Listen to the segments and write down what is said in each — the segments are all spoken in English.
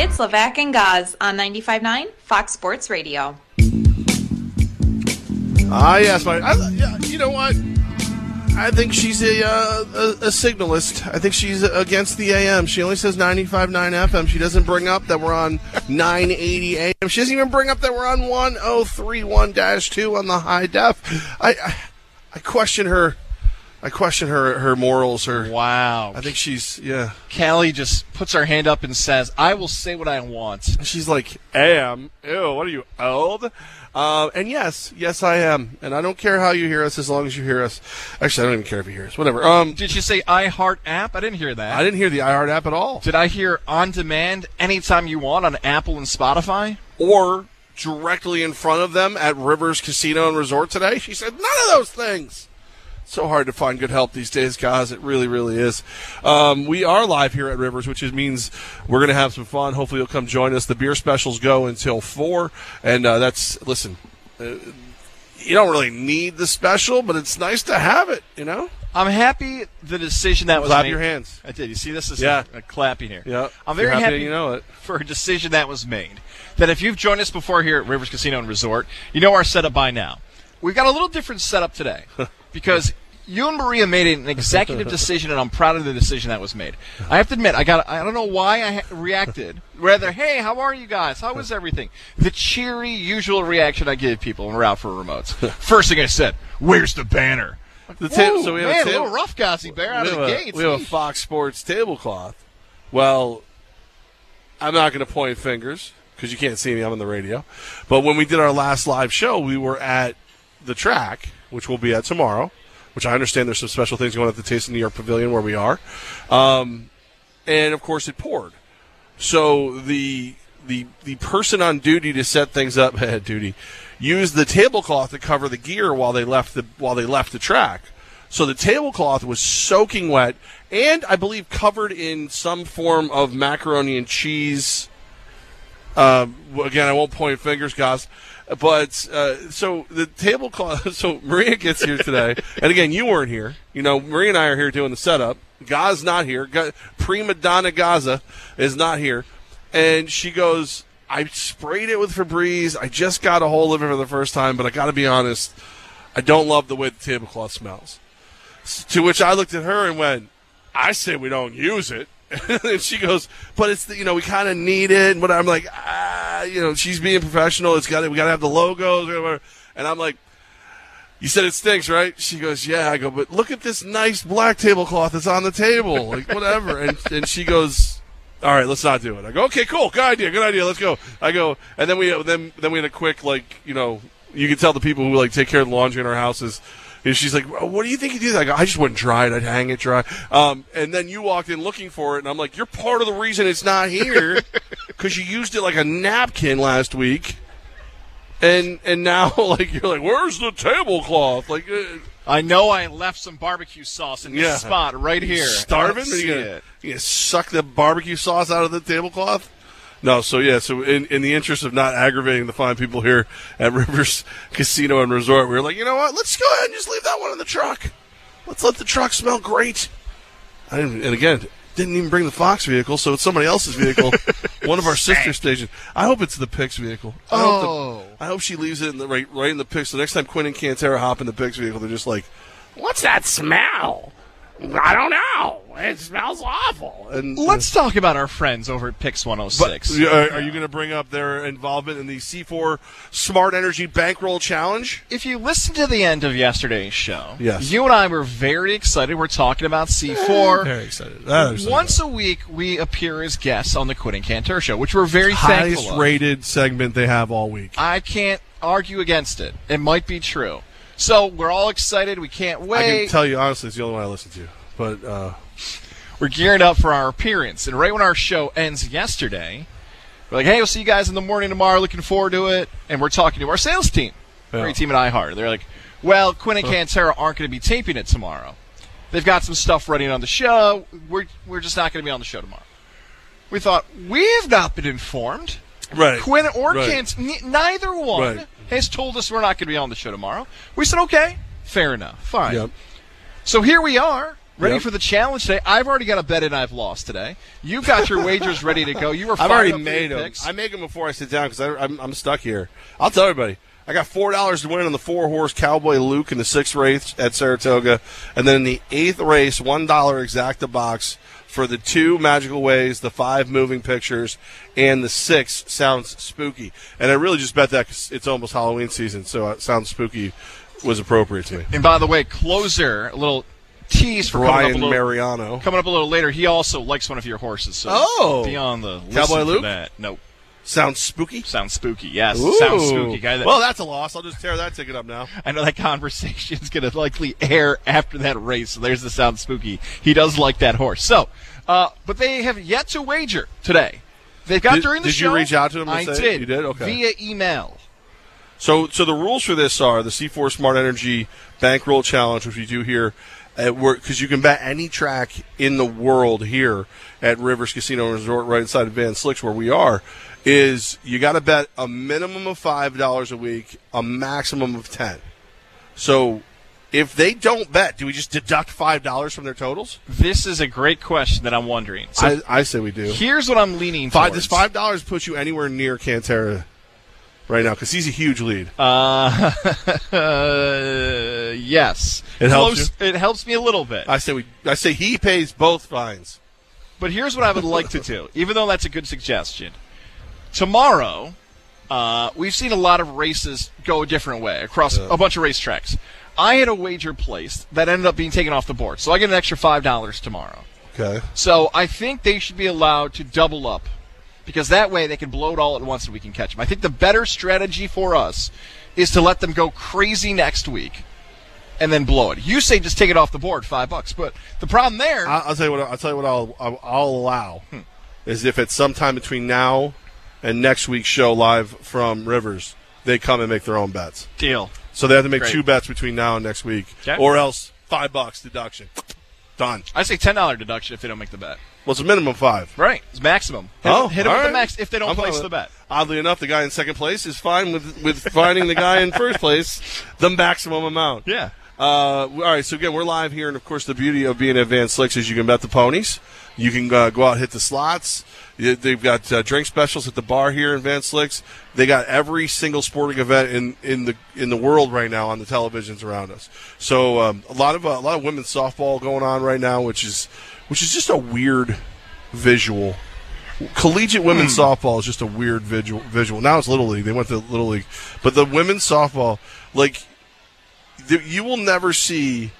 It's Levac and Gaz on 95.9 Fox Sports Radio. Ah, yes, my. I, you know what? I think she's a, uh, a a signalist. I think she's against the AM. She only says 95.9 FM. She doesn't bring up that we're on 980 AM. She doesn't even bring up that we're on 1031-2 on the high def. I, I I question her. I question her her morals. Her Wow. I think she's yeah. Callie just puts her hand up and says, I will say what I want. She's like, am. Ew, what are you, old? Uh, and yes, yes, I am. And I don't care how you hear us as long as you hear us. Actually, I don't even care if you hear us. Whatever. Um, Did you say iHeart app? I didn't hear that. I didn't hear the iHeart app at all. Did I hear on demand anytime you want on Apple and Spotify? Or directly in front of them at Rivers Casino and Resort today. She said, none of those things. So hard to find good help these days, guys. It really, really is. Um, we are live here at Rivers, which is, means we're going to have some fun. Hopefully, you'll come join us. The beer specials go until four, and uh, that's listen. Uh, you don't really need the special, but it's nice to have it. You know, I'm happy the decision that was clap made. your hands. I did. You see, this is Yeah. a, a clapping here. Yeah, I'm very happy, You know it. for a decision that was made. That if you've joined us before here at Rivers Casino and Resort, you know our setup by now. We've got a little different setup today because you and Maria made an executive decision, and I'm proud of the decision that was made. I have to admit, I got I don't know why I ha- reacted. Rather, hey, how are you guys? How is everything? The cheery, usual reaction I give people when we're out for remotes. First thing I said, "Where's the banner?" The ta- Whoa, so we have man, a, a little rough, Bear, out of the a- gates. we have a Fox Sports tablecloth. Well, I'm not going to point fingers because you can't see me. I'm on the radio. But when we did our last live show, we were at the track, which we'll be at tomorrow. Which I understand there's some special things going on at the Taste of New York Pavilion where we are, um, and of course it poured. So the the the person on duty to set things up had duty used the tablecloth to cover the gear while they left the while they left the track. So the tablecloth was soaking wet and I believe covered in some form of macaroni and cheese. Uh, again, I won't point fingers, guys. But uh, so the tablecloth. So Maria gets here today, and again, you weren't here. You know, Maria and I are here doing the setup. Gaz not here. Prima donna Gaza is not here, and she goes. I sprayed it with Febreze. I just got a hold of it for the first time, but I got to be honest, I don't love the way the tablecloth smells. To which I looked at her and went, "I say we don't use it." and she goes, "But it's the, you know we kind of need it." But I'm like, ah, you know, she's being professional. It's got to, we got to have the logos, whatever. and I'm like, "You said it stinks, right?" She goes, "Yeah." I go, "But look at this nice black tablecloth that's on the table, like whatever." and and she goes, "All right, let's not do it." I go, "Okay, cool, good idea, good idea, let's go." I go, and then we then then we had a quick like you know you can tell the people who like take care of the laundry in our houses. And she's like, "Oh, "What do you think you do?" I go, "I just wouldn't dry it. I'd hang it dry." Um, and then you walked in looking for it, and I'm like, "You're part of the reason it's not here because you used it like a napkin last week." And and now like you're like, "Where's the tablecloth?" Like, uh, I know I left some barbecue sauce in this Yeah. spot right here. starving? You gonna, you gonna suck the barbecue sauce out of the tablecloth? No, so yeah, so in, in the interest of not aggravating the fine people here at Rivers Casino and Resort, we were like, you know what? Let's go ahead and just leave that one in the truck. Let's let the truck smell great. I didn't, and again, didn't even bring the Fox vehicle, so it's somebody else's vehicle, one of our sister stations. I hope it's the Pix vehicle. I hope, Oh. the, I hope she leaves it in the right, right in the Pix. The next time Quinn and Cantera hop in the Pix vehicle, they're just like, "What's that smell?" I don't know. It smells awful. And Let's talk about our friends over at Pix But, 106. uh, are you going to bring up their involvement in the C4 Smart Energy Bankroll Challenge? if you listen to the end of yesterday's show, Yes. you and I were very excited. We're talking about C4. Very excited. Excited. Once a week, we appear as guests on the Quinn and Cantera show, which we're very highest thankful of. rated segment they have all week. I can't argue against it. It might be true. So we're all excited. We can't wait. I can tell you honestly, it's the only one I listen to. But uh, we're gearing up for our appearance. And right when our show ends yesterday, we're like, hey, we'll see you guys in the morning tomorrow. Looking forward to it. And we're talking to our sales team, Yeah. great team at iHeart. They're like, well, Quinn and Cantera aren't going to be taping it tomorrow. They've got some stuff running on the show. We're, we're just not going to be on the show tomorrow. We thought, we've not been informed. right, Quinn or right. N- neither one Right. Has told us we're not going to be on the show tomorrow. We said, okay, fair enough, fine. Yep. So here we are. ready Yep. for the challenge today. I've already got a bet in. I've lost today. You've got your wagers ready to go. You were. I've already made them. picks. I make them before I sit down because I'm, I'm stuck here. I'll tell everybody. I got four dollars to win on the four horse Cowboy Luke in the sixth race at Saratoga, and then in the eighth race, one dollar exacta box for the two magical ways, the five moving pictures, and the six sounds spooky. And I really just bet that 'cause it's almost Halloween season, so it sounds spooky was appropriate to me. And by the way, closer a little tease for coming up, a little, Mariano. coming up a little later. He also likes one of your horses. So Oh. be on the Cowboy Luke? that. Nope. Sounds spooky. Sounds spooky. Yes, Ooh. sounds spooky. Guy that, well, that's a loss. I'll just tear that ticket up now. I know that conversation's going to likely air after that race. So there's the sound spooky. He does like that horse. So, uh, but they have yet to wager today. They got Did- during the did you show. reach out to them and I say- did. you did? Okay. Via email. So, so the rules for this are the C4 Smart Energy Bankroll Challenge, which we do here because you can bet any track in the world here at Rivers Casino Resort, right inside of Van Slyck's, where we are. Is you got to bet a minimum of five dollars a week, a maximum of ten. So, if they don't bet, do we just deduct five dollars from their totals? This is a great question that I'm wondering. So I, I say we do. here's what I'm leaning Five, towards. does five dollars put you anywhere near Cantera right now? Because he's a huge lead. Uh, yes. It helps Close- It helps me a little bit. I say we. I say he pays both fines. But here's what I would like to do, even though that's a good suggestion. Tomorrow, uh, we've seen a lot of races go a different way across a bunch of racetracks. I had a wager placed that ended up being taken off the board, so I get an extra five dollars tomorrow. Okay. So I think they should be allowed to double up because that way they can blow it all at once and we can catch them. I think the better strategy for us is to let them go crazy next week and then blow it. You say just take it off the board, five bucks, but the problem there. I'll, I'll tell you what. I'll tell you what. I'll I'll, I'll allow is if it's sometime between now and next week's show live from Rivers, they come and make their own bets. deal. So they have to make Great. two bets between now and next week, Okay. or else five bucks deduction. Done. I say ten dollar deduction if they don't make the bet. Well, it's a minimum five. Right, it's maximum. Hit, Oh, hit them with the max if they don't I'm place the bet. Oddly enough, the guy in second place is fine with with finding the guy in first place the maximum amount. Yeah. Uh, all right, so again, we're live here, and of course, the beauty of being at Van Slyck's is you can bet the ponies. You can uh, go out hit the slots. They've got uh, drink specials at the bar here in Van Slyck's. They got every single sporting event in, in the in the world right now on the televisions around us. So um, a lot of uh, a lot of women's softball going on right now, which is which is just a weird visual. Collegiate women's Hmm. softball is just a weird visual. Visual. Now it's little league. They went to little league, but the women's softball, like you will never see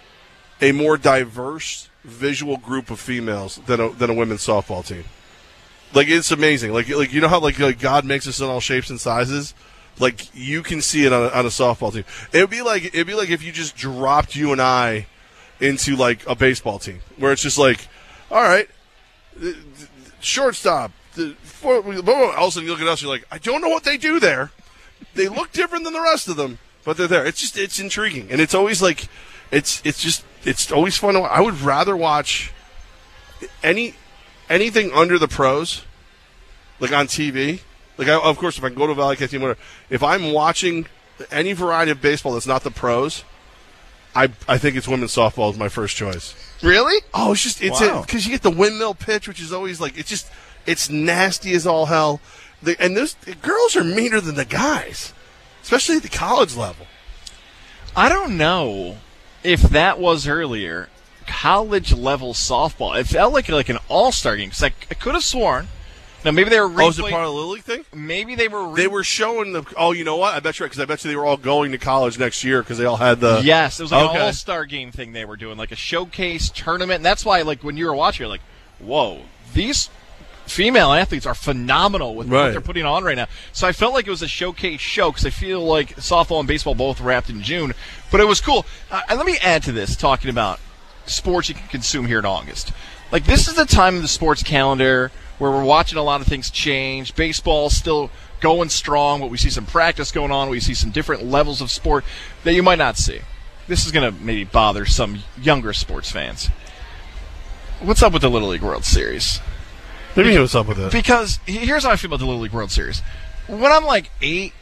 a more diverse visual group of females than a, than a women's softball team. Like it's amazing. Like like you know how like, like God makes us in all shapes and sizes. Like you can see it on a, on a softball team. It would be like it'd be like if you just dropped you and I into like a baseball team where it's just like, all right, shortstop. All of a sudden you look at us, you're like, I don't know what they do there. They look different than the rest of them, but they're there. It's just it's intriguing, and it's always like, it's it's just it's always fun. To, I would rather watch any anything under the pros, like on TV. Like I, of course, if I can go to Valley Cat team, whatever. If I'm watching any variety of baseball that's not the pros, I I think it's women's softball is my first choice. Really? Oh, it's just it's Wow. because you get the windmill pitch, which is always like it's just it's nasty as all hell. The, and those the girls are meaner than the guys, especially at the college level. I don't know if that was earlier college level softball. It felt like like an all star game because I, I could have sworn. Now maybe they were. Oh, is it part of the Little League thing? Maybe they were. Re- They were showing the. Oh, you know what? I bet you because I bet you they were all going to college next year because they all had the. Yes, it was like Okay. an all star game thing they were doing, like a showcase tournament. And that's why, like when you were watching, you're like, "Whoa, these female athletes are phenomenal with what they're putting on right now." So I felt like it was a showcase show because I feel like softball and baseball both wrapped in June, but it was cool. Uh, and let me add to this, talking about sports you can consume here in August. Like this is the time of the sports calendar where we're watching a lot of things change. Baseball's still going strong, but we see some practice going on. We see some different levels of sport that you might not see. This is going to maybe bother some younger sports fans. What's up with the Little League World Series? Maybe what's up with it? Because here's how I feel about the Little League World Series. When I'm like eight,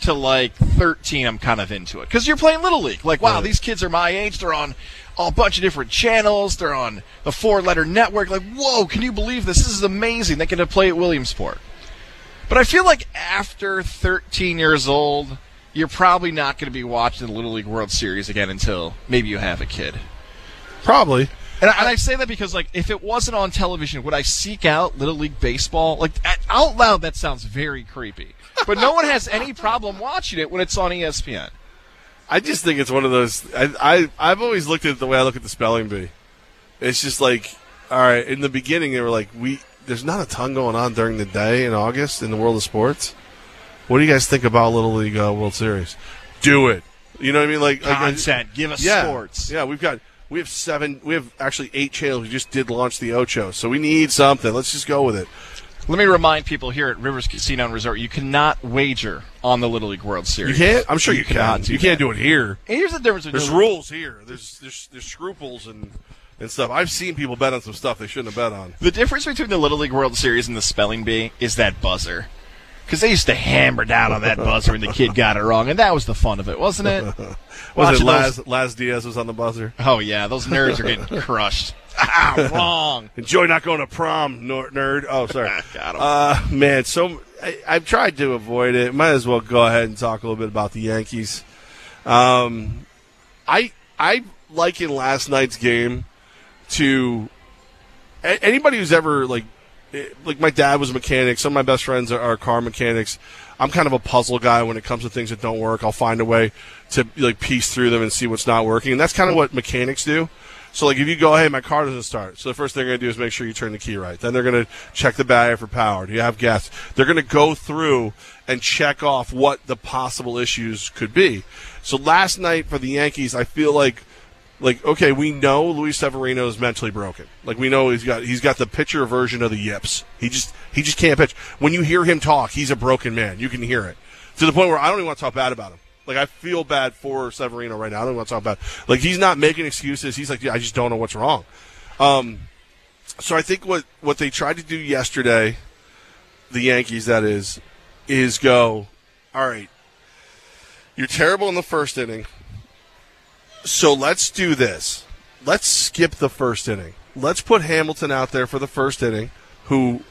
to like 13, I'm kind of into it because you're playing little league. Like, wow, Right. these kids are my age. They're on a bunch of different channels. They're on the four-letter network. Like, whoa, can you believe this? This is amazing. They to play at Williamsport. But I feel like after 13 years old, you're probably not going to be watching the Little League World Series again until maybe you have a kid. Probably. And I, and I say that because, like, if it wasn't on television, would I seek out Little League Baseball? Like, a- out loud, that sounds very creepy. But no one has any problem watching it when it's on ESPN. I just think it's one of those. I, I I've always looked at it the way I look at the spelling bee. It's just like, all right. In the beginning, they were like, we there's not a ton going on during the day in August in the world of sports. What do you guys think about Little League uh, World Series? Do it. You know what I mean? Like like, Content. Give us yeah, sports. Yeah, we've got we have seven. We have actually eight channels. We just did launch the Ocho, so we need something. Let's just go with it. Let me remind people here at Rivers Casino and Resort, you cannot wager on the Little League World Series. You can't. I'm sure you, cannot can. You can't do it here. And here's the difference There's rules here. There's there's there's scruples and and stuff. I've seen people bet on some stuff they shouldn't have bet on. The difference between the Little League World Series and the spelling bee is that buzzer. Because they used to hammer down on that buzzer and the kid got it wrong, and that was the fun of it, wasn't it? Was Watching it Laz, those- Laz Diaz was on the buzzer? Oh yeah, those nerds are getting crushed. Ah, wrong. Enjoy not going to prom, nerd. Oh, sorry. Uh, man, so I, I've tried to avoid it. Might as well go ahead and talk a little bit about the Yankees. Um, I I liken last night's game to a- anybody who's ever like eh, like my dad was a mechanic. Some of my best friends are, are car mechanics. I'm kind of a puzzle guy when it comes to things that don't work. I'll find a way to like piece through them and see what's not working, and that's kind of what mechanics do. So like if you go, hey, my car doesn't start. So the first thing they're gonna do is make sure you turn the key right. Then they're gonna check the battery for power. Do you have gas? They're gonna go through and check off what the possible issues could be. So last night for the Yankees, I feel like like okay, we know Luis Severino is mentally broken. Like we know he's got he's got the pitcher version of the yips. He just he just can't pitch. When you hear him talk, he's a broken man. You can hear it to the point where I don't even want to talk bad about him. Like I feel bad for Severino right now. I don't want to talk bad. Like he's not making excuses. He's like, yeah, I just don't know what's wrong. Um, so I think what what they tried to do yesterday, the Yankees that is, is go, all right. You're terrible in the first inning. So let's do this. Let's skip the first inning. Let's put Hamilton out there for the first inning, who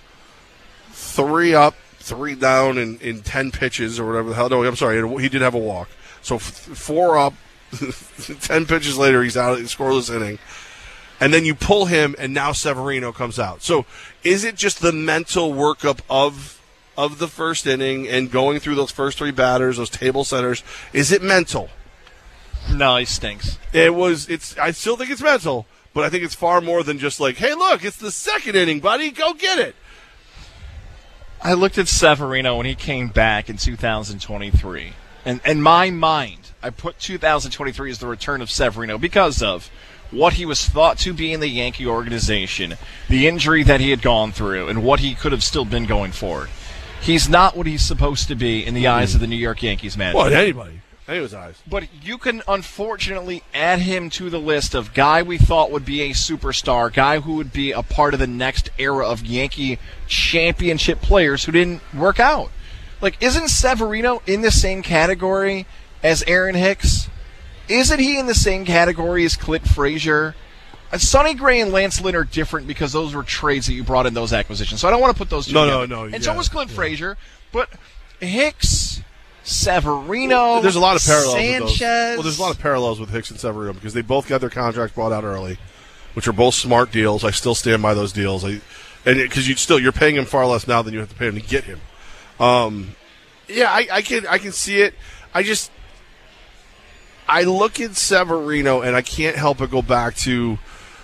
three up, three down in, in 10 pitches or whatever the hell. No, I'm sorry. He did have a walk. So f- four up, 10 pitches later, he's out, in scoreless inning. And then you pull him, and now Severino comes out. So is it just the mental workup of of the first inning and going through those first three batters, those table centers? Is it mental? No, he stinks. It was. It's. I still think it's mental, but I think it's far more than just like, hey, look, it's the second inning, buddy. Go get it. I looked at Severino when he came back in 2023, and in my mind, I put 2023 as the return of Severino because of what he was thought to be in the Yankee organization, the injury that he had gone through, and what he could have still been going forward. He's not what he's supposed to be in the mm-hmm. eyes of the New York Yankees management. Well, anybody. Anyone's eyes. But you can unfortunately add him to the list of guy we thought would be a superstar, guy who would be a part of the next era of Yankee championship players who didn't work out. Like, isn't Severino in the same category as Aaron Hicks? Isn't he in the same category as Clint Frazier? Sonny Gray and Lance Lynn are different because those were trades that you brought in those acquisitions. So I don't want to put those two No, no, together. no, And so was Clint yeah. Frazier, but Hicks, Severino, There's a lot of parallels. With Sanchez. Well, there's a lot of parallels with Hicks and Severino because they both got their contracts bought out early, which are both smart deals. I still stand by those deals. I, and because you still you're paying him far less now than you have to pay him to get him. Um, yeah, I, I can I can see it. I just I look at Severino and I can't help but go back to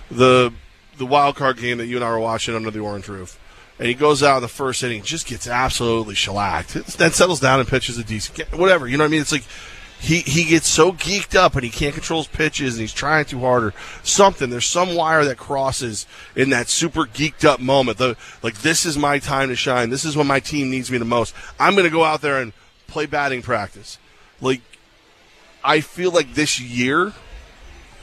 the the wild card game that you and I were watching under the orange roof. And he goes out in the first inning, just gets absolutely shellacked. Then settles down and pitches a decent, whatever. You know what I mean? It's like he he gets so geeked up and he can't control his pitches and he's trying too hard or something. There's some wire that crosses in that super geeked up moment. The like this is my time to shine. This is when my team needs me the most. I'm going to go out there and play batting practice. Like I feel like this year,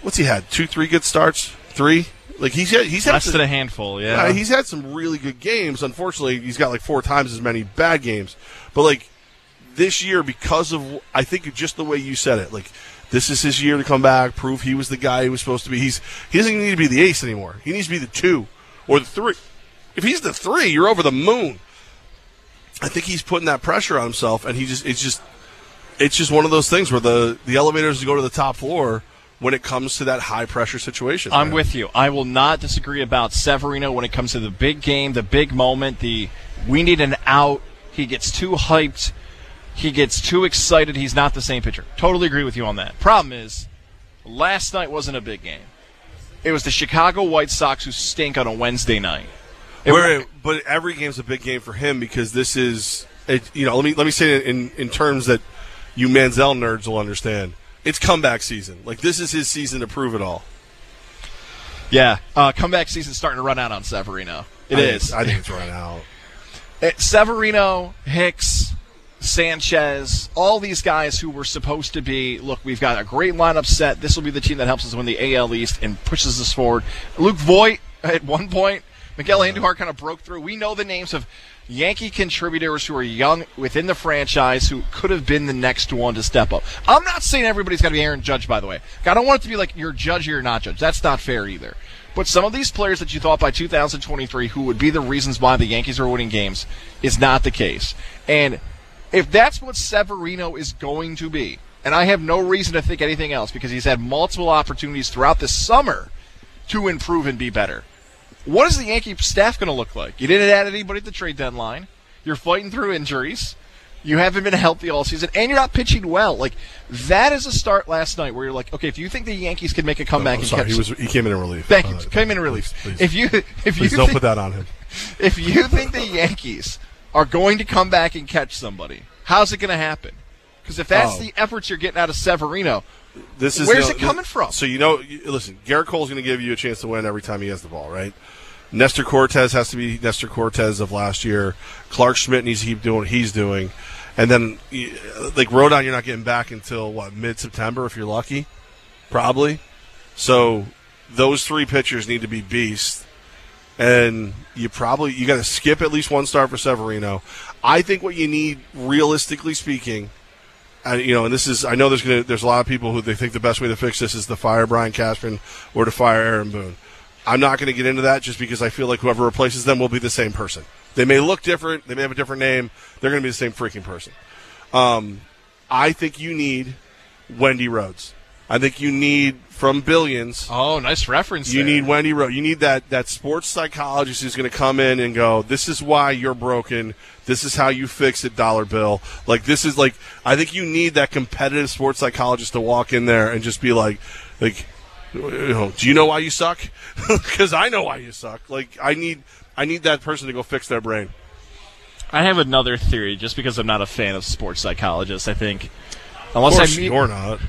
what's he had? Two, three good starts, three. Like he's had, he's had Less some- than a handful, yeah. he's had some really good games. Unfortunately, he's got like four times as many bad games. But like this year because of I think just the way you said it. Like this is his year to come back, prove he was the guy he was supposed to be. He's he doesn't need to be the ace anymore. He needs to be the two or the three. If he's the three, you're over the moon. I think he's putting that pressure on himself, and he just it's just it's just one of those things where the the elevators go to the top floor when it comes to that high pressure situation. I'm man. with you. I will not disagree about Severino when it comes to the big game, the big moment, the we need an out. He gets too hyped. He gets too excited. He's not the same pitcher. Totally agree with you on that. Problem is, last night wasn't a big game. It was the Chicago White Sox who stink on a Wednesday night. It Where, but every game's a big game for him because this is, it, you know, let me let me say it in in terms that you Manziel nerds will understand. It's comeback season. Like this is his season to prove it all. yeah, uh, comeback season's starting to run out on Severino. It I is. think- I think it's run out. It- Severino, Hicks, Sanchez, all these guys who were supposed to be, look, we've got a great lineup set. This will be the team that helps us win the AL East and pushes us forward. Luke Voit, at one point, Miguel Andujar kind of broke through. We know the names of Yankee contributors who are young within the franchise who could have been the next one to step up. I'm not saying everybody's got to be Aaron Judge, by the way. I don't want it to be like you're judge or you're not judge. That's not fair either. But some of these players that you thought by 2023 who would be the reasons why the Yankees are winning games is not the case. And if that's what Severino is going to be, and I have no reason to think anything else because he's had multiple opportunities throughout the summer to improve and be better. What is the Yankee staff going to look like? You didn't add anybody at the trade deadline. You're fighting through injuries. You haven't been healthy all season, and you're not pitching well. Like that is a start last night where you're like, okay, if you think the Yankees can make a comeback and sorry, catch, he was he came in in relief. thank you, Uh, came in in relief. Please, please, If you if please you don't think, put that on him. if you think the Yankees are going to come back and catch somebody, how's it going to happen? Because if that's Oh. the efforts you're getting out of Severino, This is Where's the- it coming from? So you know, listen, Gerrit Cole's going to give you a chance to win every time he has the ball, right? Nestor Cortes has to be Nestor Cortes of last year. Clarke Schmidt needs to keep doing what he's doing, and then like Rodon, you're not getting back until what mid September if you're lucky, probably. So those three pitchers need to be beasts, and you probably you got to skip at least one start for Severino. I think what you need, realistically speaking, and you know, and this is I know there's gonna there's a lot of people who they think the best way to fix this is to fire Brian Cashman or to fire Aaron Boone. I'm not going to get into that just because I feel like whoever replaces them will be the same person. They may look different, they may have a different name, they're going to be the same freaking person. Um, I think you need Wendy Rhodes. I think you need from Billions. oh, nice reference. You there. need Wendy Rhodes. You need that that sports psychologist who's going to come in and go, "This is why you're broken. This is how you fix it, dollar bill." Like this is like I think you need that competitive sports psychologist to walk in there and just be like, like, do you know why you suck? Because I know why you suck. Like I need I need that person to go fix their brain. I have another theory, just because I'm not a fan of sports psychologists. I think unless I meet you're not.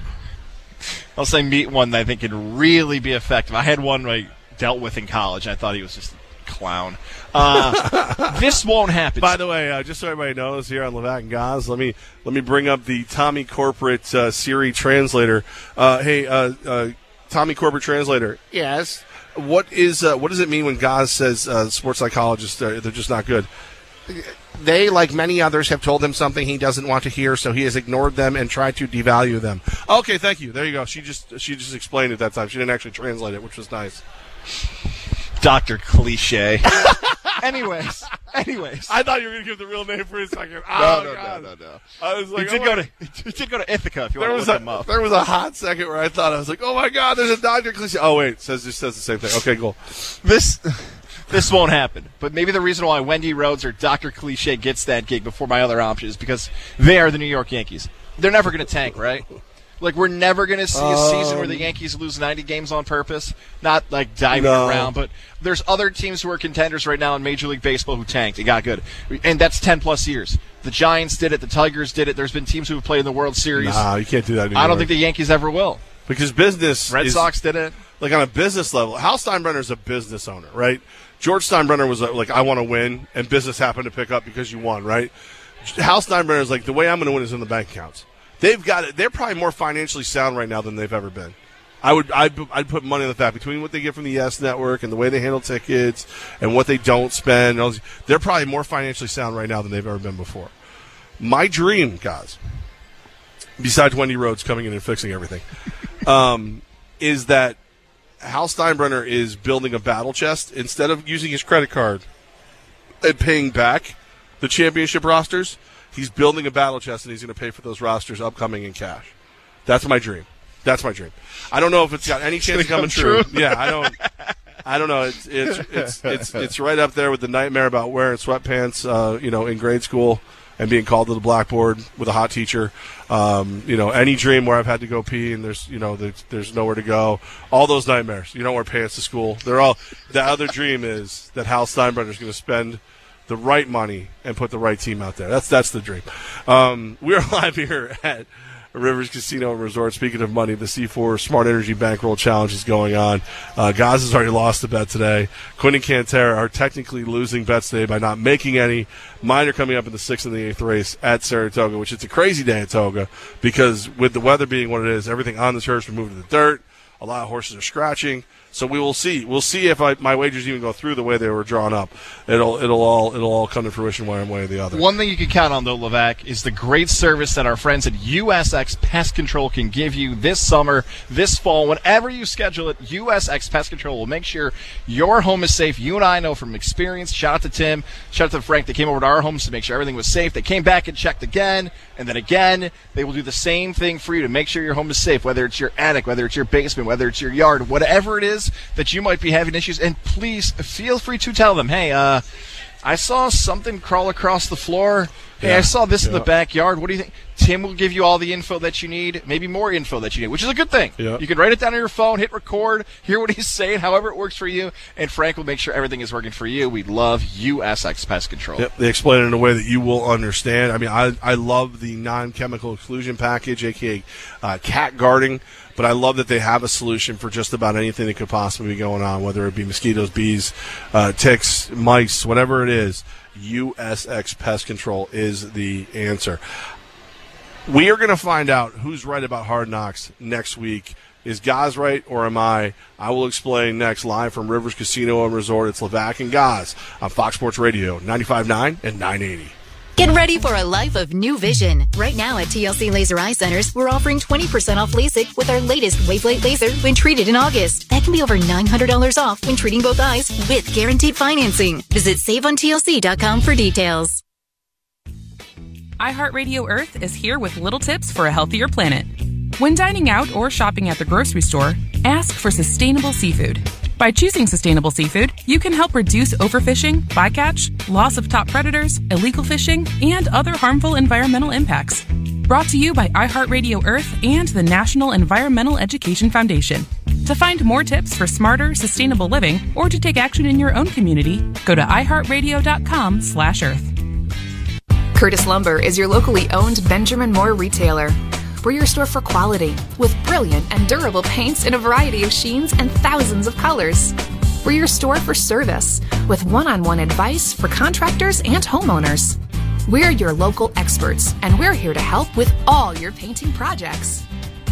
unless I meet one that I think can really be effective. I had one I dealt with in college. I thought he was just a clown. Uh, this won't happen. By the way, uh, just so everybody knows, here on Levac and Gaz, let me let me bring up the Tommy Corporate uh, Siri translator. Uh, hey, uh, uh, Tommy Corbett translator. Yes. What is uh, what does it mean when Gaz says uh, sports psychologists uh, they're just not good? They, like many others, have told him something he doesn't want to hear, so he has ignored them and tried to devalue them. Okay, thank you. There you go. She just she just explained it that time. She didn't actually translate it, which was nice. Doctor Cliche. anyways, anyways. I thought you were going to give the real name for a second. no, Oh, no, God. no, no, no. I was He like, did oh go to he did go to Ithaca if you there want was to a look him up. there was a hot second where I thought I was like, oh my god, there's a Dr. Cliche. Oh wait, says just says the same thing. Okay, cool. this this won't happen. But maybe the reason why Wendy Rhodes or Dr. Cliche gets that gig before my other option is because they are the New York Yankees. They're never going to tank, right? Like we're never going to see a season where the um, Yankees lose 90 games on purpose. Not like diving No. around, but there's other teams who are contenders right now in Major League Baseball who tanked and got good, and that's 10 plus years. The Giants did it. The Tigers did it. There's been teams who have played in the World Series. Nah, you can't do that. New I don't think the Yankees ever will. because business Red is- Sox did it. like on a business level. Hal Steinbrenner is a business owner, right? George Steinbrenner was like, I want to win, and business happened to pick up because you won, right? Hal Steinbrenner is like, the way I'm going to win is in the bank accounts. They've got it. They're probably more financially sound right now than they've ever been. I would, I'd, I'd put money on the fact between what they get from the Yes Network and the way they handle tickets and what they don't spend. They're probably more financially sound right now than they've ever been before. My dream, guys, besides Wendy Rhodes coming in and fixing everything, um, is that Hal Steinbrenner is building a battle chest instead of using his credit card and paying back the championship rosters. He's building a battle chest and he's going to pay for those rosters upcoming in cash. That's my dream. That's my dream. I don't know if it's got any chance of coming true. Yeah, I don't. I don't know. It's it's it's it's it's right up there with the nightmare about wearing sweatpants, uh, you know, in grade school and being called to the blackboard with a hot teacher. Um, you know, any dream where I've had to go pee and there's you know there's, there's nowhere to go. All those nightmares. You don't wear pants to school. They're all. The other dream is that Hal Steinbrenner is going to spend the right money and put the right team out there. That's that's the dream. Um, we are live here at Rivers Casino and Resort. Speaking of money, the C4 Smart Energy Bankroll Challenge is going on. Uh, Gaz has already lost a bet today. Quinn and Cantera are technically losing bets today by not making any. Mine are coming up in the sixth and the eighth race at Saratoga, which is a crazy day at Toga because with the weather being what it is, everything on the turf been moved to the dirt. A lot of horses are scratching. So we will see. We'll see if I, my wagers even go through the way they were drawn up. It'll it'll all it'll all come to fruition one way or the other. One thing you can count on though, Levac, is the great service that our friends at USX Pest Control can give you this summer, this fall, whenever you schedule it. USX Pest Control will make sure your home is safe. You and I know from experience. Shout out to Tim. Shout out to Frank. They came over to our homes to make sure everything was safe. They came back and checked again, and then again. They will do the same thing for you to make sure your home is safe. Whether it's your attic, whether it's your basement, whether it's your yard, whatever it is that you might be having issues. And please feel free to tell them, hey, uh, I saw something crawl across the floor. Hey, Yeah. I saw this in the backyard. What do you think? Tim will give you all the info that you need, maybe more info that you need, which is a good thing. Yeah. You can write it down on your phone, hit record, hear what he's saying, however it works for you, and Frank will make sure everything is working for you. We love USX Pest Control. Yep, they explain it in a way that you will understand. I mean, I, I love the non-chemical exclusion package, aka uh, cat guarding, but I love that they have a solution for just about anything that could possibly be going on, whether it be mosquitoes, bees, uh, ticks, mice, whatever it is. USX Pest Control is the answer. We are going to find out who's right about Hard Knocks next week. Is Gaz right or am I? I will explain next live from Rivers Casino and Resort. It's Levac and Gaz on Fox Sports Radio 95.9 and 980. Get ready for a life of new vision. Right now at TLC Laser Eye Centers, we're offering 20% off LASIK with our latest Wavelight laser when treated in August. That can be over $900 off when treating both eyes with guaranteed financing. Visit saveontlc.com for details. iHeartRadio Earth is here with little tips for a healthier planet. When dining out or shopping at the grocery store, ask for sustainable seafood. By choosing sustainable seafood, you can help reduce overfishing, bycatch, loss of top predators, illegal fishing, and other harmful environmental impacts. Brought to you by iHeartRadio Earth and the National Environmental Education Foundation. To find more tips for smarter, sustainable living, or to take action in your own community, go to iHeartRadio.com/earth. Curtis Lumber is your locally owned Benjamin Moore retailer. We're your store for quality, with brilliant and durable paints in a variety of sheens and thousands of colors. We're your store for service, with one on one advice for contractors and homeowners. We're your local experts, and we're here to help with all your painting projects.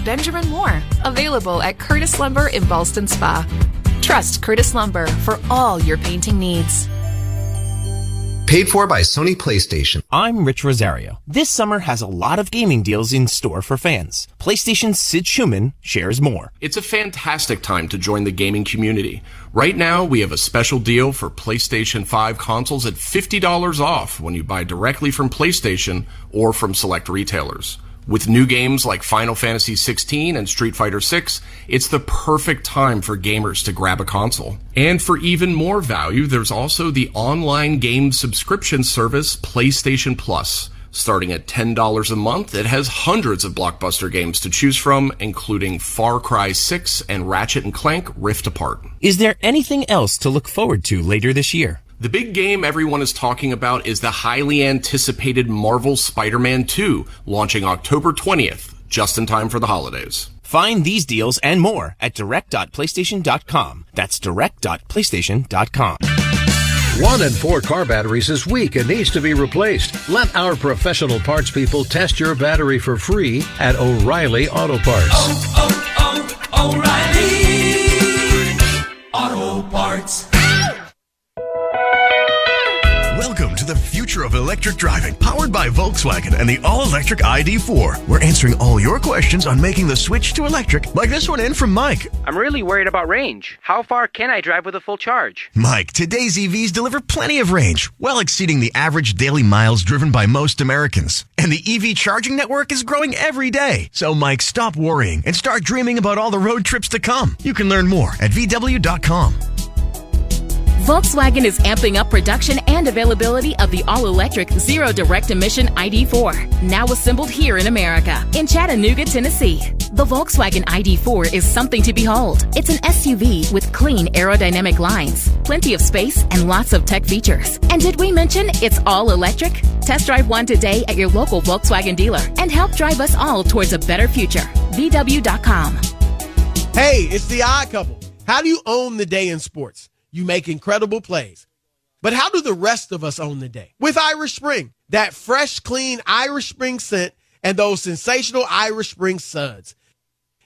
Benjamin Moore, available at Curtis Lumber in Ballston Spa. Trust Curtis Lumber for all your painting needs. Paid for by Sony PlayStation. I'm Rich Rosario. This summer has a lot of gaming deals in store for fans. PlayStation's Sid Shuman shares more. It's a fantastic time to join the gaming community. Right now, we have a special deal for PlayStation 5 consoles at $50 off when you buy directly from PlayStation or from select retailers. With new games like Final Fantasy XVI and Street Fighter VI, it's the perfect time for gamers to grab a console. And for even more value, there's also the online game subscription service PlayStation Plus. Starting at $10 a month, it has hundreds of blockbuster games to choose from, including Far Cry 6 and Ratchet and Clank Rift Apart. Is there anything else to look forward to later this year? The big game everyone is talking about is the highly anticipated Marvel Spider-Man 2, launching October 20th, just in time for the holidays. Find these deals and more at direct.playstation.com. That's direct.playstation.com. One in four car batteries is weak and needs to be replaced. Let our professional parts people test your battery for free at O'Reilly Auto Parts. oh, oh, oh O'Reilly Auto Parts. Future of electric driving, powered by Volkswagen and the all-electric ID4. We're answering all your questions on making the switch to electric, like this one in from Mike. I'm really worried about range. How far can I drive with a full charge? Mike, today's EVs deliver plenty of range, well exceeding the average daily miles driven by most Americans. And the EV charging network is growing every day. So, Mike, stop worrying and start dreaming about all the road trips to come. You can learn more at VW.com. Volkswagen is amping up production and availability of the all electric zero direct emission ID4, now assembled here in America, in Chattanooga, Tennessee. The Volkswagen ID4 is something to behold. It's an SUV with clean aerodynamic lines, plenty of space, and lots of tech features. And did we mention it's all electric? Test drive one today at your local Volkswagen dealer and help drive us all towards a better future. VW.com. Hey, it's the odd couple. How do you own the day in sports? You make incredible plays. But how do the rest of us own the day? With Irish Spring, that fresh, clean Irish Spring scent and those sensational Irish Spring suds.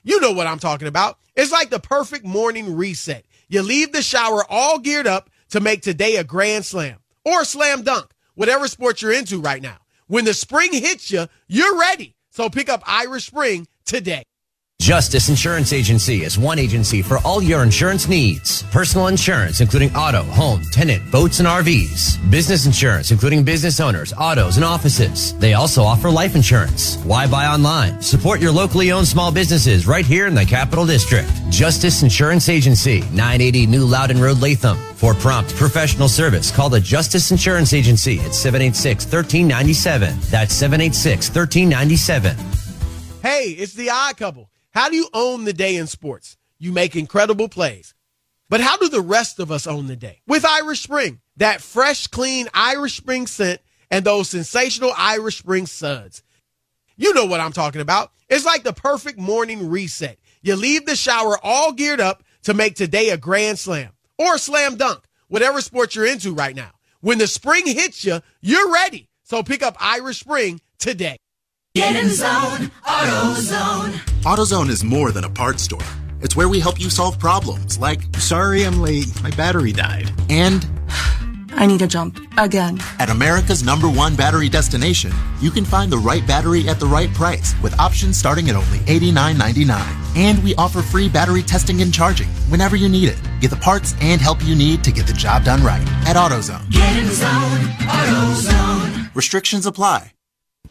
You know what I'm talking about. It's like the perfect morning reset. You leave the shower all geared up to make today a grand slam or a slam dunk, whatever sport you're into right now. When the spring hits you, you're ready. So pick up Irish Spring today. Justice Insurance Agency is one agency for all your insurance needs. Personal insurance, including auto, home, tenant, boats, and RVs. Business insurance, including business owners, autos, and offices. They also offer life insurance. Why buy online? Support your locally owned small businesses right here in the Capital District. Justice Insurance Agency, 980 New Loudon Road, Latham. For prompt professional service, call the Justice Insurance Agency at 786 1397. That's 786 1397. Hey, it's the odd couple. How do you own the day in sports? You make incredible plays. But how do the rest of us own the day? With Irish Spring, that fresh, clean Irish Spring scent and those sensational Irish Spring suds. You know what I'm talking about. It's like the perfect morning reset. You leave the shower all geared up to make today a grand slam or a slam dunk, whatever sport you're into right now. When the spring hits you, you're ready. So pick up Irish Spring today. Get in zone, AutoZone. AutoZone is more than a parts store. It's where we help you solve problems like, sorry I'm late, my battery died. And, I need a jump again. At America's number one battery destination, you can find the right battery at the right price with options starting at only $89.99. And we offer free battery testing and charging whenever you need it. Get the parts and help you need to get the job done right at AutoZone. Get in zone, AutoZone. Restrictions apply.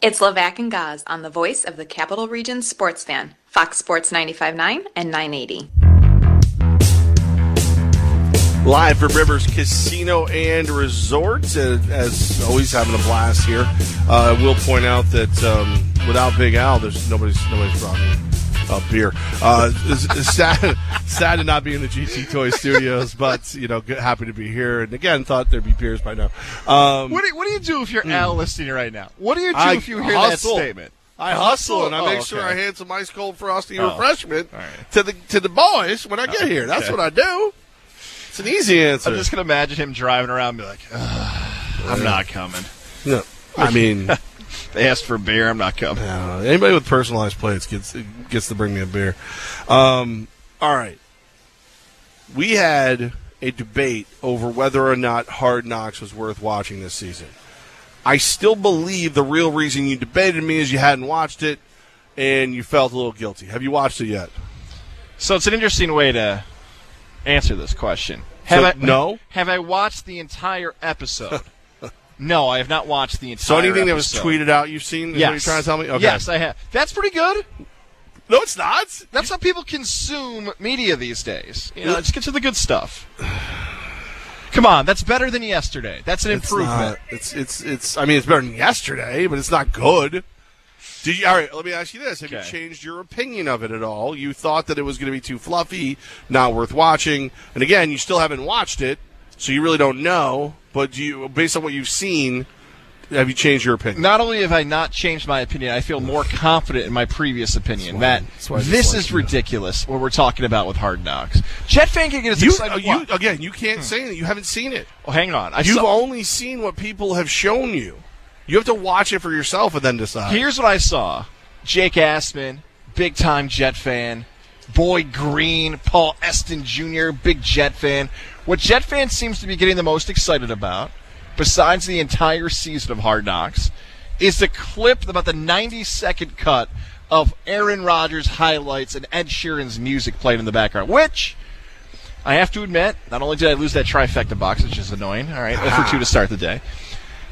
It's Levac and Gaz on the voice of the Capital Region sports fan, Fox Sports 95.9 and 980. Live from Rivers Casino and Resort, as always, having a blast here. Uh, I will point out that um, without Big Al, there's nobody's nobody's brought a beer. Uh, sad, sad to not be in the GT Toy Studios, but you know, happy to be here. And again, thought there'd be beers by now. Um, What do, what do you do if you're Al listening right now? What do you do I if you hear hustle. that statement? I hustle and I Oh, make sure okay. I hand some ice cold frosty Oh. refreshment right. to the to the boys when I get here. That's okay. what I do. It's an easy answer. I'm just gonna imagine him driving around and be like, "Ugh, "I'm not coming." No, I mean, asked for beer. I'm not coming. uh, anybody with personalized plates gets gets to bring me a beer. Um, all right, we had a debate over whether or not Hard Knocks was worth watching this season. I still believe the real reason you debated me is you hadn't watched it and you felt a little guilty. Have you watched it yet? So it's an interesting way to answer this question. Have So, I no? Have I watched the entire episode? No, I have not watched the entire. So anything that was tweeted out you've seen? Yes. what you're trying to tell me? Okay. Yes, I have. That's pretty good. No, it's not. That's how people consume media these days. You know, just get to the good stuff. Come on, that's better than yesterday. That's an It's improvement. not- It's, it's it's I mean it's better than yesterday, but it's not good. Did you all right, let me ask you this. Have you changed your opinion of it at all? You thought that it was gonna be too fluffy, not worth watching. And again, you still haven't watched it, so you really don't know. But do you based on what you've seen, have you changed your opinion? Not only have I not changed my opinion, I feel more confident in my previous opinion that why I this is you. ridiculous what we're talking about with Hard Knocks. Jet fan can get as You, excited. uh, you again, you can't say that you haven't seen it. Oh, hang on. I You've saw- only seen what people have shown you. You have to watch it for yourself and then decide. Here's what I saw: Jake Asman, big time Jet fan. Boyd Green, Paul Eston Jr., big Jet fan. What Jet fan seems to be getting the most excited about, besides the entire season of Hard Knocks, is the clip about the 90 second cut of Aaron Rodgers highlights and Ed Sheeran's music played in the background, which I have to admit, not only did I lose that trifecta box, which is annoying, all right, 0 for 2 to start the day.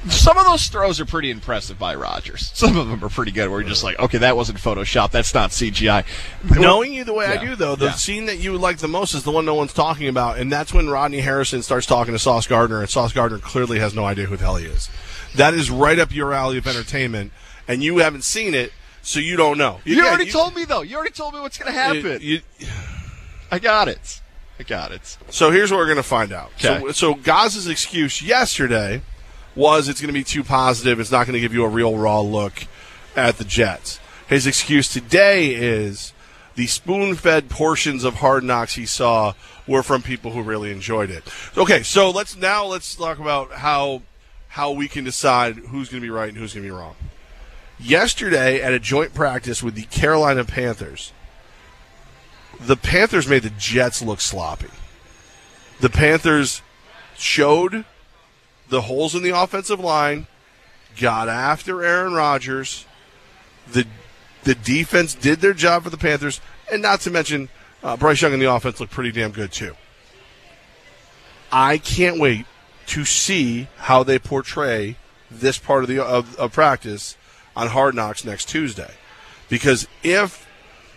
Some of those throws are pretty impressive by Rodgers. Some of them are pretty good. Where you're just like, okay, that wasn't Photoshop. That's not CGI. Knowing you the way I do, though, the Yeah. scene that you like the most is the one no one's talking about, and that's when Rodney Harrison starts talking to Sauce Gardner, and Sauce Gardner clearly has no idea who the hell he is. That is right up your alley of entertainment, and you haven't seen it, so you don't know. You, Yeah, already told me though. You already told me what's going to happen. you- I got it. I got it. So here's what we're going to find out. So, Okay. so Gaz's excuse yesterday was it's going to be too positive. It's not going to give you a real raw look at the Jets. His excuse today is the spoon-fed portions of Hard Knocks he saw were from people who really enjoyed it. Okay, so let's now let's talk about how how we can decide who's going to be right and who's going to be wrong. Yesterday at a joint practice with the Carolina Panthers, the Panthers made the Jets look sloppy. The Panthers showed the holes in the offensive line, got after Aaron Rodgers. The the defense did their job for the Panthers, and not to mention uh, Bryce Young and the offense looked pretty damn good too. I can't wait to see how they portray this part of the of, of practice on Hard Knocks next Tuesday, because if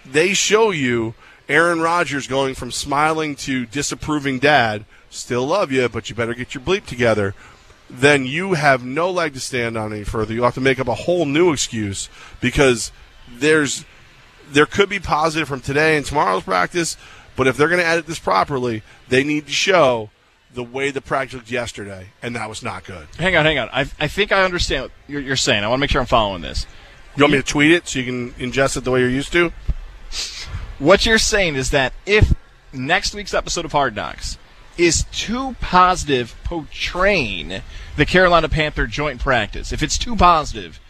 they show you Aaron Rodgers going from smiling to disapproving dad, still love you, but you better get your bleep together, then you have no leg to stand on any further. You'll have to make up a whole new excuse because there's there could be positive from today and tomorrow's practice, but if they're going to edit this properly, they need to show the way the practice looked yesterday, and that was not good. Hang on, hang on. I, I think I understand what you're, you're saying. I want to make sure I'm following this. You want me to tweet it so you can ingest it the way you're used to? What you're saying is that if next week's episode of Hard Knocks is too positive portraying the Carolina Panther joint practice, if it's too positive,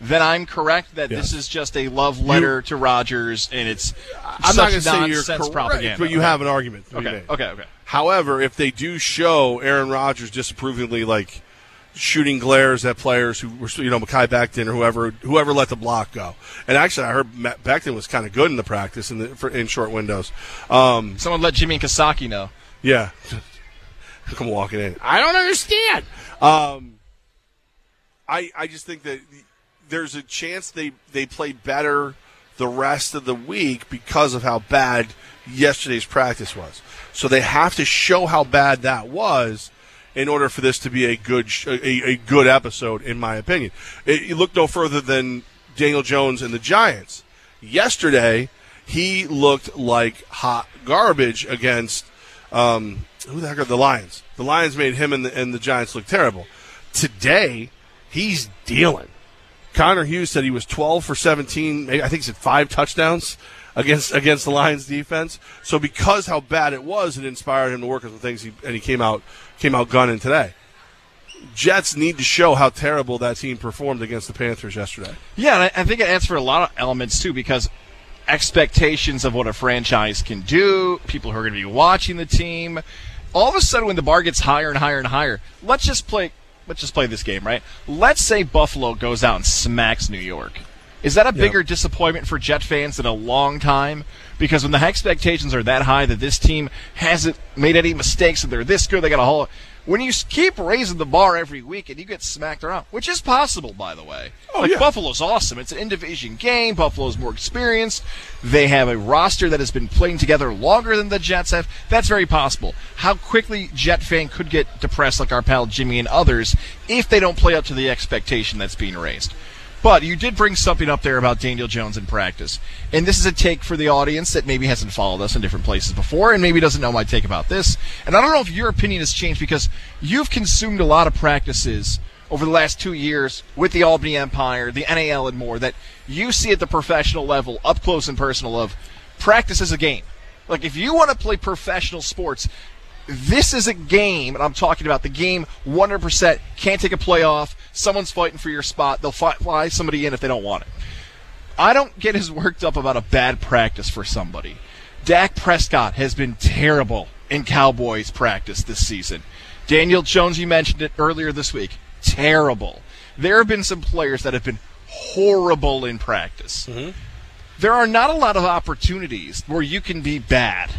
then I'm correct that this is just a love letter to Rodgers and it's I'm such not going to say you're correct, propaganda. but you Okay. have an argument. Okay, okay, okay. However, if they do show Aaron Rodgers disapprovingly, like shooting glares at players who were, you know, Mekhi Becton or whoever, whoever let the block go. And actually, I heard Matt Becton was kind of good in the practice in the for, in short windows. Um, Someone let Jimmy Kasaki know. Yeah, come walking in. I don't understand. Um, I I just think that there's a chance they they play better the rest of the week because of how bad yesterday's practice was. So they have to show how bad that was in order for this to be a good sh- a, a good episode, in my opinion. It, you look no further than Daniel Jones and the Giants. Yesterday, he looked like hot garbage against um, who the heck are the Lions? The Lions made him and the, and the Giants look terrible. Today, he's dealing. Connor Hughes said he was 12 for 17. I think he said five touchdowns against against the Lions defense. So because how bad it was, it inspired him to work on some things, he, and he came out came out gunning today. Jets need to show how terrible that team performed against the Panthers yesterday. Yeah, and I, I think it adds for a lot of elements too because expectations of what a franchise can do, people who are going to be watching the team. All of a sudden, when the bar gets higher and higher and higher, let's just play. Let's just play this game, right? Let's say Buffalo goes out and smacks New York. Is that a bigger disappointment for Jet fans in a long time? Because when the expectations are that high that this team hasn't made any mistakes and they're this good, they got a whole. When you keep raising the bar every week and you get smacked around, which is possible, by the way. Oh, like Buffalo's awesome. It's an in division game. Buffalo's more experienced. They have a roster that has been playing together longer than the Jets have. That's very possible. How quickly Jet fan could get depressed, like our pal Jimmy and others, if they don't play up to the expectation that's being raised. But you did bring something up there about Daniel Jones in practice. And this is a take for the audience that maybe hasn't followed us in different places before and maybe doesn't know my take about this. And I don't know if your opinion has changed because you've consumed a lot of practices over the last two years with the Albany Empire, the NAL, and more that you see at the professional level, up close and personal, of practice is a game. Like, if you want to play professional sports, this is a game, and I'm talking about the game 100% can't take a playoff. Someone's fighting for your spot. They'll fi- fly somebody in if they don't want it. I don't get as worked up about a bad practice for somebody. Dak Prescott has been terrible in Cowboys practice this season. Daniel Jones, you mentioned it earlier this week. Terrible. There have been some players that have been horrible in practice. Mm-hmm. There are not a lot of opportunities where you can be bad.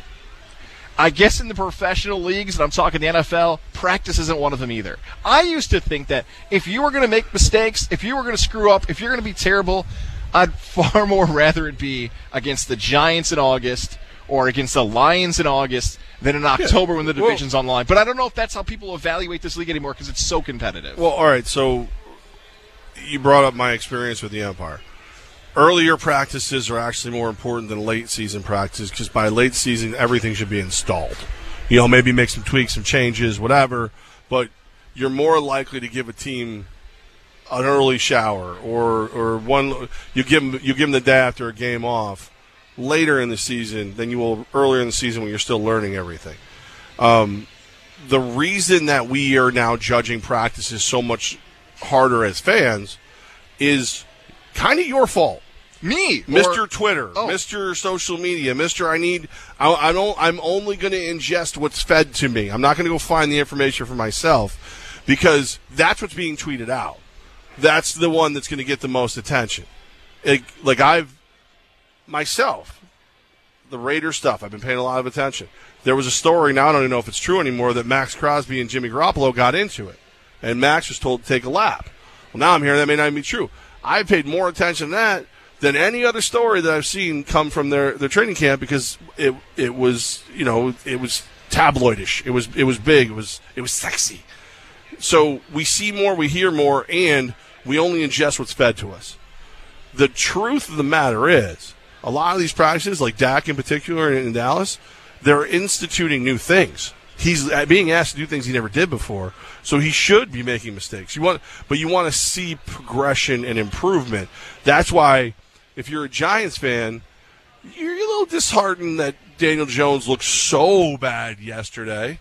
I guess in the professional leagues, and I'm talking the NFL, practice isn't one of them either. I used to think that if you were going to make mistakes, if you were going to screw up, if you're going to be terrible, I'd far more rather it be against the Giants in August or against the Lions in August than in October when the division's on the line. But I don't know if that's how people evaluate this league anymore because it's so competitive. Well, all right. So you brought up my experience with the Empire. Earlier practices are actually more important than late season practices because by late season everything should be installed. You know, maybe make some tweaks, some changes, whatever. But you're more likely to give a team an early shower or or one you give them you give them the day after a game off later in the season than you will earlier in the season when you're still learning everything. Um, the reason that we are now judging practices so much harder as fans is kind of your fault. Me, Mr. or- Twitter, Oh. Mr. Social Media, Mr. I need. I, I don't. I'm only going to ingest what's fed to me. I'm not going to go find the information for myself because that's what's being tweeted out. That's the one that's going to get the most attention. It, like I've myself, the Raider stuff. I've been paying a lot of attention. There was a story now. I don't even know if it's true anymore that Maxx Crosby and Jimmy Garoppolo got into it, and Max was told to take a lap. Well, now I'm hearing that may not be true. I paid more attention to that than any other story that I've seen come from their, their training camp because it it was you know it was tabloidish. It was it was big. It was it was sexy. So we see more, we hear more, and we only ingest what's fed to us. The truth of the matter is, a lot of these practices, like Dak in particular in, in Dallas, they're instituting new things. He's uh, being asked to do things he never did before, so he should be making mistakes. You want, but you want to see progression and improvement. That's why, if you're a Giants fan, you're a little disheartened that Daniel Jones looked so bad yesterday.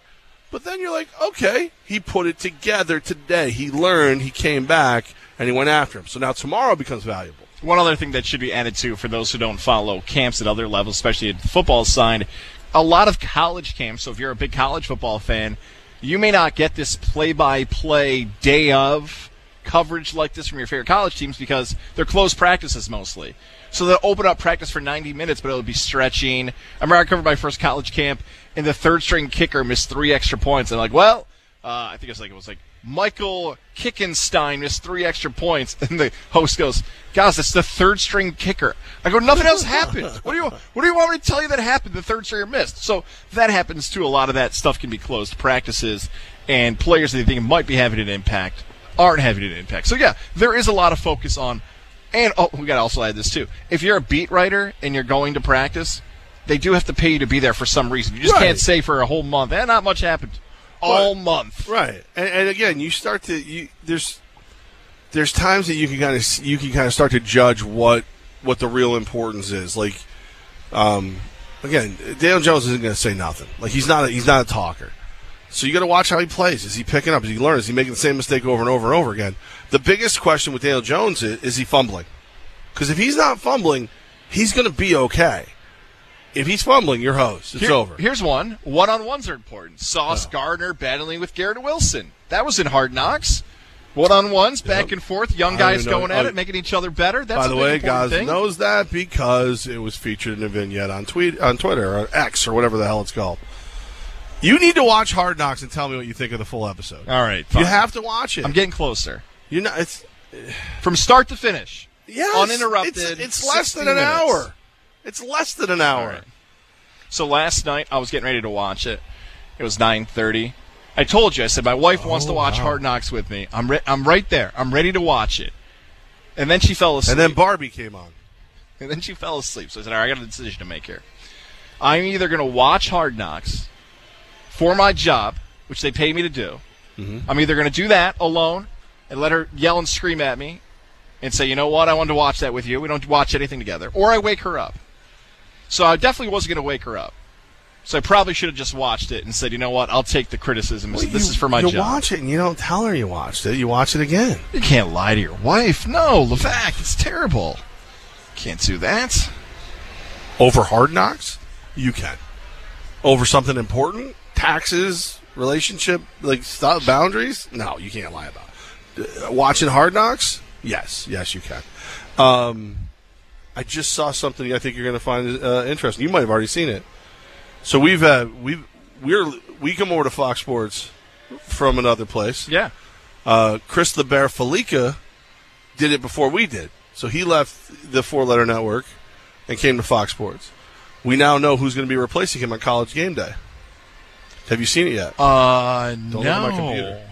But then you're like, okay, he put it together today. He learned, he came back, and he went after him. So now tomorrow becomes valuable. One other thing that should be added to for those who don't follow camps at other levels, especially at the football side, a lot of college camps. So if you're a big college football fan, you may not get this play-by-play day of coverage like this from your favorite college teams because they're closed practices mostly. So they'll open up practice for 90 minutes, but it'll be stretching. I remember I covered my first college camp, and the third string kicker missed three extra points. And I'm like, well, uh, I think it was like it was like Michael Kickenstein missed three extra points, and the host goes, "Guys, it's the third string kicker." I go, "Nothing else happened. What do you What do you want me to tell you that happened? The third stringer missed." So that happens too. A lot of that stuff can be closed practices, and players that they think might be having an impact aren't having an impact. So yeah, there is a lot of focus on. And oh, we got to also add this too. If you're a beat writer and you're going to practice, they do have to pay you to be there for some reason. You just Right. can't say for a whole month, eh, not much happened all month. Right, and, and again, you start to you there's there's times that you can kind of you can kind of start to judge what what the real importance is. Like, um, again, Daniel Jones isn't going to say nothing. Like he's not a, he's not a talker. So you got to watch how he plays. Is he picking up? Is he learning? Is he making the same mistake over and over and over again? The biggest question with Daniel Jones is: Is he fumbling? Because if he's not fumbling, he's going to be okay. If he's fumbling, you're hosed. It's Here- over. Here's one. One on ones are important. Sauce Gardner battling with Garrett Wilson. That was in Hard Knocks. One on ones, back and forth, young guys going at oh, it, making each other better. That's By the way, guys thing. knows that because it was featured in a vignette on tweet on Twitter or X or whatever the hell it's called. You need to watch Hard Knocks and tell me what you think of the full episode. All right, you have to watch it. I'm getting closer. You know, it's from start to finish. Yes, uninterrupted. It's, it's less than an minutes. hour. It's less than an hour. So last night I was getting ready to watch it. It was 9:30. I told you I said my wife wants to Oh, watch wow. Hard Knocks with me. I'm re- I'm right there. I'm ready to watch it. And then she fell asleep. And then Barbie came on. And then she fell asleep. So I said, "All right, I got a decision to make here. I'm either going to watch Hard Knocks for my job, which they pay me to do. Mm-hmm. I'm either going to do that alone and let her yell and scream at me and say, you know what, I wanted to watch that with you. We don't watch anything together. Or I wake her up. So I definitely wasn't going to wake her up. So I probably should have just watched it and said, you know what, I'll take the criticism. this you- is for my you job. watch it and you don't tell her you watched it. You watch it again. You can't lie to your wife. No, Levac, it's terrible. Can't do that. Over Hard Knocks, you can. Over something important, taxes, relationship like stuff, boundaries? No, you can't lie about. it. Uh, watching Hard Knocks? Yes, yes, you can. Um, I just saw something I think you're going to find uh, interesting. You might have already seen it. So we've had we we're we come over to Fox Sports from another place. Yeah. Uh, Chris the Bear Fallica did it before we did. So he left the four letter network and came to Fox Sports. We now know who's going to be replacing him on college game day. Have you seen it yet? Uh, Don't no. look at my computer.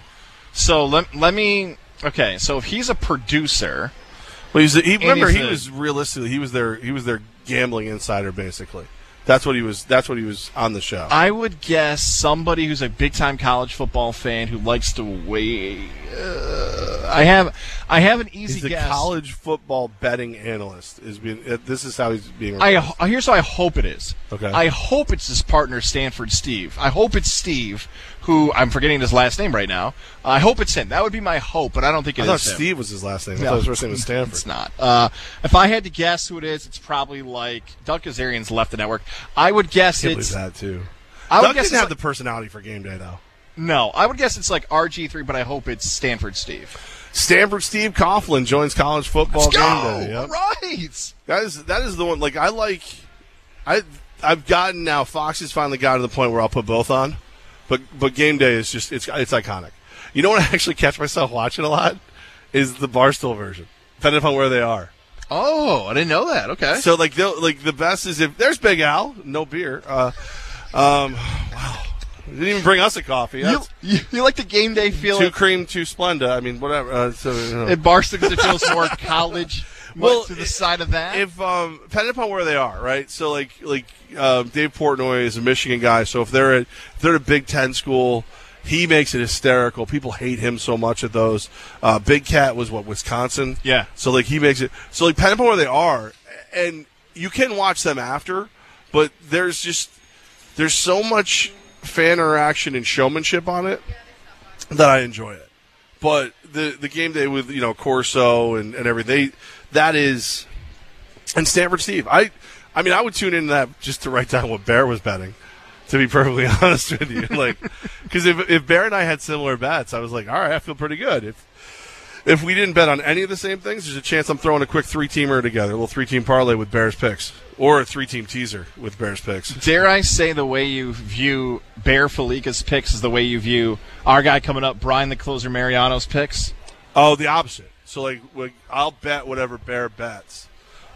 So let let me. Okay, so if he's a producer, Well, he's he, remember he's he a- was realistically he was their he was their gambling insider basically. That's what he was. That's what he was on the show. I would guess somebody who's a big time college football fan who likes to wait. Uh, I have I have an easy He's a guess. college football betting analyst. Is being uh, this is how he's being. I replaced. uh, here's how I hope it is. Okay. I hope it's his partner Stanford Steve. I hope it's Steve, who I'm forgetting his last name right now. I hope it's him. That would be my hope, but I don't think it I is thought him. Steve was his last name. I No. thought his first name was Stanford. It's not. Uh, if I had to guess who it is, it's probably like Doug Kezirian's left the network. I would guess Can't it's that too. I would Doug guess didn't have like- the personality for game day though. no. I would guess it's like RG3, but I hope it's Stanford Steve. Stanford Steve Coughlin joins college football Let's game go! day. Yep. Right. That is that is the one. Like I like, I I've gotten now. Fox has finally gotten to the point where I'll put both on, but but game day is just it's it's iconic. You know what I actually catch myself watching a lot is the Barstool version, depending upon where they are. Oh, I didn't know that. Okay. So like they'll- like the best is if there's Big Al, no beer. Uh, um, wow, didn't even bring us a coffee. You, you, you like the game day feeling two cream, two Splenda. I mean, whatever. Uh, so you know. at it feels more college. Well, to the side of that. if um depending upon where they are, right? So like like uh, Dave Portnoy is a Michigan guy, so if they're at if they're at a Big Ten school, he makes it hysterical. People hate him so much at those. Uh, Big Cat was what Wisconsin, Yeah. So like he makes it so like depending upon where they are, and you can watch them after, but there's just there's so much fan interaction and showmanship on it that I enjoy it. But the the game day with you know Corso and, and everything, they, that is, and Stanford Steve. I I mean I would tune into that just to write down what Bear was betting. To be perfectly honest with you, like because if if Bear and I had similar bets, I was like, all right, I feel pretty good. If if we didn't bet on any of the same things, there's a chance I'm throwing a quick three teamer together, a little three team parlay with Bears picks, or a three team teaser with Bears picks. Dare I say the way you view Bear Fallica's picks is the way you view our guy coming up, Brian the Closer Mariano's picks? Oh, the opposite. So like, like I'll bet whatever Bear bets.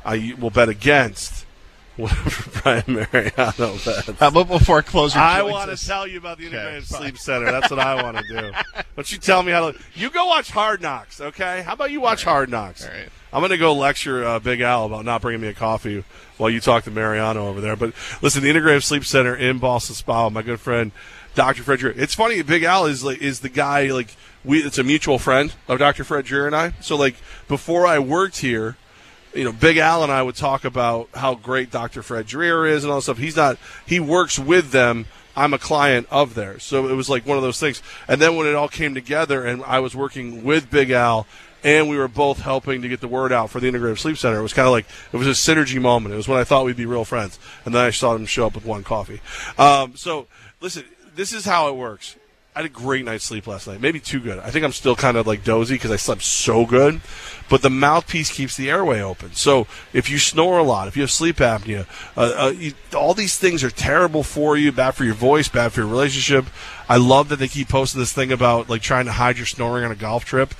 I will bet against whatever Brian Mariano bets. How about before Closer I want to tell you about the Okay, Integrated fine. Sleep Center. That's what I want to do. Don't you tell me how to. You go watch Hard Knocks, okay? How about you watch Hard Knocks? All right. I'm going to go lecture uh, Big Al about not bringing me a coffee while you talk to Mariano over there. But listen, the Integrative Sleep Center in Ballston Spa, my good friend Dr. Frederick. It's funny, Big Al is like is the guy like we. It's a mutual friend of Dr. Fred Dreer and I. So like before I worked here, you know, Big Al and I would talk about how great Dr. Fred Dreer is and all that stuff. He's not. He works with them. I'm a client of theirs, so it was like one of those things. And then when it all came together, and I was working with Big Al, and we were both helping to get the word out for the Integrative Sleep Center. It was kind of like it was a synergy moment. It was when I thought we'd be real friends, and then I saw them show up with one coffee. Um, so listen, this is how it works. I had a great night's sleep last night. Maybe too good. I think I'm still kind of like dozy because I slept so good. But the mouthpiece keeps the airway open. So if you snore a lot, if you have sleep apnea, uh, uh, you, all these things are terrible for you, bad for your voice, bad for your relationship. I love that they keep posting this thing about like trying to hide your snoring on a golf trip.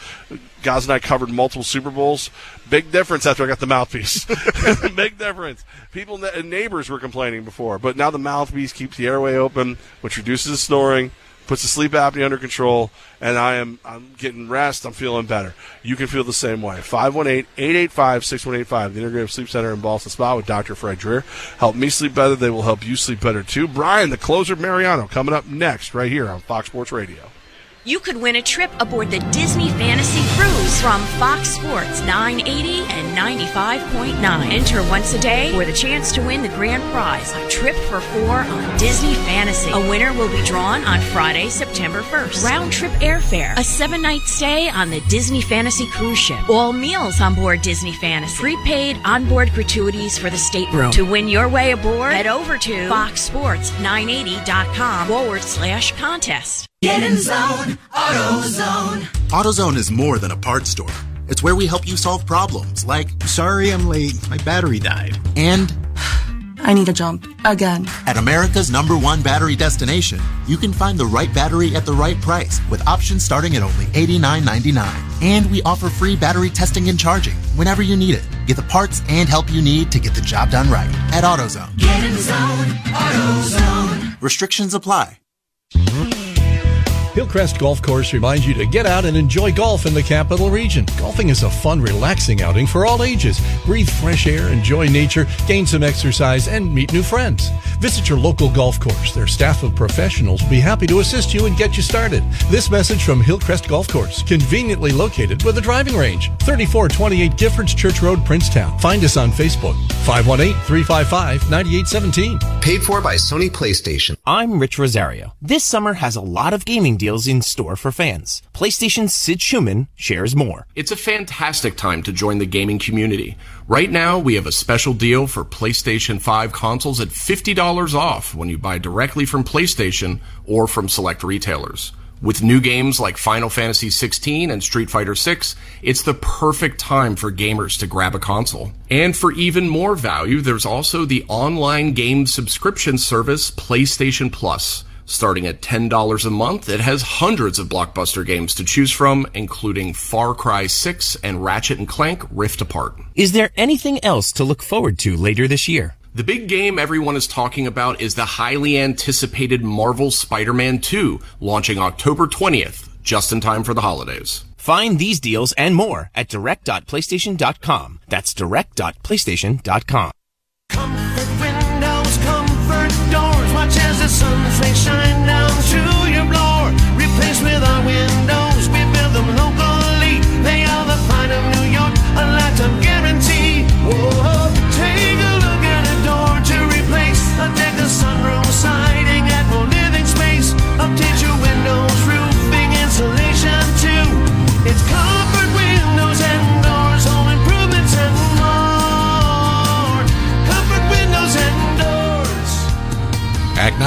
Guys and I covered multiple Super Bowls. Big difference after I got the mouthpiece. Big difference. People, and neighbors were complaining before, but now the mouthpiece keeps the airway open, which reduces the snoring puts the sleep apnea under control, and I am I'm getting rest. I'm feeling better. You can feel the same way. 518-885-6185, the Integrative Sleep Center in Ballston Spa with Dr. Fred Dreer. Help me sleep better. They will help you sleep better too. Brian, the closer Mariano, coming up next right here on Fox Sports Radio. You could win a trip aboard the Disney Fantasy Cruise from Fox Sports 980 and 95.9. Enter once a day for the chance to win the grand prize, a trip for four on Disney Fantasy. A winner will be drawn on Friday, September 1st. Round trip airfare, a seven night stay on the Disney Fantasy Cruise ship, all meals on board Disney Fantasy, prepaid onboard gratuities for the stateroom. To win your way aboard, head over to foxsports980.com forward slash contest. Get in zone, AutoZone. AutoZone is more than a parts store. It's where we help you solve problems like Sorry I'm late. My battery died. and I need a jump. Again. at America's number one battery destination, you can find the right battery at the right price with options starting at only $89.99. And we offer free battery testing and charging whenever you need it. Get the parts and help you need to get the job done right at AutoZone. Get in zone, AutoZone. Restrictions apply. Hillcrest Golf Course reminds you to get out and enjoy golf in the capital region. Golfing is a fun, relaxing outing for all ages. Breathe fresh air, enjoy nature, gain some exercise, and meet new friends. Visit your local golf course. Their staff of professionals will be happy to assist you and get you started. This message from Hillcrest Golf Course, conveniently located with a driving range. 3428 Giffords Church Road, Princetown. Find us on Facebook. 518-355-9817. Paid for by Sony PlayStation. I'm Rich Rosario. This summer has a lot of gaming deals in store for fans. PlayStation's Sid Shuman shares more. It's a fantastic time to join the gaming community. Right now, we have a special deal for PlayStation 5 consoles at $50 off when you buy directly from PlayStation or from select retailers. With new games like Final Fantasy XVI and Street Fighter VI, it's the perfect time for gamers to grab a console. And for even more value, there's also the online game subscription service PlayStation Plus. Starting at $10 a month, it has hundreds of blockbuster games to choose from, including Far Cry 6 and Ratchet and Clank Rift Apart. Is there anything else to look forward to later this year? The big game everyone is talking about is the highly anticipated Marvel Spider-Man 2, launching October 20th, just in time for the holidays. Find these deals and more at direct.playstation.com. That's direct.playstation.com. Windows, the sun's rays shine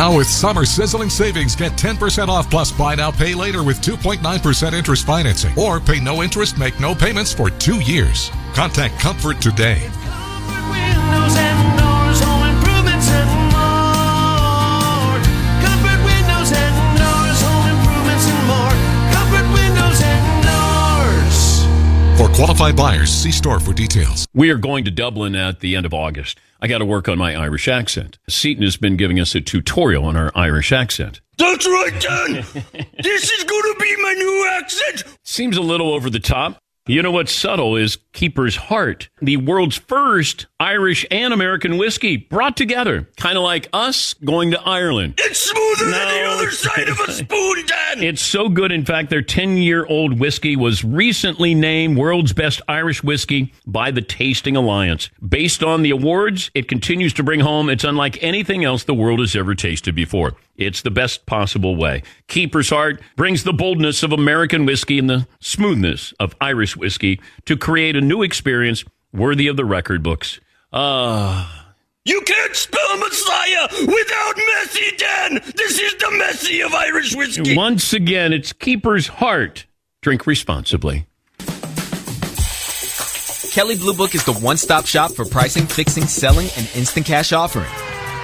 now with summer sizzling savings. Get 10% off plus buy now, pay later with 2.9% interest financing. Or pay no interest, make no payments for two years. Contact Comfort today. Comfort Windows and doors, home improvements and more. Comfort windows and doors, home improvements and more. Comfort windows and doors. For qualified buyers, see store for details. We are going to Dublin at the end of August. I got to work on my Irish accent. Seaton has been giving us a tutorial on our Irish accent. That's right, Dan. this is going to be my new accent. Seems a little over the top. You know what's subtle is Keeper's Heart, the world's first Irish and American whiskey brought together, kind of like us going to Ireland. It's smoother than the other side of a spoon, Dan. It's so good. In fact, their 10 year old whiskey was recently named world's best Irish whiskey by the Tasting Alliance. Based on the awards, it continues to bring home it's unlike anything else the world has ever tasted before. It's the best possible way. Keeper's Heart brings the boldness of American whiskey and the smoothness of Irish whiskey to create a new experience worthy of the record books. Ah. You can't spell Messiah without Messi, Dan. This is the Messi of Irish whiskey. Once again, it's Keeper's Heart. Drink responsibly. Kelley Blue Book is the one stop shop for pricing, fixing, selling, and instant cash offering.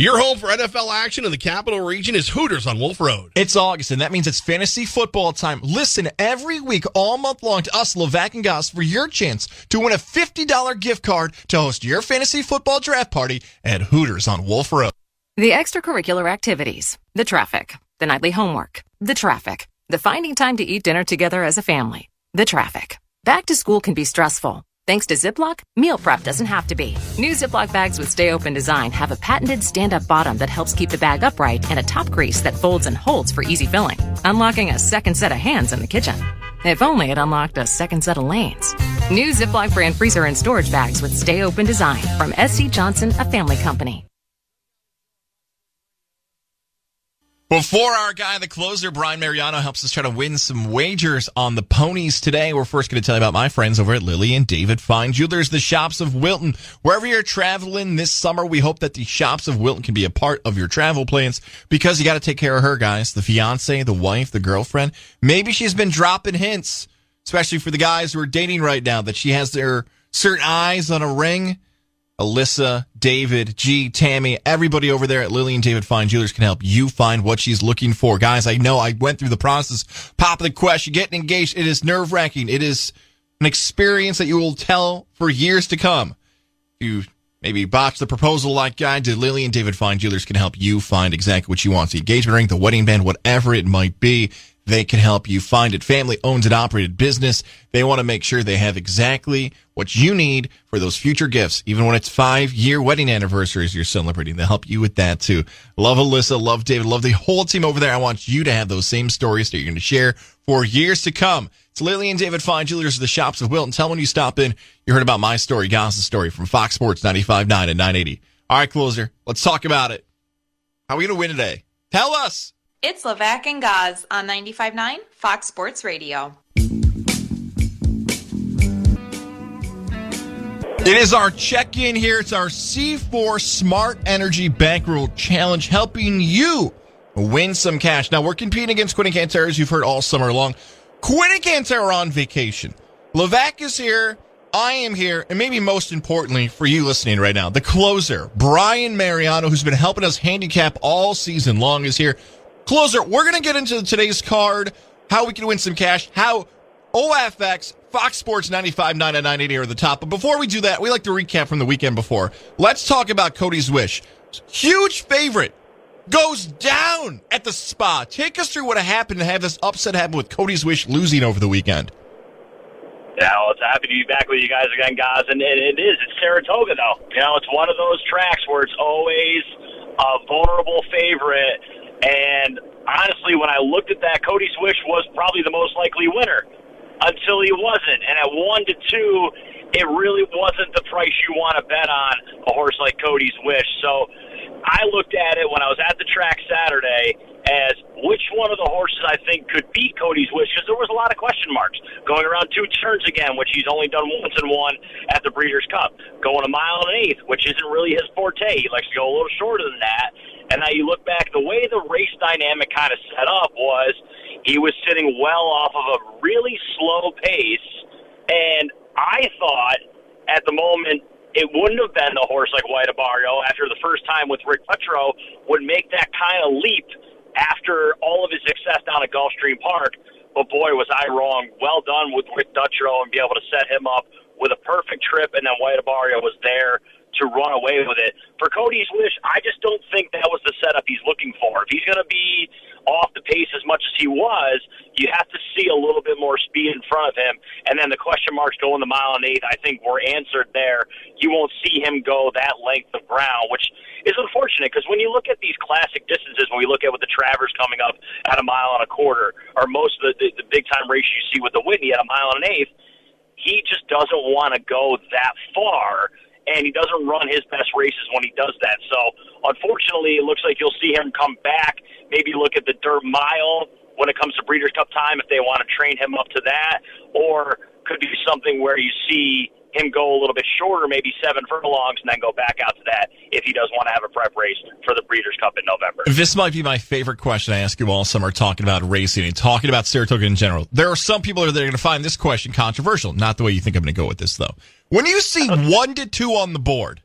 Your home for NFL action in the capital region is Hooters on Wolf Road. It's August, and that means it's fantasy football time. Listen every week, all month long, to us, Levac and Goss, for your chance to win a $50 gift card to host your fantasy football draft party at Hooters on Wolf Road. The extracurricular activities, the traffic, the nightly homework, the traffic, the finding time to eat dinner together as a family, the traffic. Back to school can be stressful. Thanks to Ziploc, meal prep doesn't have to be. New Ziploc bags with stay open design have a patented stand up bottom that helps keep the bag upright and a top crease that folds and holds for easy filling, unlocking a second set of hands in the kitchen. If only it unlocked a second set of lanes. New Ziploc brand freezer and storage bags with stay open design from SC Johnson, a family company. Before our guy, the closer, Brian Mariano, helps us try to win some wagers on the ponies today, we're first going to tell you about my friends over at Lily and David Fine Jewelers, the shops of Wilton. Wherever you're traveling this summer, we hope that the shops of Wilton can be a part of your travel plans because you got to take care of her, guys. The fiance, the wife, the girlfriend. Maybe she's been dropping hints, especially for the guys who are dating right now, that she has their certain eyes on a ring. Alyssa, David, G, Tammy, everybody over there at Lily and David Fine Jewelers can help you find what she's looking for. Guys, I know I went through the process. Pop the question, getting engaged. It is nerve wracking. It is an experience that you will tell for years to come. You maybe botch the proposal like I did, Lily and David Fine Jewelers can help you find exactly what you want. The engagement ring, the wedding band, whatever it might be. They can help you find it. Family owned and operated business. They want to make sure they have exactly what you need for those future gifts. Even when it's five year wedding anniversaries you're celebrating, they'll help you with that too. Love Alyssa, love David, love the whole team over there. I want you to have those same stories that you're going to share for years to come. It's Lily and David Fine Jewelers of the shops of Wilton. Tell when you stop in, you heard about my story, Goss's story from Fox Sports 95.9 and 980. All right, closer. Let's talk about it. How are we going to win today? Tell us. It's Levac and Goss on 95.9 Fox Sports Radio. It is our check in here. It's our C4 Smart Energy Bankroll Challenge helping you win some cash. Now, we're competing against Quinn and Cantera, as you've heard all summer long. Quinn and Cantera are on vacation. Levac is here. I am here. And maybe most importantly for you listening right now, the closer, Brian Mariano, who's been helping us handicap all season long, is here. Closer, we're going to get into today's card, how we can win some cash, how OFX, Fox Sports 95, 9 and 980 are the top. But before we do that, we like to recap from the weekend before. Let's talk about Cody's Wish. Huge favorite goes down at the spa. Take us through what happened to have this upset happen with Cody's Wish losing over the weekend. Yeah, well, it's happy to be back with you guys again, guys. And it, it is. It's Saratoga, though. You know, it's one of those tracks where it's always a vulnerable favorite. And honestly, when I looked at that, Cody's Wish was probably the most likely winner until he wasn't. And at one to two, it really wasn't the price you want to bet on a horse like Cody's Wish. So I looked at it when I was at the track Saturday as which one of the horses I think could beat Cody's Wish because there was a lot of question marks going around two turns again, which he's only done once and one at the Breeders' Cup, going a mile and an eighth, which isn't really his forte. He likes to go a little shorter than that. And now you look back, the way the race dynamic kind of set up was he was sitting well off of a really slow pace, and I thought at the moment it wouldn't have been a horse like White Abarrio after the first time with Rick Dutrow would make that kind of leap after all of his success down at Gulfstream Park. But boy, was I wrong. Well done with Rick Dutrow and be able to set him up with a perfect trip, and then White Abarrio was there to run away with it. For Cody's Wish, I just don't think that was the setup he's looking for. If he's going to be off the pace as much as he was, you have to see a little bit more speed in front of him. And then the question marks going the mile and eighth, I think were answered there. You won't see him go that length of ground, which is unfortunate because when you look at these classic distances, when we look at with the Travers coming up at a mile and a quarter, or most of the, the, the big time races you see with the Whitney at a mile and an eighth, he just doesn't want to go that far and he doesn't run his best races when he does that. So, unfortunately, it looks like you'll see him come back. Maybe look at the dirt mile when it comes to Breeders' Cup time if they want to train him up to that, or could be something where you see him go a little bit shorter, maybe seven furlongs, and then go back out to that if he does want to have a prep race for the Breeders' Cup in November. This might be my favorite question I ask you all summer talking about racing and talking about Saratoga in general. There are some people that are going to find this question controversial. Not the way you think I'm going to go with this, though. When you see one to two on the board,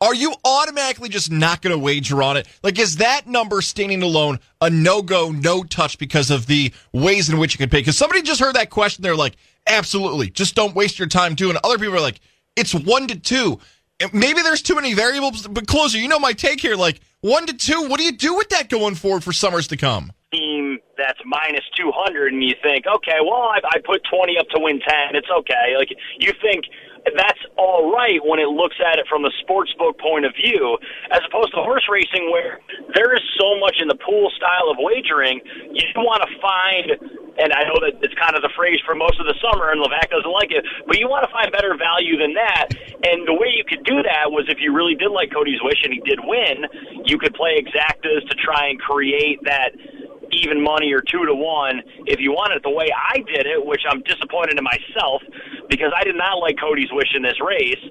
are you automatically just not going to wager on it? Like, is that number standing alone a no go, no touch because of the ways in which you can pay? Because somebody just heard that question. They're like, absolutely. Just don't waste your time doing it. Other people are like, it's one to two. Maybe there's too many variables, but closer, you know my take here. Like, one to two, what do you do with that going forward for summers to come? team that's minus 200 and you think, okay, well, I, I put 20 up to win 10. It's okay. Like, you think that's all right when it looks at it from the sports book point of view, as opposed to horse racing where there is so much in the pool style of wagering, you want to find, and I know that it's kind of the phrase for most of the summer, and Levac doesn't like it, but you want to find better value than that. And the way you could do that was if you really did like Cody's Wish and he did win, you could play exactas to try and create that even money or two to one if you want it the way I did it, which I'm disappointed in myself because I did not like Cody's wish in this race.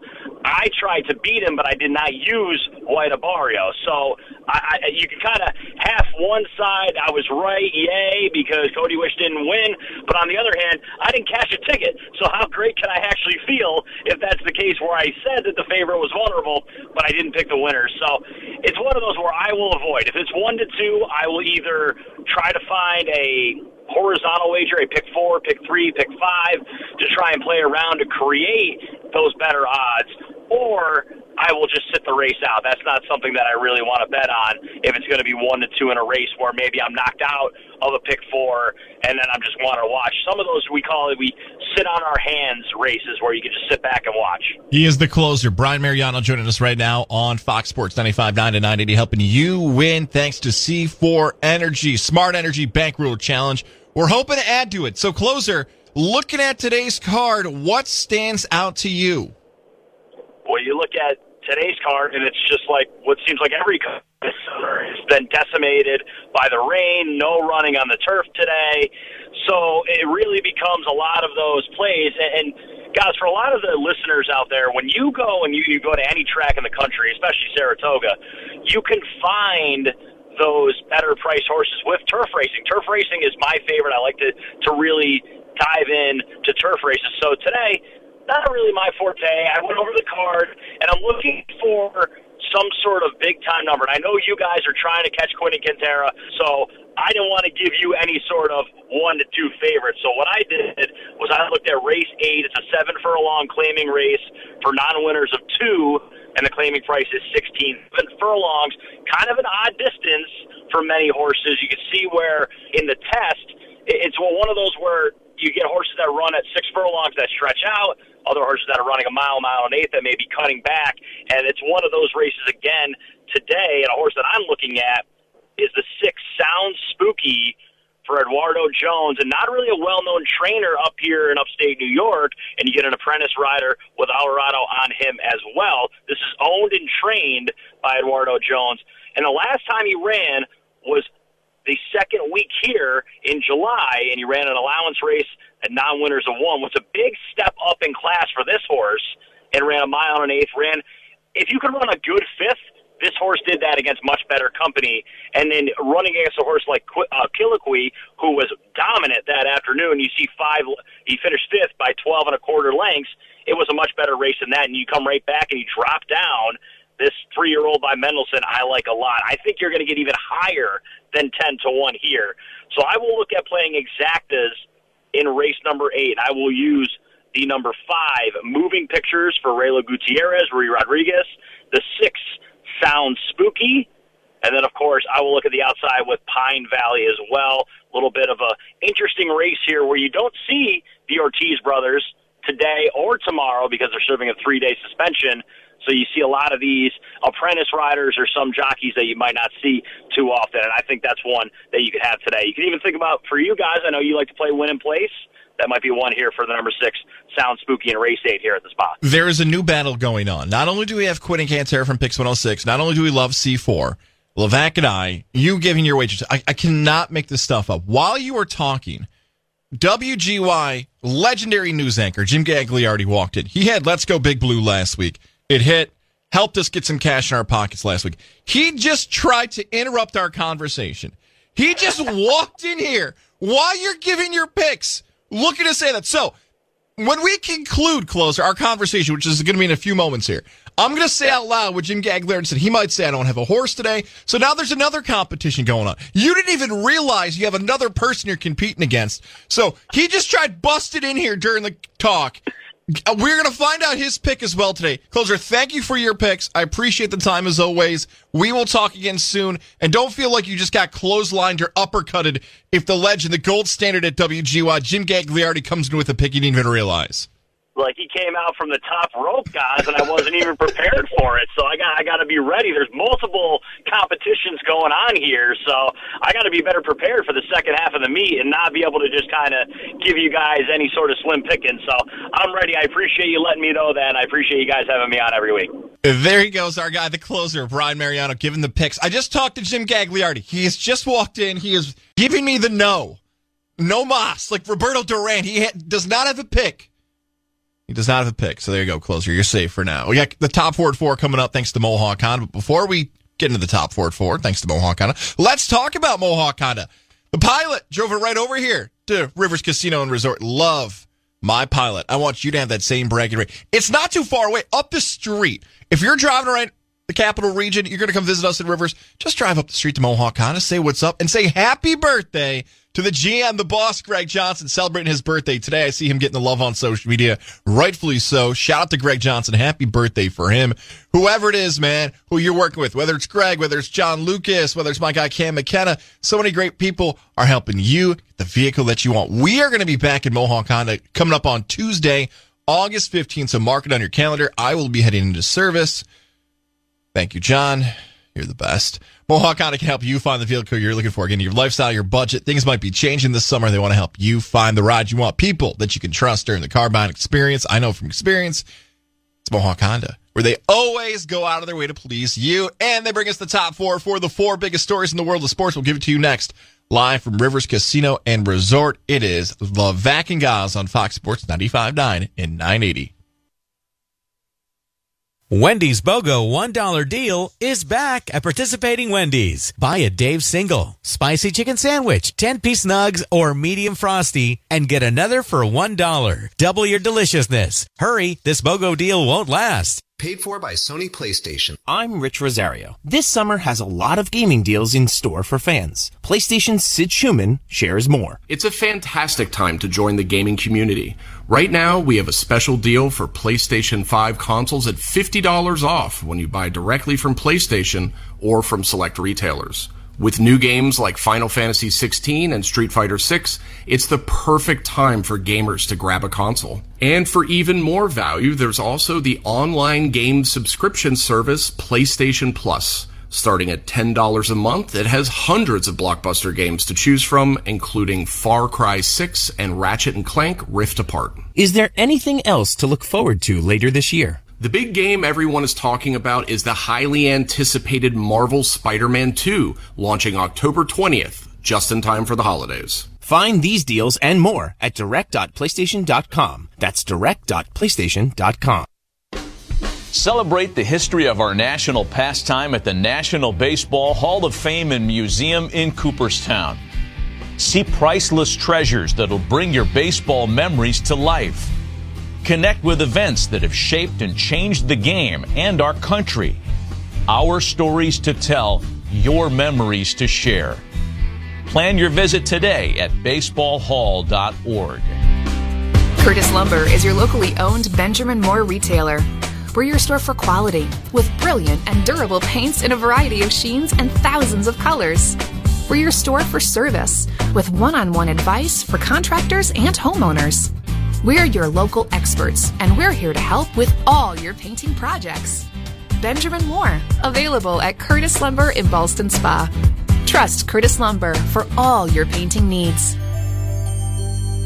I tried to beat him, but I did not use White Abarrio. So I, I, you can kind of half one side. I was right, yay, because Cody Wish didn't win. But on the other hand, I didn't cash a ticket. So how great can I actually feel if that's the case where I said that the favorite was vulnerable, but I didn't pick the winner? So it's one of those where I will avoid. If it's one to two, I will either try to find a horizontal wager, a pick four, pick three, pick five, to try and play around to create those better odds, or I will just sit the race out. That's not something that I really want to bet on if it's going to be one to two in a race where maybe I'm knocked out of a pick four and then I'm just want to watch. Some of those we call it we sit on our hands races where you can just sit back and watch. He is the closer. Brian Mariano joining us right now on Fox Sports 95.9 to 980, helping you win thanks to C4 Energy, Smart Energy Bankroll Challenge. We're hoping to add to it. So, closer, looking at today's card, what stands out to you? Well, you look at today's card, and it's just like what seems like every card this summer has been decimated by the rain, no running on the turf today. So it really becomes a lot of those plays. And, and guys, for a lot of the listeners out there, when you go and you, you go to any track in the country, especially Saratoga, you can find those better priced horses with turf racing. Turf racing is my favorite. I like to to really dive in to turf races. So today, not really my forte. I went over the card and I'm looking for some sort of big time number. And I know you guys are trying to catch Quinn and Cantera, so I didn't want to give you any sort of one to two favorites. So what I did was I looked at race eight. It's a seven furlong claiming race for non-winners of two, and the claiming price is 16 furlongs. Kind of an odd distance for many horses. You can see where in the test, it's one of those where you get horses that run at six furlongs that stretch out, other horses that are running a mile, mile and eighth that may be cutting back, and it's one of those races again today. And a horse that I'm looking at is the six Sound Spooky for Eduardo Jones, and not really a well-known trainer up here in upstate New York. And you get an apprentice rider with Alvarado on him as well. This is owned and trained by Eduardo Jones, and the last time he ran was the second week here in July, and he ran an allowance race at non-winners of one. Was a big step up in class for this horse, and ran a mile and an eighth. Ran, if you could run a good fifth, this horse did that against much better company, and then running against a horse like Qu- uh, Killiqui, who was dominant that afternoon. You see five, he finished fifth by twelve and a quarter lengths. It was a much better race than that, and you come right back and you drop down this three year old by Mendelssohn, I like a lot. I think you're going to get even higher than 10 to 1 here. So I will look at playing exactas in race number eight. I will use the number five, moving pictures for Reylu Gutierrez, Rui Rodriguez. The six sounds spooky. And then, of course, I will look at the outside with Pine Valley as well. A little bit of a interesting race here where you don't see the Ortiz brothers today or tomorrow because they're serving a three day suspension. So you see a lot of these apprentice riders or some jockeys that you might not see too often. And I think that's one that you could have today. You can even think about for you guys, I know you like to play win in place. That might be one here for the number six Sound Spooky in race eight here at the spot. There is a new battle going on. Not only do we have Quinn and Cantera from Pix 106, not only do we love C4, Levac and I, you giving your wagers. I, I cannot make this stuff up. While you were talking, WGY legendary news anchor Jim Gagliardi already walked in. He had Let's Go Big Blue last week. It hit, helped us get some cash in our pockets last week. He just tried to interrupt our conversation. He just walked in here while you're giving your picks, looking to say that. So, when we conclude, closer, our conversation, which is going to be in a few moments here, I'm going to say out loud what Jim Gagliardi said. He might say, I don't have a horse today. So now there's another competition going on. You didn't even realize you have another person you're competing against. So he just tried busted in here during the talk. Uh, We're going to find out his pick as well today. Closer, thank you for your picks. I appreciate the time as always. We will talk again soon. And don't feel like you just got clotheslined or uppercutted if the legend, the gold standard at WGY, Jim Gagliardi comes in with a pick you didn't even realize. Like he came out from the top rope, guys, and I wasn't even prepared for it. So I got I got to be ready. There's multiple competitions going on here, so I got to be better prepared for the second half of the meet and not be able to just kind of give you guys any sort of slim picking. So I'm ready. I appreciate you letting me know that, and I appreciate you guys having me on every week. There he goes, our guy, the closer, Brian Mariano, giving the picks. I just talked to Jim Gagliardi. He has just walked in. He is giving me the no. No Moss, Like Roberto Duran. He ha- does not have a pick. He does not have a pick. So there you go, closer. You're safe for now. We got the top four at four coming up thanks to Mohawk Honda. But before we get into the top four at four, thanks to Mohawk Honda, let's talk about Mohawk Honda. The pilot drove it right over here to Rivers Casino and Resort. Love my pilot. I want you to have that same bragging rate. It's not too far away, up the street. If you're driving around the capital region, you're going to come visit us in Rivers, just drive up the street to Mohawk Honda, say what's up, and say happy birthday to the GM, the boss, Greg Johnson, celebrating his birthday today. I see him getting the love on social media, rightfully so. Shout out to Greg Johnson. Happy birthday for him. Whoever it is, man, who you're working with, whether it's Greg, whether it's John Lucas, whether it's my guy Cam McKenna, so many great people are helping you get the vehicle that you want. We are going to be back in Mohawk Honda coming up on Tuesday, August 15th. So mark it on your calendar. I will be heading into service. Thank you, John. You're the best. Mohawk Honda can help you find the vehicle you're looking for. Again, your lifestyle, your budget, things might be changing this summer. They want to help you find the ride you want. People that you can trust during the car buying experience. I know from experience, it's Mohawk Honda, where they always go out of their way to please you. And they bring us the top four for the four biggest stories in the world of sports. We'll give it to you next. Live from Rivers Casino and Resort, it is the Vac Gaz on Fox Sports 95.9 and 980. Wendy's BOGO $1 deal is back at participating Wendy's. Buy a Dave single, spicy chicken sandwich, 10 piece nugs, or medium frosty, and get another for $1. Double your deliciousness. Hurry, this BOGO deal won't last. Paid for by Sony PlayStation. I'm Rich Rosario. This summer has a lot of gaming deals in store for fans. PlayStation's Sid Shuman shares more. It's a fantastic time to join the gaming community. Right now, we have a special deal for PlayStation 5 consoles at $50 off when you buy directly from PlayStation or from select retailers. With new games like Final Fantasy XVI and Street Fighter VI, it's the perfect time for gamers to grab a console. And for even more value, there's also the online game subscription service PlayStation Plus. Starting at $10 a month, it has hundreds of blockbuster games to choose from, including Far Cry 6 and Ratchet and Clank Rift Apart. Is there anything else to look forward to later this year? The big game everyone is talking about is the highly anticipated Marvel Spider-Man 2, launching October 20th, just in time for the holidays. Find these deals and more at direct.playstation.com. That's direct.playstation.com. Celebrate the history of our national pastime at the National Baseball Hall of Fame and Museum in Cooperstown. See priceless treasures that'll bring your baseball memories to life. Connect with events that have shaped and changed the game and our country. Our stories to tell, your memories to share. Plan your visit today at baseballhall.org. Curtis Lumber is your locally owned Benjamin Moore retailer. We're your store for quality, with brilliant and durable paints in a variety of sheens and thousands of colors. We're your store for service, with one on one advice for contractors and homeowners. We're your local experts, and we're here to help with all your painting projects. Benjamin Moore, available at Curtis Lumber in Ballston Spa. Trust Curtis Lumber for all your painting needs.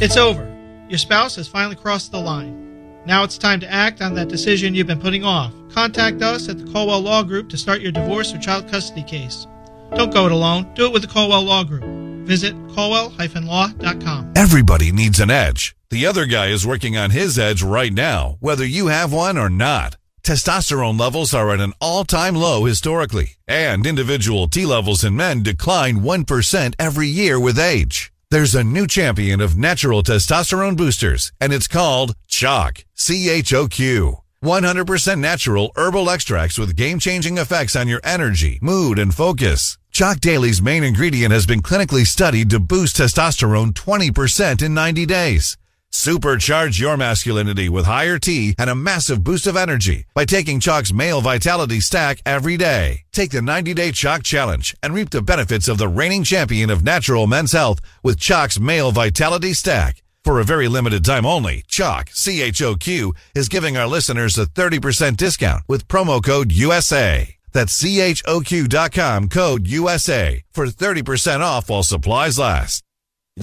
It's over. Your spouse has finally crossed the line. Now it's time to act on that decision you've been putting off. Contact us at the Colwell Law Group to start your divorce or child custody case. Don't go it alone. Do it with the Colwell Law Group. Visit colwell-law.com. Everybody needs an edge. The other guy is working on his edge right now, whether you have one or not. Testosterone levels are at an all-time low historically, and individual T levels in men decline 1% every year with age. There's a new champion of natural testosterone boosters, and it's called Choq. C-H-O-Q. 100% natural herbal extracts with game changing effects on your energy, mood, and focus. Choq Daily's main ingredient has been clinically studied to boost testosterone 20% in 90 days. Supercharge your masculinity with higher T and a massive boost of energy by taking Choq's Male Vitality Stack every day. Take the 90 Day Choq Challenge and reap the benefits of the reigning champion of natural men's health with Choq's Male Vitality Stack. For a very limited time only, Choq, C-H-O-Q, is giving our listeners a 30% discount with promo code USA. That's C-H-O-Q dot com code USA for 30% off while supplies last.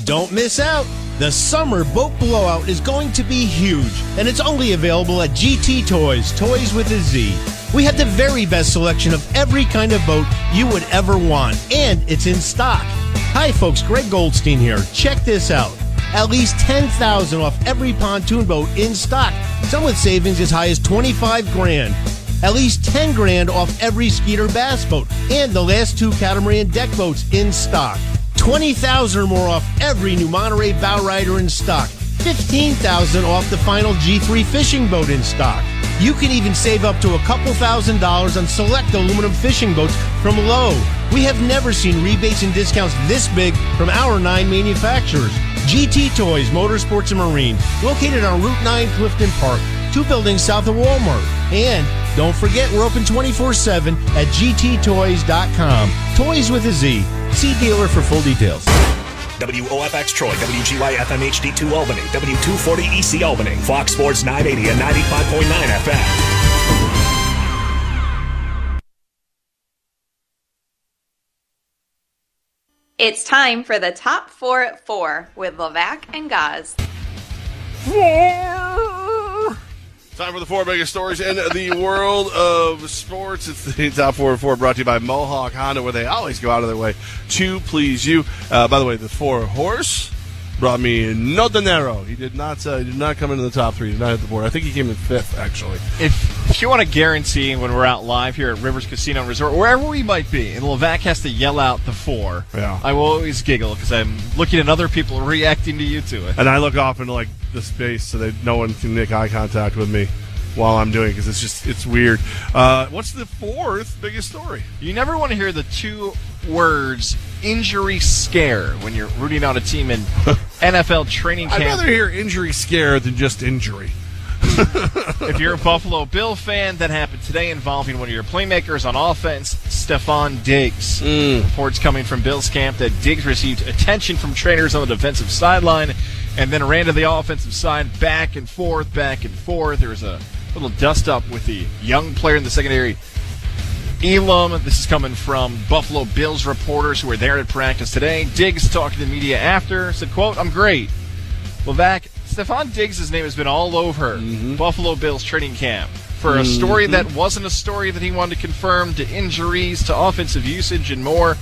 Don't miss out. The summer boat blowout is going to be huge, and it's only available at GT Toys, Toys with a Z. We have the very best selection of every kind of boat you would ever want, and it's in stock. Hi, folks, Greg Goldstein here. Check this out. At least 10,000 off every pontoon boat in stock, some with savings as high as 25 grand. At least 10 grand off every Skeeter bass boat, and the last two catamaran deck boats in stock. 20,000 or more off every new Monterey bow rider in stock. 15,000 off the final G3 fishing boat in stock. You can even save up to a couple thousand dollars on select aluminum fishing boats from Lowe. We have never seen rebates and discounts this big from our nine manufacturers. GT Toys, Motorsports and Marine, located on Route 9 Clifton Park, two buildings south of Walmart. And don't forget, we're open 24 7 at gttoys.com. Toys with a Z. See dealer for full details. WOFX Troy, WGYFM HD2 Albany, W240 EC Albany, Fox Sports 980 and 95.9 FM. It's time for the top four at four with Levac and Gaz. Time for the four biggest stories in the world of sports. It's the top four and four brought to you by Mohawk Honda, where they always go out of their way to please you. Uh, by the way, the four horse brought me no dinero. He did not. Uh, he did not come into the top three. He did not hit the board. I think he came in fifth, actually. If, if you want to guarantee when we're out live here at Rivers Casino Resort, wherever we might be, and Levac has to yell out the four, Yeah. I will always giggle because I'm looking at other people reacting to you to it. And I look off into like the space so that no one can make eye contact with me while I'm doing because it's just it's weird. Uh, what's the fourth biggest story? You never want to hear the two words injury scare when you're rooting on a team in NFL training camp. I'd rather hear injury scare than just injury. if you're a Buffalo Bill fan, that happened today involving one of your playmakers on offense, Stefon Diggs. Mm. Reports coming from Bill's camp that Diggs received attention from trainers on the defensive sideline and then ran to the offensive side back and forth, back and forth. There was a little dust up with the young player in the secondary. Elam, this is coming from Buffalo Bills reporters who were there at practice today. Diggs talking to the media after said, quote, I'm great. Levac, Stefon Diggs' name has been all over Buffalo Bills training camp for a story Mhm. that wasn't a story that he wanted to confirm to injuries, to offensive usage, and more.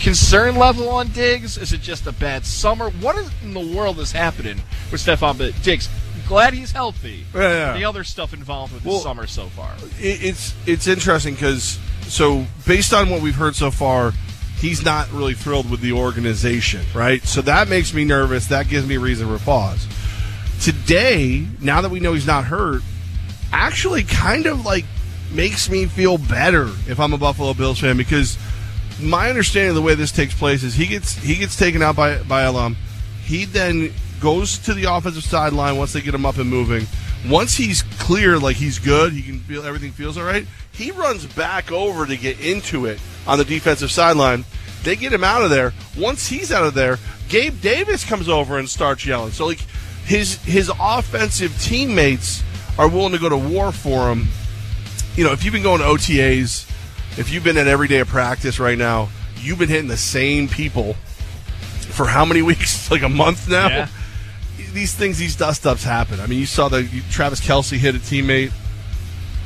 Concern level on Diggs? Is it just a bad summer? What in the world is happening with Stefon Diggs? Glad he's healthy. Yeah, yeah. The other stuff involved with Well, the summer so far. It's it's interesting because so based on what we've heard so far, he's not really thrilled with the organization, right? So that makes me nervous. That gives me reason for pause. Today, now that we know he's not hurt, actually kind of like makes me feel better if I'm a Buffalo Bills fan because my understanding of the way this takes place is he gets he gets taken out by by Elam. He then goes to the offensive sideline once they get him up and moving. Once he's clear, like he's good, he can feel everything feels all right. He runs back over to get into it on the defensive sideline. They get him out of there. Once he's out of there, Gabe Davis comes over and starts yelling. So like his his offensive teammates are willing to go to war for him. You know, if you've been going to OTAs, if you've been at every day of practice right now, you've been hitting the same people for how many weeks? Like a month now. Yeah. These things, these dust ups happen. I mean, you saw the you- Travis Kelce hit a teammate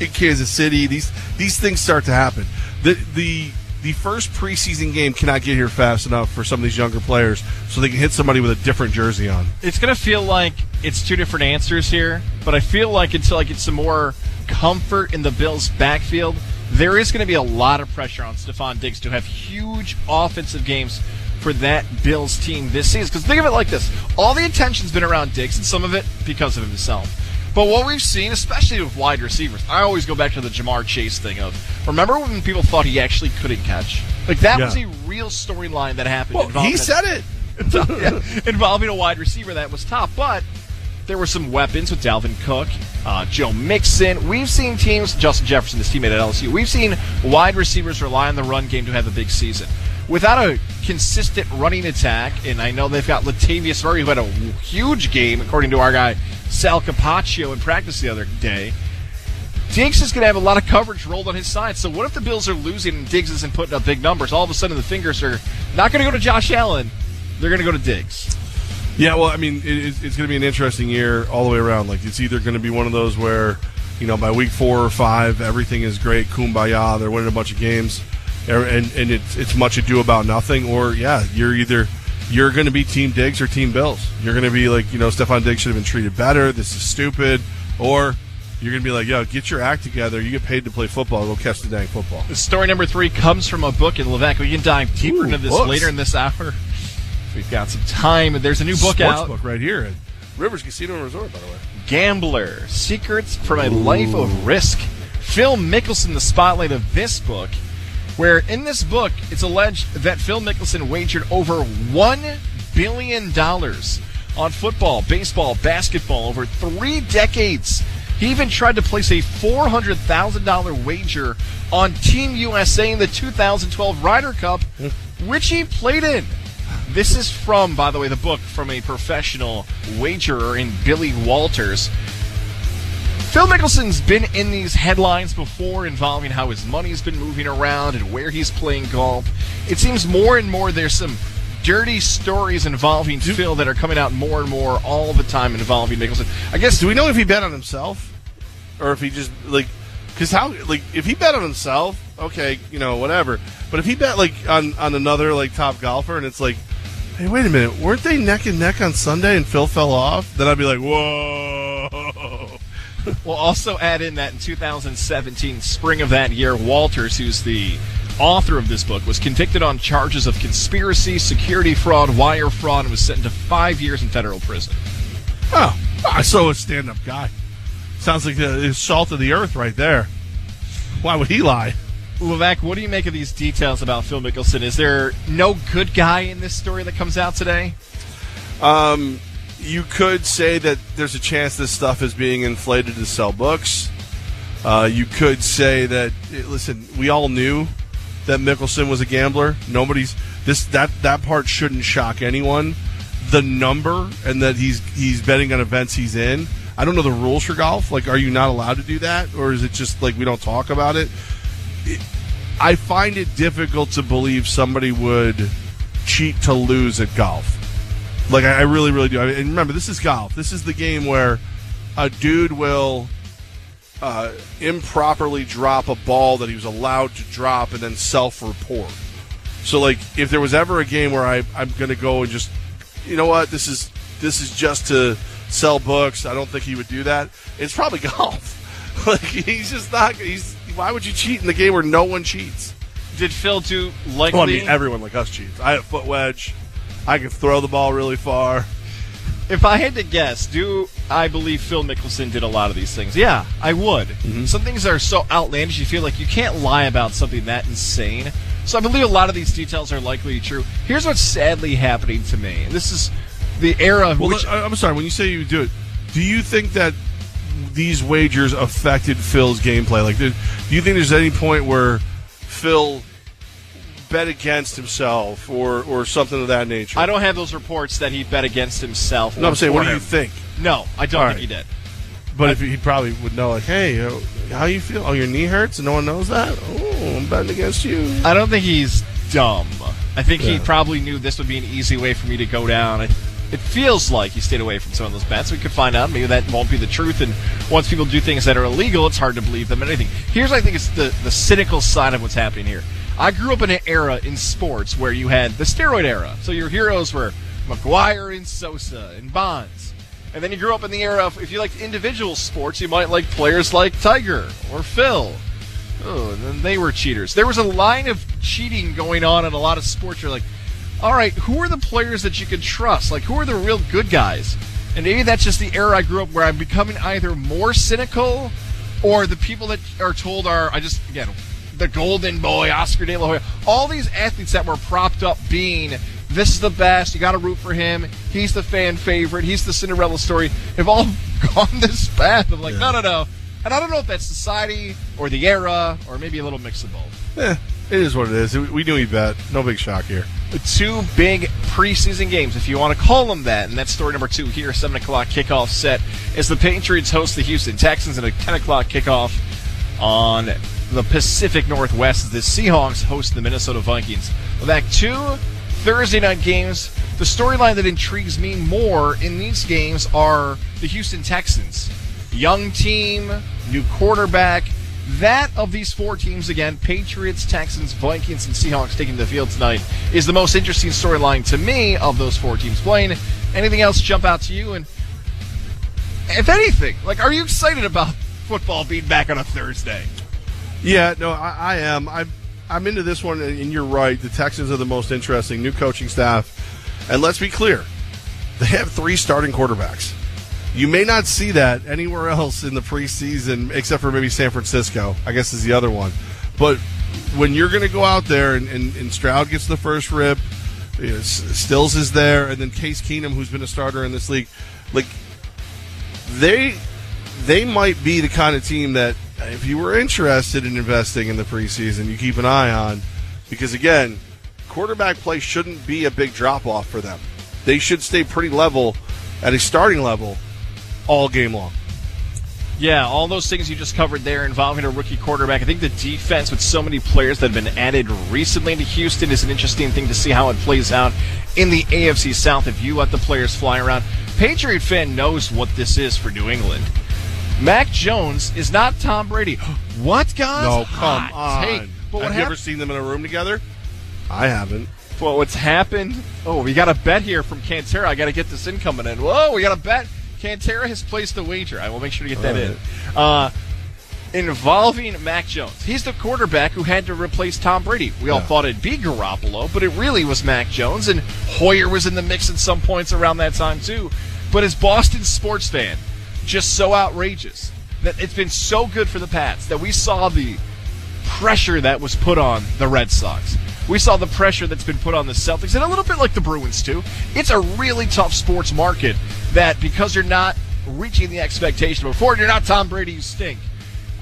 in Kansas City. These these things start to happen. The the the first preseason game cannot get here fast enough for some of these younger players, so they can hit somebody with a different jersey on. It's going to feel like it's two different answers here, but I feel like until I get some more comfort in the Bills' backfield, there is going to be a lot of pressure on Stefon Diggs to have huge offensive games for that Bills team this season. Because think of it like this all the attention's been around Diggs, and some of it because of himself. But what we've seen, especially with wide receivers, I always go back to the Ja'Marr Chase thing of remember when people thought he actually couldn't catch? Like that Yeah. was a real storyline that happened. Well, involving- he said it. Yeah, involving a wide receiver that was top, but there were some weapons with Dalvin Cook, uh, Joe Mixon. We've seen teams, Justin Jefferson, his teammate at LSU. We've seen wide receivers rely on the run game to have a big season. Without a consistent running attack, and I know they've got Latavius Murray, who had a huge game, according to our guy Sal Capaccio in practice the other day. Diggs is going to have a lot of coverage rolled on his side. So what if the Bills are losing and Diggs isn't putting up big numbers? All of a sudden, the fingers are not going to go to Josh Allen. They're going to go to Diggs. Yeah, well, I mean, it, it's, going to be an interesting year all the way around. Like, it's either going to be one of those where, you know, by week four or five, everything is great, kumbaya, they're winning a bunch of games, Er, and and it's it's much ado about nothing. Or yeah, you're either you're going to be Team Diggs or Team Bills. You're going to be like, you know, Stefon Diggs should have been treated better. This is stupid. Or you're going to be like, yo, get your act together. You get paid to play football. Go catch the dang football. Story number three comes from a book in Levesque. We can dive deeper Ooh, into this books. later in this hour. We've got some time. There's a new book Sports out. book right here at Rivers Casino and Resort, by the way. Gambler Secrets from a Life of Risk. Phil Mickelson, the spotlight of this book, where in this book it's alleged that Phil Mickelson wagered over $1 billion on football, baseball, basketball over three decades. He even tried to place a $400,000 wager on Team USA in the 2012 Ryder Cup, which he played in. This is from, by the way, the book from a professional wagerer in Billy Walters. Phil Mickelson's been in these headlines before involving how his money's been moving around and where he's playing golf. It seems more and more there's some dirty stories involving Phil that are coming out more and more all the time involving Mickelson. I guess Do we know if he bet on himself, or if he just like? Because how like if he bet on himself, okay, you know whatever. But if he bet like on on another like top golfer, and it's like, hey, wait a minute, weren't they neck and neck on Sunday, and Phil fell off? Then I'd be like, whoa. We'll also add in that in 2017, spring of that year, Walters, who's the author of this book, was convicted on charges of conspiracy, security fraud, wire fraud, and was sentenced to five years in federal prison. Oh, I saw a stand up guy. Sounds like the salt of the earth right there. Why would he lie? Levac, what do you make of these details about Phil Mickelson? Is there no good guy in this story that comes out today? Um, you could say that there's a chance this stuff is being inflated to sell books. Uh, you could say that eh, listen, we all knew that Mickelson was a gambler. Nobody's this that that part shouldn't shock anyone. The number and that he's he's betting on events he's in. I don't know the rules for golf. Like, are you not allowed to do that, or is it just like we don't talk about it? it I find it difficult to believe somebody would cheat to lose at golf. Like I, I really, really do. I mean, and remember, this is golf. This is the game where a dude will uh, improperly drop a ball that he was allowed to drop and then self-report. So, like, if there was ever a game where I, I'm going to go and just, you know what, this is this is just to sell books. I don't think he would do that. It's probably golf. like, he's just not. He's why would you cheat in the game where no one cheats? Did Phil do likely? Well, I mean, everyone like us cheats. I have foot wedge. I can throw the ball really far. If I had to guess, do I believe Phil Mickelson did a lot of these things? Yeah, I would. Mm-hmm. Some things are so outlandish, you feel like you can't lie about something that insane. So I believe a lot of these details are likely true. Here's what's sadly happening to me. This is the era Well, which I'm sorry. When you say you do it, do you think that these wagers affected Phil's gameplay? Like, do, do you think there's any point where Phil bet against himself or or something of that nature? I don't have those reports that he bet against himself. No, I'm saying, what do you think? No, I don't All think right. he did. But if he probably would know, like, hey, uh, how you feel? Oh, your knee hurts, and no one knows that. Oh, I'm betting against you. I don't think he's dumb. I think he probably knew this would be an easy way for me to go down. It, it feels like he stayed away from some of those bets. We could find out. Maybe that won't be the truth. And once people do things that are illegal, it's hard to believe them in anything. Here's, I think, it's the, the cynical side of what's happening here. I grew up in an era in sports where you had the steroid era. So your heroes were McGwire and Sosa and Bonds. And then you grew up in the era of, if you liked individual sports, you might like players like Tiger or Phil. Oh, and then they were cheaters. There was a line of cheating going on in a lot of sports. You're like, all right, who are the players that you can trust? Like, who are the real good guys? And maybe that's just the era I grew up where I'm becoming either more cynical or the people that are told are, I just, again, the golden boy, Oscar De La Hoya, all these athletes that were propped up being, this is the best, you got to root for him, he's the fan favorite, he's the Cinderella story, have all gone this path of like, no, no, no. And I don't know if that's society or the era or maybe a little mix of both. Eh, it is what it is. We knew he'd bet. No big shock here. The two big preseason games, if you want to call them that, and that's story number two here, 7 o'clock kickoff set, is the Patriots host the Houston Texans at a 10 o'clock kickoff on the Pacific Northwest as the Seahawks host the Minnesota Vikings. Back two Thursday night games. The storyline that intrigues me more in these games are the Houston Texans. Young team, new quarterback. That of these four teams, again, Patriots, Texans, Vikings, and Seahawks taking the field tonight, is the most interesting storyline to me of those four teams playing. Anything else jump out to you? And if anything, like, are you excited about football being back on a Thursday? Yeah, no, I, I am. I'm, I'm into this one, and you're right. The Texans are the most interesting. New coaching staff. And let's be clear they have three starting quarterbacks. You may not see that anywhere else in the preseason, except for maybe San Francisco, I guess is the other one. But when you're going to go out there and, and, and, Stroud gets the first rip, you know, Stills is there, and then Case Keenum, who's been a starter in this league, like they they might be the kind of team that if you were interested in investing in the preseason, you keep an eye on because again, quarterback play shouldn't be a big drop off for them. They should stay pretty level at a starting level all game long. Yeah, all those things you just covered there involving a rookie quarterback. I think the defense with so many players that have been added recently into Houston is an interesting thing to see how it plays out in the AFC South if you let the players fly around. Patriot fan knows what this is for New England. Mac Jones is not Tom Brady. what, guys? No, come Hot on. Take. But Have you hap- ever seen them in a room together? I haven't. well, what's happened? Oh, we got a bet here from Cantera. I got to get this in coming in. Whoa, we got a bet. Cantera has placed a wager. I will make sure to get that in. Uh, involving Mac Jones. He's the quarterback who had to replace Tom Brady. We all thought it'd be Garoppolo, but it really was Mac Jones, and Hoyer was in the mix at some points around that time too. But as Boston sports fan, just so outrageous that it's been so good for the Pats that we saw the pressure that was put on the Red Sox. We saw the pressure that's been put on the Celtics, and a little bit like the Bruins, too. It's a really tough sports market that because you're not reaching the expectation before, you're not Tom Brady, you stink.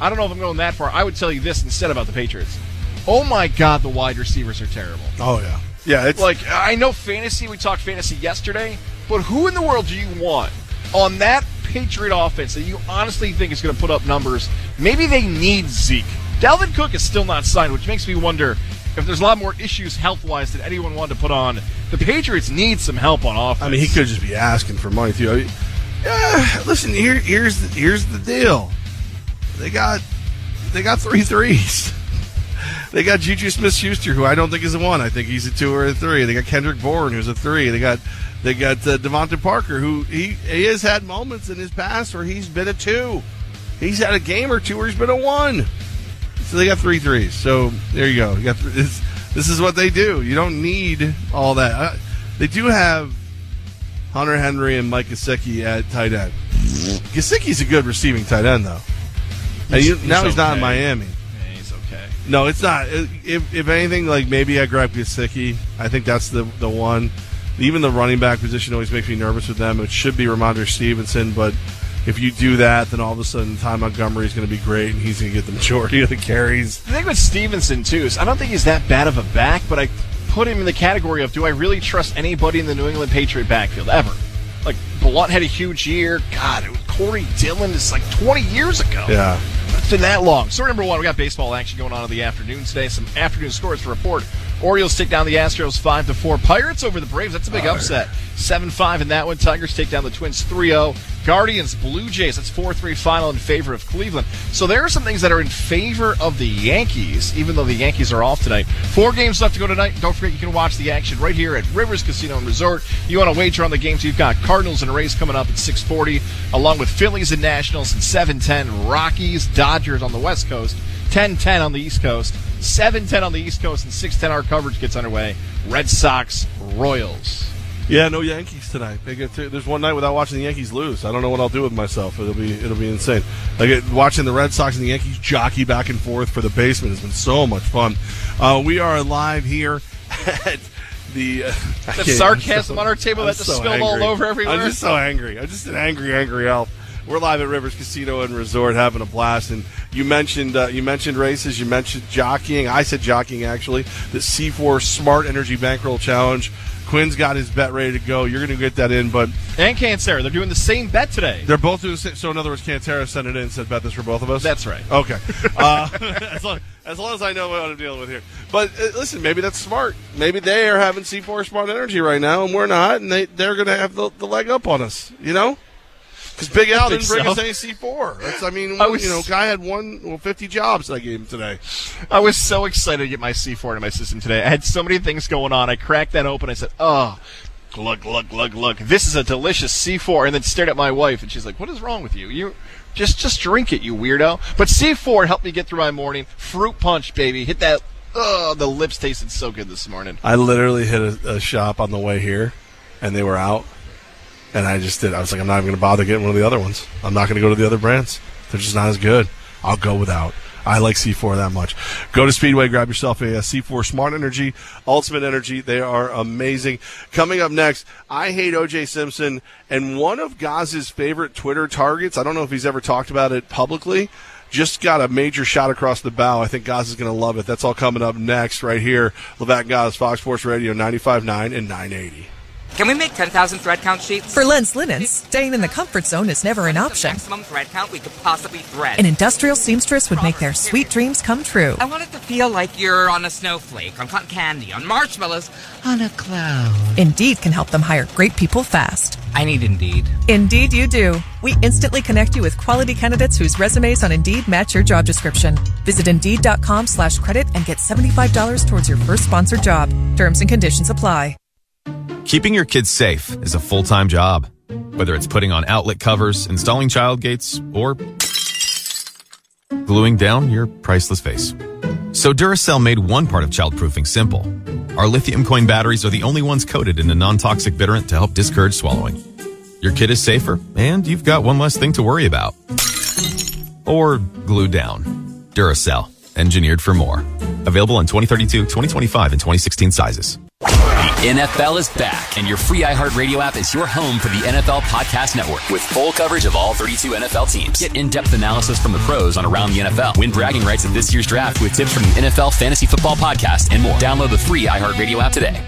I don't know if I'm going that far. I would tell you this instead about the Patriots. Oh my God, the wide receivers are terrible. Oh yeah, yeah. It's Like, I know fantasy, we talked fantasy yesterday, but who in the world do you want on that Patriot offense that you honestly think is going to put up numbers? Maybe they need Zeke. Dalvin Cook is still not signed, which makes me wonder if there's a lot more issues health wise that anyone wanted to put on. The Patriots need some help on offense. I mean, he could just be asking for money too. I mean, yeah, listen, here, here's the, here's the deal. They got they got three threes. They got Juju Smith-Schuster, who I don't think is a one. I think he's a two or a three. They got Kendrick Bourne, who's a three. They got they got uh, DeVante Parker, who he he has had moments in his past where he's been a two. He's had a game or two where he's been a one. So they got three threes. So there you go. You got th- this. This is what they do. You don't need all that. Uh, they do have Hunter Henry and Mike Gesicki at tight end. Gesicki's a good receiving tight end, though. And He's- you, he's now he's not in. Miami. No, it's not. If, if anything, like maybe I grab Gesicki. I think that's the the one. Even the running back position always makes me nervous with them. It should be Rhamondre Stevenson, but if you do that, then all of a sudden Ty Montgomery is going to be great, and he's going to get the majority of the carries. The thing with Stevenson too is I don't think he's that bad of a back, but I put him in the category of do I really trust anybody in the New England Patriot backfield ever? Blount had a huge year. God, it was Corey Dillon is like 20 years ago. Yeah. It's been that long. Story number one, we got baseball action going on in the afternoon today. Some afternoon scores to report. Orioles take down the Astros 5 to 4. Pirates over the Braves. That's a big upset. 7 5 in that one. Tigers take down the Twins 3 0. Guardians, Blue Jays. That's 4 3 final in favor of Cleveland. So there are some things that are in favor of the Yankees, even though the Yankees are off tonight. Four games left to go tonight. Don't forget you can watch the action right here at Rivers Casino and Resort. You want to wager on the games? You've got Cardinals and Rays coming up at 640, along with Phillies and Nationals at 710. Rockies, Dodgers on the West Coast. 10-10 on the East Coast, 7-10 on the East Coast, and 6-10 our coverage gets underway. Red Sox, Royals. Yeah, no Yankees tonight. They get to, there's one night without watching the Yankees lose. I don't know what I'll do with myself. It'll be it'll be insane. Like watching the Red Sox and the Yankees jockey back and forth for the basement has been so much fun. Uh, we are live here at the uh, That sarcasm on our table that just spilled all over everywhere. I'm just so angry. I'm just an angry, angry elf. We're live at Rivers Casino and Resort, having a blast. And you mentioned uh, you mentioned races. You mentioned jockeying. I said jockeying actually. The C4 Smart Energy Bankroll Challenge. Quinn's got his bet ready to go. You're going to get that in, but and Cantera, they're doing the same bet today. they're both doing the same. So in other words, Cantera sent it in and said bet this for both of us. That's right. Okay. Uh, as, long, as long as I know what I'm dealing with here. But uh, listen, maybe that's smart. Maybe they are having C4 Smart Energy right now, and we're not, and they they're going to have the, the leg up on us. You know. Because Big Al didn't bring so. us any C4. That's, I mean, I was- you know, guy had one, well, 50 jobs that I gave him today. I was so excited to get my C4 into my system today. I had so many things going on. I cracked that open. I said, "Oh, glug glug glug glug. This is a delicious C4." And then stared at my wife, and she's like, "What is wrong with you? You just just drink it, you weirdo." But C4 helped me get through my morning. Fruit punch, baby. Hit that. Oh, the lips tasted so good this morning. I literally hit a, a shop on the way here, and they were out. And I just did. I was like, I'm not even going to bother getting one of the other ones. I'm not going to go to the other brands. They're just not as good. I'll go without. I like C4 that much. Go to Speedway, grab yourself a, uh C4 Smart Energy, Ultimate Energy. They are amazing. Coming up next, I hate OJ Simpson, and one of Gaz's favorite Twitter targets. I don't know if he's ever talked about it publicly. Just got a major shot across the bow. I think Gaz is going to love it. That's all coming up next, right here. Levac Gaz, Fox Sports Radio, 95.9 and 980. Can we make 10,000 thread count sheets? For Lens Linens, staying in the comfort zone is never an option. Maximum thread count we could possibly thread. An industrial seamstress would make their sweet dreams come true. I want it to feel like you're on a snowflake, on cotton candy, on marshmallows, on a cloud. Indeed can help them hire great people fast. I need Indeed. Indeed, you do. We instantly connect you with quality candidates whose resumes on Indeed match your job description. Visit Indeed.com slash credit and get $75 towards your first sponsored job. Terms and conditions apply. Keeping your kids safe is a full time job. Whether it's putting on outlet covers, installing child gates, or gluing down your priceless face. So Duracell made one part of childproofing simple. Our lithium coin batteries are the only ones coated in a non toxic bitterant to help discourage swallowing. Your kid is safer, and you've got one less thing to worry about. Or glue down. Duracell, engineered for more. Available in 2032, 2025, and 2016 sizes. The NFL is back, and your free iHeartRadio app is your home for the NFL Podcast Network with full coverage of all 32 NFL teams. Get in depth analysis from the pros on around the NFL. Win bragging rights at this year's draft with tips from the NFL Fantasy Football Podcast and more. Download the free iHeartRadio app today.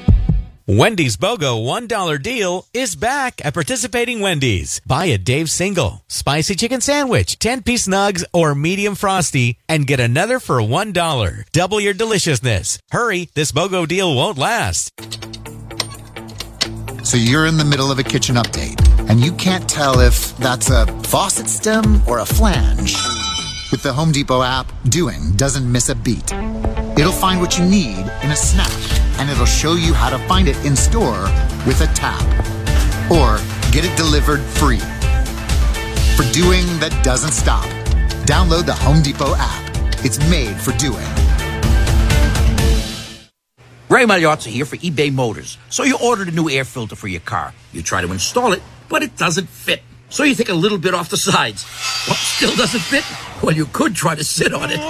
Wendy's BOGO $1 deal is back at participating Wendy's. Buy a Dave single, spicy chicken sandwich, 10 piece nugs, or medium frosty, and get another for $1. Double your deliciousness. Hurry, this BOGO deal won't last. So you're in the middle of a kitchen update, and you can't tell if that's a faucet stem or a flange. With the Home Depot app, doing doesn't miss a beat. It'll find what you need in a snap, and it'll show you how to find it in store with a tap. Or get it delivered free. For doing that doesn't stop, download the Home Depot app. It's made for doing. Ray Magliozzi here for eBay Motors. So you ordered a new air filter for your car. You try to install it, but it doesn't fit. So you take a little bit off the sides. What, still doesn't fit? Well, you could try to sit on it.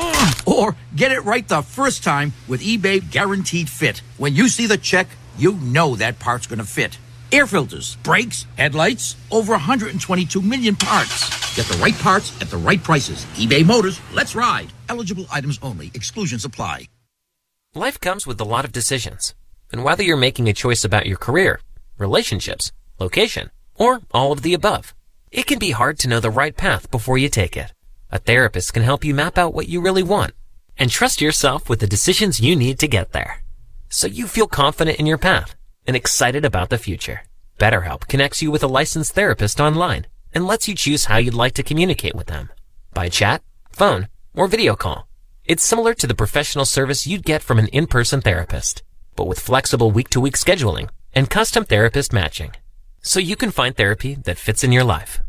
Or get it right the first time with eBay Guaranteed Fit. When you see the check, you know that part's gonna fit. Air filters, brakes, headlights, over 122 million parts. Get the right parts at the right prices. eBay Motors, let's ride. Eligible items only. Exclusions apply. Life comes with a lot of decisions. And whether you're making a choice about your career, relationships, location, or all of the above, it can be hard to know the right path before you take it. A therapist can help you map out what you really want and trust yourself with the decisions you need to get there. So you feel confident in your path and excited about the future. BetterHelp connects you with a licensed therapist online and lets you choose how you'd like to communicate with them by chat, phone, or video call. It's similar to the professional service you'd get from an in-person therapist, but with flexible week-to-week scheduling and custom therapist matching. So you can find therapy that fits in your life.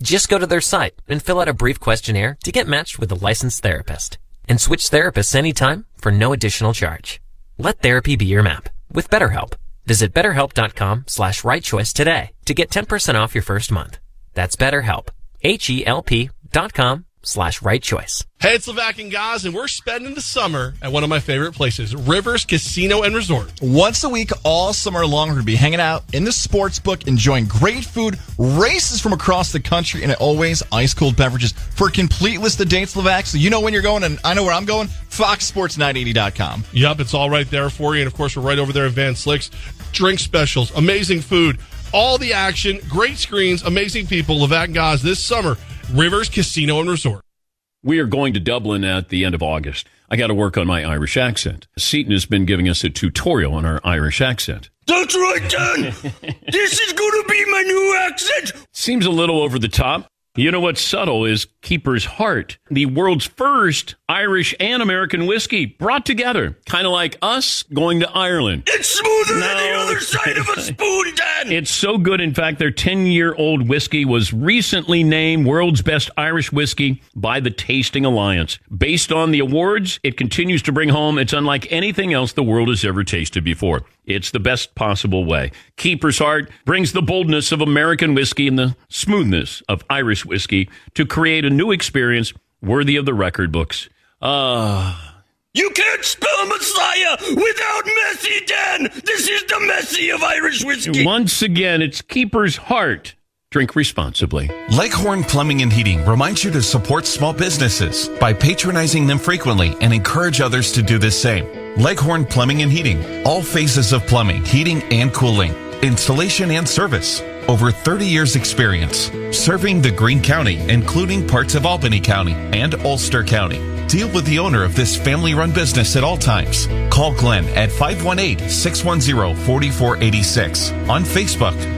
Just go to their site and fill out a brief questionnaire to get matched with a licensed therapist and switch therapists anytime for no additional charge. Let therapy be your map with BetterHelp. Visit betterhelp.com slash right choice today to get 10% off your first month. That's BetterHelp. H-E-L-P dot com slash right choice. Hey, it's Levac and Gaz, and we're spending the summer at one of my favorite places, Rivers Casino and Resort. Once a week, all summer long, we're going to be hanging out in the sports book, enjoying great food, races from across the country, and always ice cold beverages. For a complete list of dates, Levac, so you know when you're going, and I know where I'm going, foxsports980.com. Yep, it's all right there for you. And of course, we're right over there at Van Slyck's. Drink specials, amazing food, all the action, great screens, amazing people. Levac and Gaz this summer, Rivers Casino and Resort. We are going to Dublin at the end of August. I got to work on my Irish accent. Seton has been giving us a tutorial on our Irish accent. That's right, Dan. this is going to be my new accent. Seems a little over the top. You know what's subtle is Keeper's Heart, the world's first Irish and American whiskey brought together, kind of like us going to Ireland. It's smoother than the other side of a spoon, Dan. It's so good. In fact, their 10 year old whiskey was recently named world's best Irish whiskey by the Tasting Alliance. Based on the awards, it continues to bring home it's unlike anything else the world has ever tasted before. It's the best possible way. Keeper's Heart brings the boldness of American whiskey and the smoothness of Irish whiskey to create a new experience worthy of the record books. Ah. You can't spell Messiah without Messi, Dan. This is the Messi of Irish whiskey. Once again, it's Keeper's Heart. Drink responsibly. Leghorn Plumbing and Heating reminds you to support small businesses by patronizing them frequently and encourage others to do the same. Leghorn Plumbing and Heating, all phases of plumbing, heating, and cooling, installation and service. Over 30 years experience serving the Greene County, including parts of Albany County and Ulster County. Deal with the owner of this family run business at all times. Call Glenn at 518 610 4486 on Facebook.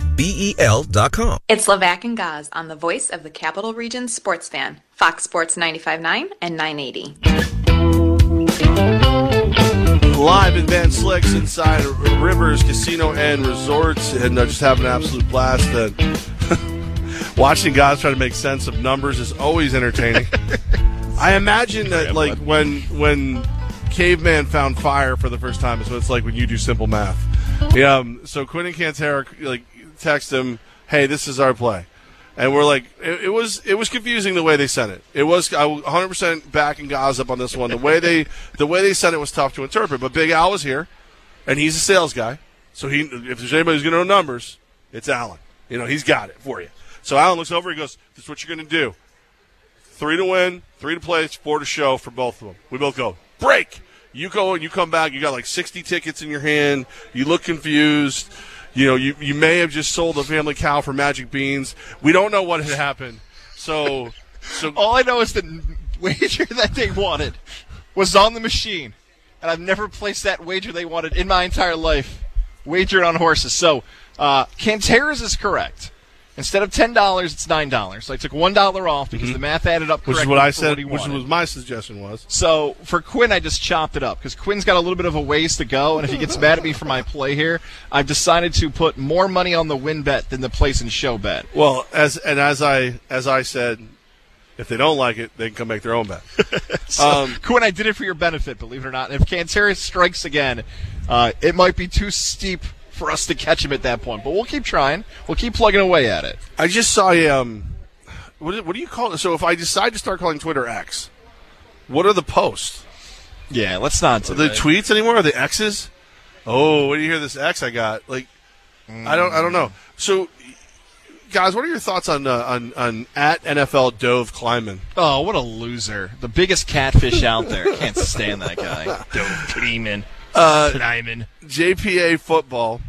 B-E-L dot com. It's Levac and Gaz on the voice of the Capital Region sports fan, Fox Sports 95.9 and 980. Live in Van Slyck's inside Rivers Casino and Resorts, and uh, just having an absolute blast. That watching guys try to make sense of numbers is always entertaining. I imagine that, like when when caveman found fire for the first time, is what it's like when you do simple math. Yeah. Um, so Quinn Cantera like text him, "Hey, this is our play," and we're like, it, it was it was confusing the way they sent it. It was I 100 percent backing Gaz up on this one. The way they the way they sent it was tough to interpret. But Big Al was here, and he's a sales guy, so he if there's anybody who's going to know numbers, it's Alan. You know, he's got it for you. So Alan looks over, he goes, "This is what you're going to do: three to win, three to play, four to show for both of them." We both go break. You go and you come back. You got like 60 tickets in your hand. You look confused you know, you, you may have just sold a family cow for magic beans. We don't know what had happened. So, so all I know is the wager that they wanted was on the machine, and I've never placed that wager they wanted in my entire life. Wagered on horses. So, uh, Cantera's is correct. Instead of ten dollars, it's nine dollars. So I took one dollar off because mm-hmm. the math added up. Which is what I said. What which was my suggestion was. So for Quinn, I just chopped it up because Quinn's got a little bit of a ways to go, and if he gets mad at me for my play here, I've decided to put more money on the win bet than the place and show bet. Well, as and as I as I said, if they don't like it, they can come make their own bet. so, um, Quinn, I did it for your benefit, believe it or not. And if Cantera strikes again, uh, it might be too steep for us to catch him at that point. But we'll keep trying. We'll keep plugging away at it. I just saw a, um, what, what do you call it? So if I decide to start calling Twitter X, what are the posts? Yeah, let's not. Are the tweets anymore? Are the X's? Oh, what do you hear? This X I got like, mm. I don't, I don't know. So, guys, what are your thoughts on uh, on on at NFL Dov Kleiman? Oh, what a loser! The biggest catfish out there. Can't stand that guy. Dov Kleiman. Uh, Kleiman. JPA football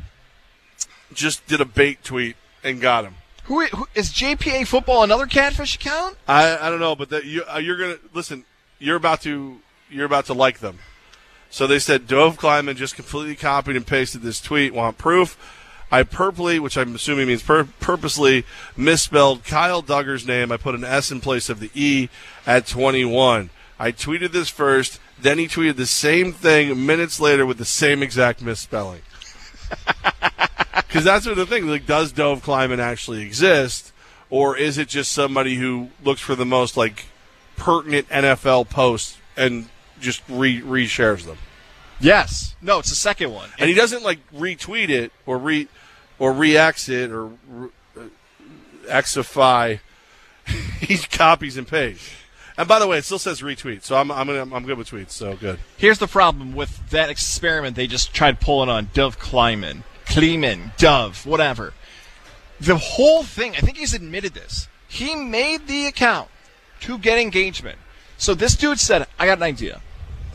just did a bait tweet and got him. Who, who is JPA football another catfish account? I, I don't know, but that you uh, you're gonna listen. You're about to you're about to like them. So they said Dov Kleiman just completely copied and pasted this tweet. Want proof? I purposely, which I'm assuming means pur- purposely, misspelled Kyle Dugger's name. I put an S in place of the E at 21. I tweeted this first, then he tweeted the same thing minutes later with the same exact misspelling. Because that's sort of the thing. Like, does Dov Kleiman actually exist, or is it just somebody who looks for the most like pertinent NFL posts and just re reshares them? Yes. No, it's the second one. And he doesn't like retweet it or re or re-X it or re- exify. he copies and pastes. And by the way, it still says retweet, so I'm I'm gonna, I'm good with tweets. So good. Here's the problem with that experiment they just tried pulling on Dove Kleiman, Kleeman, Dove, whatever. The whole thing, I think he's admitted this. He made the account to get engagement. So this dude said, I got an idea.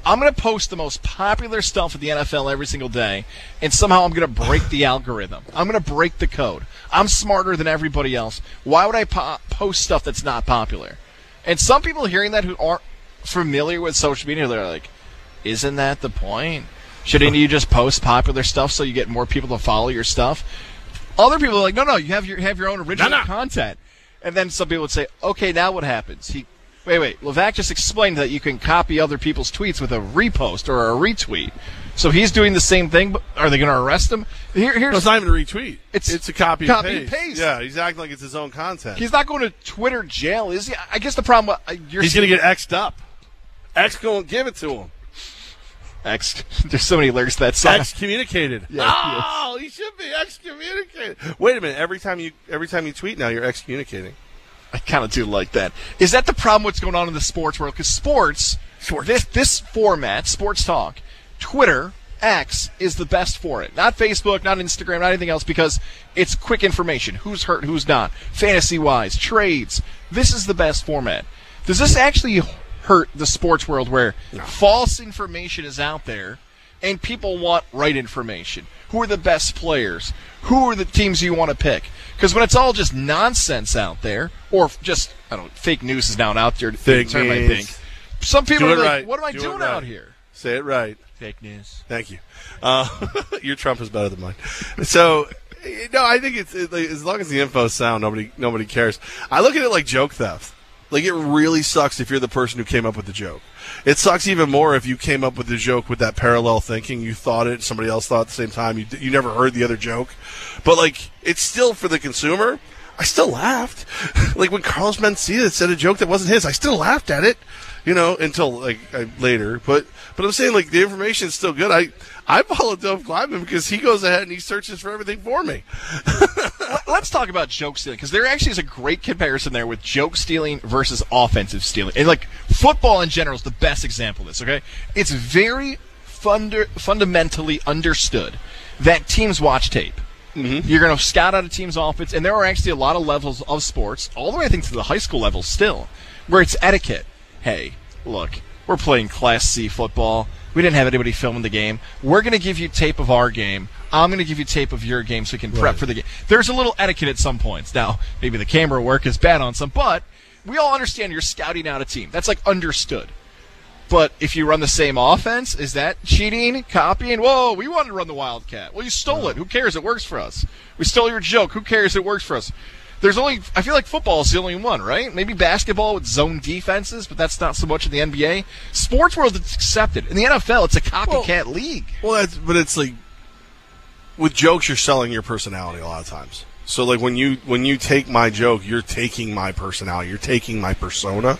I'm going to post the most popular stuff at the NFL every single day, and somehow I'm going to break the algorithm. I'm going to break the code. I'm smarter than everybody else. Why would I po- post stuff that's not popular? And some people hearing that who aren't familiar with social media, they're like, isn't that the point? Shouldn't you just post popular stuff so you get more people to follow your stuff? Other people are like, no, no, you have your have your own original No, no. content. And then some people would say, okay, now what happens? He, wait, wait, Levac just explained that you can copy other people's tweets with a repost or a retweet. So he's doing the same thing. But are they going to arrest him? Here, here's No, it's not even a retweet. It's it's a copy, copy and paste. paste. Yeah, he's acting like it's his own content. He's not going to Twitter jail, is he? I guess the problem uh, you're He's going to get X'd up. X going to give it to him. X. There's so many lyrics to that song. Excommunicated. Yeah, oh, he should be excommunicated. Wait a minute. Every time you every time you tweet now, you're excommunicating. I kind of do like that. Is that the problem? What's going on in the sports world? Because sports, this this format, sports talk, Twitter, X is the best for it. Not Facebook, not Instagram, not anything else. Because it's quick information. Who's hurt, who's not, fantasy wise, trades. This is the best format. Does this actually hurt the sports world where false information is out there? and people want right information. Who are the best players? Who are the teams you want to pick? Because when it's all just nonsense out there, or just I don't know, fake news is now an out there Fake term. I think some people Do are like, right. "What am I Do doing right. out here?" Say it right. Fake news. Thank you. Uh, your Trump is better than mine. So, no, I think it's it, like, as long as the info's sound, nobody nobody cares. I look at it like joke theft. Like it really sucks if you're the person who came up with the joke. It sucks even more if you came up with the joke with that parallel thinking. You thought it, somebody else thought at the same time. You you never heard the other joke, but like it's still for the consumer. I still laughed. like when Carlos Mencia said a joke that wasn't his, I still laughed at it. You know, until like I, later. But but I'm saying like the information is still good. I I follow Dov Kleiman because he goes ahead and he searches for everything for me. Let- Let's talk about joke stealing because there actually is a great comparison there with joke stealing versus offensive stealing. And like football in general is the best example of this. Okay, it's very funder- fundamentally understood that teams watch tape. Mm-hmm. You're going to scout out a team's offense, and there are actually a lot of levels of sports, all the way I think to the high school level still, where it's etiquette. Hey, look, we're playing Class C football. We didn't have anybody filming the game. We're going to give you tape of our game. I'm going to give you tape of your game so we can prep Right. for the game. There's a little etiquette at some points. Now, maybe the camera work is bad on some, but we all understand you're scouting out a team. That's like understood. But if you run the same offense, is that cheating, copying? Whoa, we wanted to run the Wildcat. Well, you stole it. Who cares? It works for us. We stole your joke. Who cares? It works for us. There's only, I feel like football is the only one, right? Maybe basketball with zone defenses, but that's not so much in the NBA. Sports world, it's accepted. In the NFL, it's a copycat league. Well, that's, but it's like with jokes, you're selling your personality a lot of times. So like when you when you take my joke, you're taking my personality, you're taking my persona.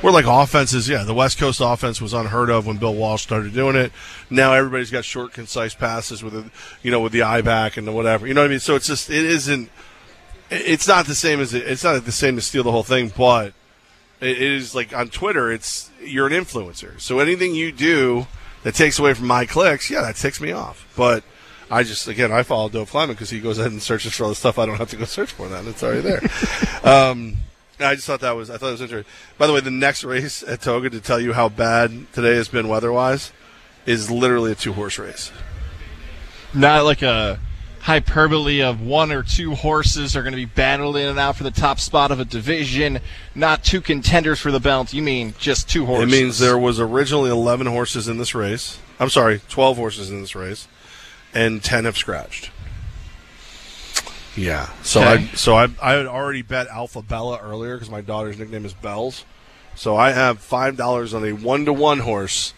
Where like offenses, yeah, the West Coast offense was unheard of when Bill Walsh started doing it. Now everybody's got short, concise passes with the you know with the eye back and the whatever. You know what I mean? So it's just it isn't. It's not the same as it's not the same to steal the whole thing, but it is like on Twitter. It's you're an influencer, so anything you do that takes away from my clicks, yeah, that ticks me off. But I just again I follow Dov Kleiman because he goes ahead and searches for all the stuff I don't have to go search for. That it's already there. um, I just thought that was I thought it was interesting. By the way, the next race at Toga to tell you how bad today has been weather-wise is literally a two-horse race. Not like a hyperbole of one or two horses are going to be battled in and out for the top spot of a division, not two contenders for the belt. You mean just two horses? It means there was originally 11 horses in this race. I'm sorry, 12 horses in this race, and 10 have scratched. Yeah. So Okay. I so I I had already bet Alpha Bella earlier because my daughter's nickname is Bells. So I have five dollars on a one to one horse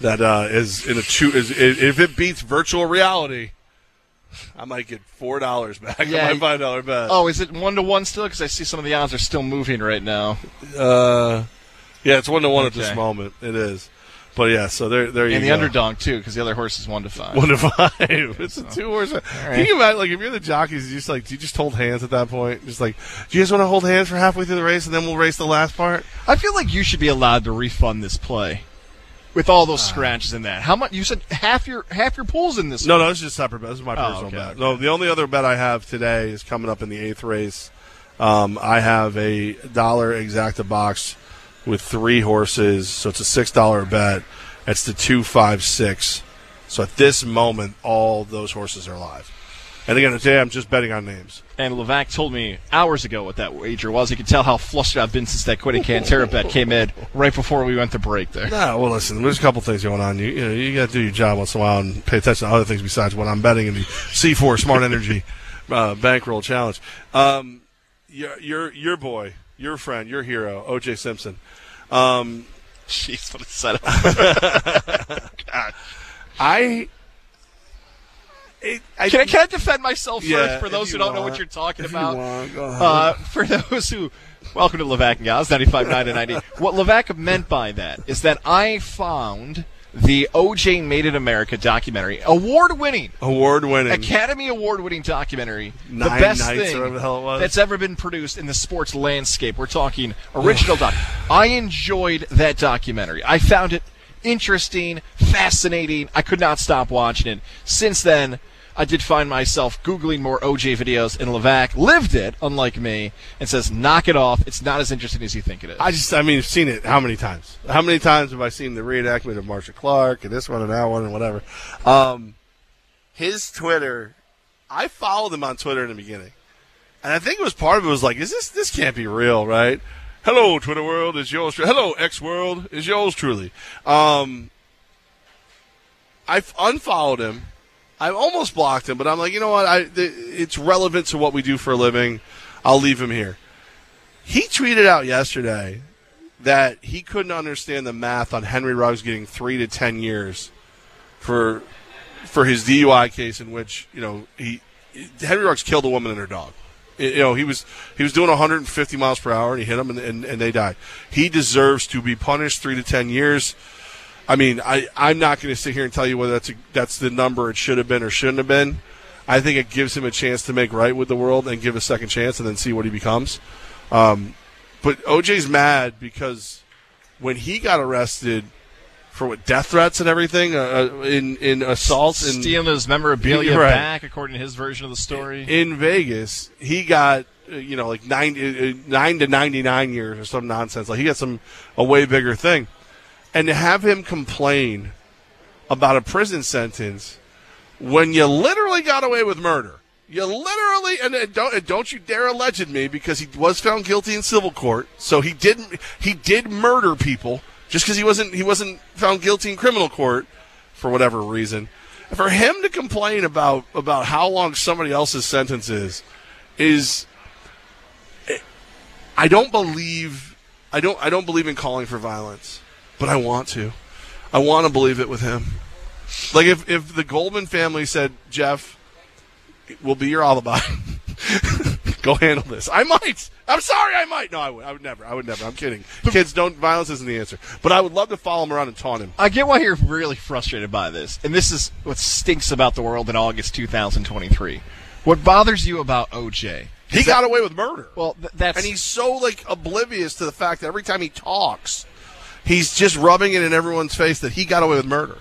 that uh, is in a two. Is if it beats virtual reality, I might get four dollars back Yeah. on my five dollar bet. Oh, is it one to one still? Because I see some of the odds are still moving right now. Uh, yeah, it's one to one at this moment. It is. But yeah, so there there you And the go. underdog too, because the other horse is one to five. One to five. It's a two horse. right. You imagine, like, if you're the jockeys, you just like, do you just hold hands at that point? Just like, do you guys want to hold hands for halfway through the race and then we'll race the last part? I feel like you should be allowed to refund this play with all those scratches in that. How much? You said half your half your pool's in this. No, one. no, this is just separate bet. This is my Oh, personal okay, bet. okay. No, the only other bet I have today is coming up in the eighth race. Um, I have a dollar exacta box with three horses, so it's a six dollar bet. It's the two five six. So at this moment, all those horses are live. And again, today I'm just betting on names. And Levac told me hours ago what that wager was. You can tell how flustered I've been since that Quiddy Cantera bet came in right before we went to break there. No, well, listen. There's a couple things going on. You, you know, you got to do your job once in a while and pay attention to other things besides what I'm betting in the C4 Smart Energy uh, Bankroll Challenge. Um, your, your, your boy, your friend, your hero, OJ Simpson. Um, Jeez, what a setup! God. I, it, I can, I, can I defend myself Yeah, first for those who don't know what you're talking you about? want, uh, for those who, welcome to Levac and Gaz, 95.9 and 90. What Levac meant by that is that I found the OJ Made in America documentary, award winning, award winning, Academy Award winning documentary, the best thing the hell it was. that's ever been produced in the sports landscape. We're talking original doc. I enjoyed that documentary. I found it interesting, fascinating. I could not stop watching it. Since then, I did find myself Googling more OJ videos, and Levac lived it, unlike me, and says, knock it off. It's not as interesting as you think it is. I just, I mean, I've seen it how many times? How many times have I seen the reenactment of Marcia Clark and this one and that one and whatever? Um, his Twitter, I followed him on Twitter in the beginning, and I think it was part of it was like, is this this can't be real, right? Hello, Twitter world, is yours. Hello, X world, is yours truly. Um, I've unfollowed him. I almost blocked him, but I'm like, you know what? I it's relevant to what we do for a living. I'll leave him here. He tweeted out yesterday that he couldn't understand the math on Henry Ruggs getting three to ten years for for his DUI case in which you know he Henry Ruggs killed a woman and her dog. You know he was he was doing 150 miles per hour and he hit them and, and, and they died. He deserves to be punished three to ten years. I mean, I I'm not going to sit here and tell you whether that's a, that's the number it should have been or shouldn't have been. I think it gives him a chance to make right with the world and give a second chance and then see what he becomes. Um, but OJ's mad because when he got arrested for what death threats and everything uh, uh, in in assaults and Stealing his memorabilia Right. back, according to his version of the story. in Vegas, he got uh, you know like nine uh, nine to ninety nine years or some nonsense. Like he got some a way bigger thing, and to have him complain about a prison sentence when you literally got away with murder. You literally and, don't and don't you dare allege me because he was found guilty in civil court. So he didn't he did murder people just because he wasn't he wasn't found guilty in criminal court for whatever reason. For him to complain about about how long somebody else's sentence is is I don't believe I don't I don't believe in calling for violence, but I want to. I want to believe it with him. Like if if the Goldman family said, "Jeff, will be your alibi. Go handle this." I might. I'm sorry, I might. No, I would. I would never. I would never. I'm kidding. Kids, don't. Violence isn't the answer. But I would love to follow him around and taunt him. I get why you're really frustrated by this, and this is what stinks about the world in August 2023. What bothers you about OJ? He is got that- away with murder. Well, th- that's and he's so like oblivious to the fact that every time he talks, he's just rubbing it in everyone's face that he got away with murder.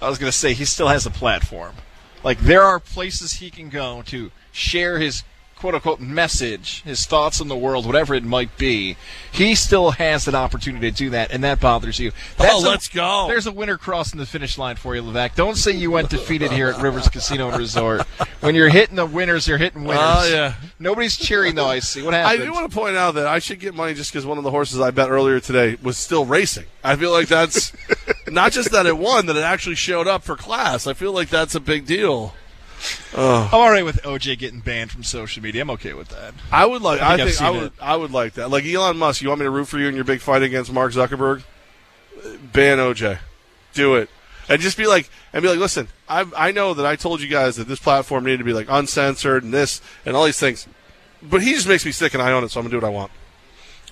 I was going to say he still has a platform. Like there are places he can go to share his quote unquote message, his thoughts on the world, whatever it might be. He still has an opportunity to do that, and that bothers you. Oh, let's go. There's a winner crossing the finish line for you, Levac. Don't say you went defeated here at Rivers Casino and Resort. When you're hitting the winners, you're hitting winners. Oh, yeah. Nobody's cheering though. I see. What happened? I do want to point out that I should get money just because one of the horses I bet earlier today was still racing. I feel like that's not just that it won, that it actually showed up for class. I feel like that's a big deal. Oh. I'm all right with OJ getting banned from social media. I'm okay with that. I would like. I I've think, I, would. it. I would like that. Like Elon Musk. You want me to root for you in your big fight against Mark Zuckerberg? Ban OJ. Do it, and just be like, and be like, listen. I I know that I told you guys that this platform needed to be like uncensored and this and all these things, but he just makes me sick and I own it, so I'm gonna do what I want.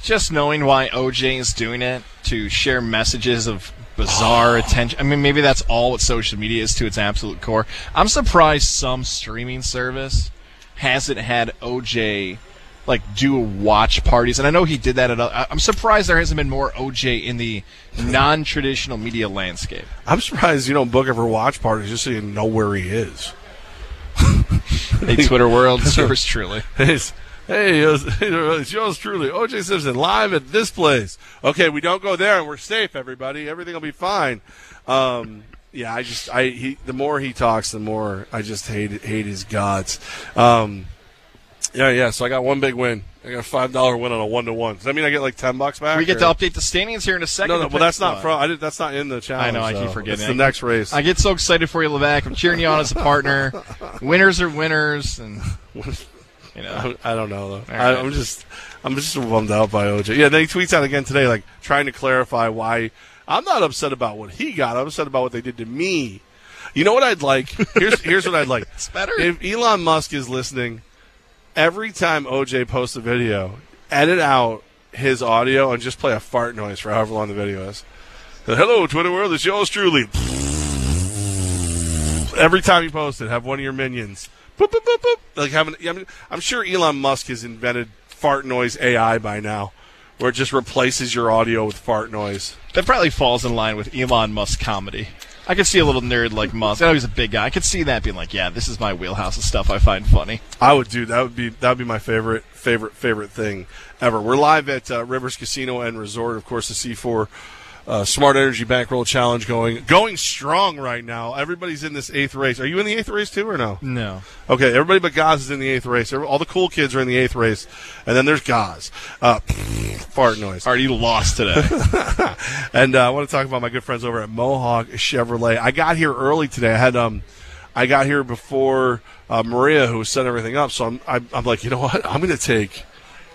Just knowing why OJ is doing it to share messages of bizarre attention. I mean, maybe that's all what social media is to its absolute core. I'm surprised some streaming service hasn't had OJ like do watch parties, and I know he did that. At other, I'm surprised there hasn't been more OJ in the non-traditional media landscape. I'm surprised you don't book ever watch parties just so you know where he is. Hey, Twitter world, yours truly. Hey, it's, yours truly. OJ Simpson live at this place. Okay, we don't go there, and we're safe. Everybody, everything will be fine. Um, yeah, I just, I, he, the more he talks, the more I just hate, hate his guts. Um, yeah, yeah. So I got one big win. I got a five dollar win on a one to one. Does that mean I get like ten bucks back? We get or- to update the standings here in a second. No, no, but that's not from. I did, that's not in the challenge. I know. I keep though. forgetting. It's the next race. I get so excited for you, Levac. I'm cheering you on as a partner. winners are winners, and you know. I don't know though. I. I'm just I'm just bummed out by OJ. Yeah, then he tweets out again today, like trying to clarify why I'm not upset about what he got. I'm upset about what they did to me. You know what I'd like? Here's here's what I'd like. It's better. If Elon Musk is listening, every time OJ posts a video, edit out his audio and just play a fart noise for however long the video is. Hello, Twitter world. It's yours truly. Every time you post it, have one of your minions. Boop, boop, boop, boop. Like having, I mean, I'm sure Elon Musk has invented fart noise AI by now, where it just replaces your audio with fart noise. That probably falls in line with Elon Musk comedy. I could see a little nerd like Musk. I know he's a big guy. I could see that being like, yeah, this is my wheelhouse of stuff I find funny. I would do that. Would be that would be my favorite favorite favorite thing ever. We're live at uh, Rivers Casino and Resort, of course, the C4 uh, Smart Energy Bankroll Challenge going going strong right now. Everybody's in this eighth race. Are you in the eighth race too, or no? No. Okay, everybody but Gaz is in the eighth race. All the cool kids are in the eighth race, and then there's Gaz. Uh, fart noise. Already lost today. and uh, I want to talk about my good friends over at Mohawk Chevrolet. I got here early today. I had um, I got here before uh, Maria, who set everything up. So I'm, I'm, I'm like, you know what? I'm going to take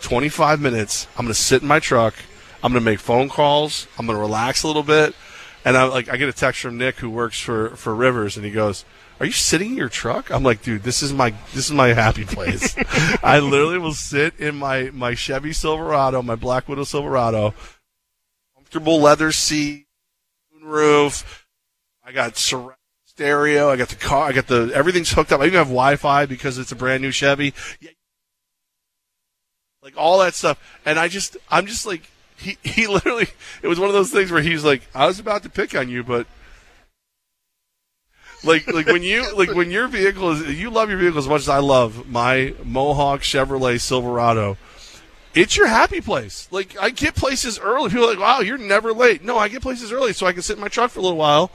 25 minutes. I'm going to sit in my truck. I'm going to make phone calls. I'm going to relax a little bit. And I like, I get a text from Nick, who works for for Rivers, and he goes. Are you sitting in your truck? I'm like, dude, this is my this is my happy place. I literally will sit in my my Chevy Silverado, my Black Widow Silverado, comfortable leather seat, roof. I got surround stereo. I got the car. I got the everything's hooked up. I even have Wi-Fi because it's a brand new Chevy. Like all that stuff, and I just, I'm just like, he, he literally, it was one of those things where he's like, I was about to pick on you, but like like when you like when your vehicle is you love your vehicle as much as I love my Mohawk Chevrolet Silverado. It's your happy place. Like I get places early. People are like, "Wow, you're never late." No, I get places early so I can sit in my truck for a little while,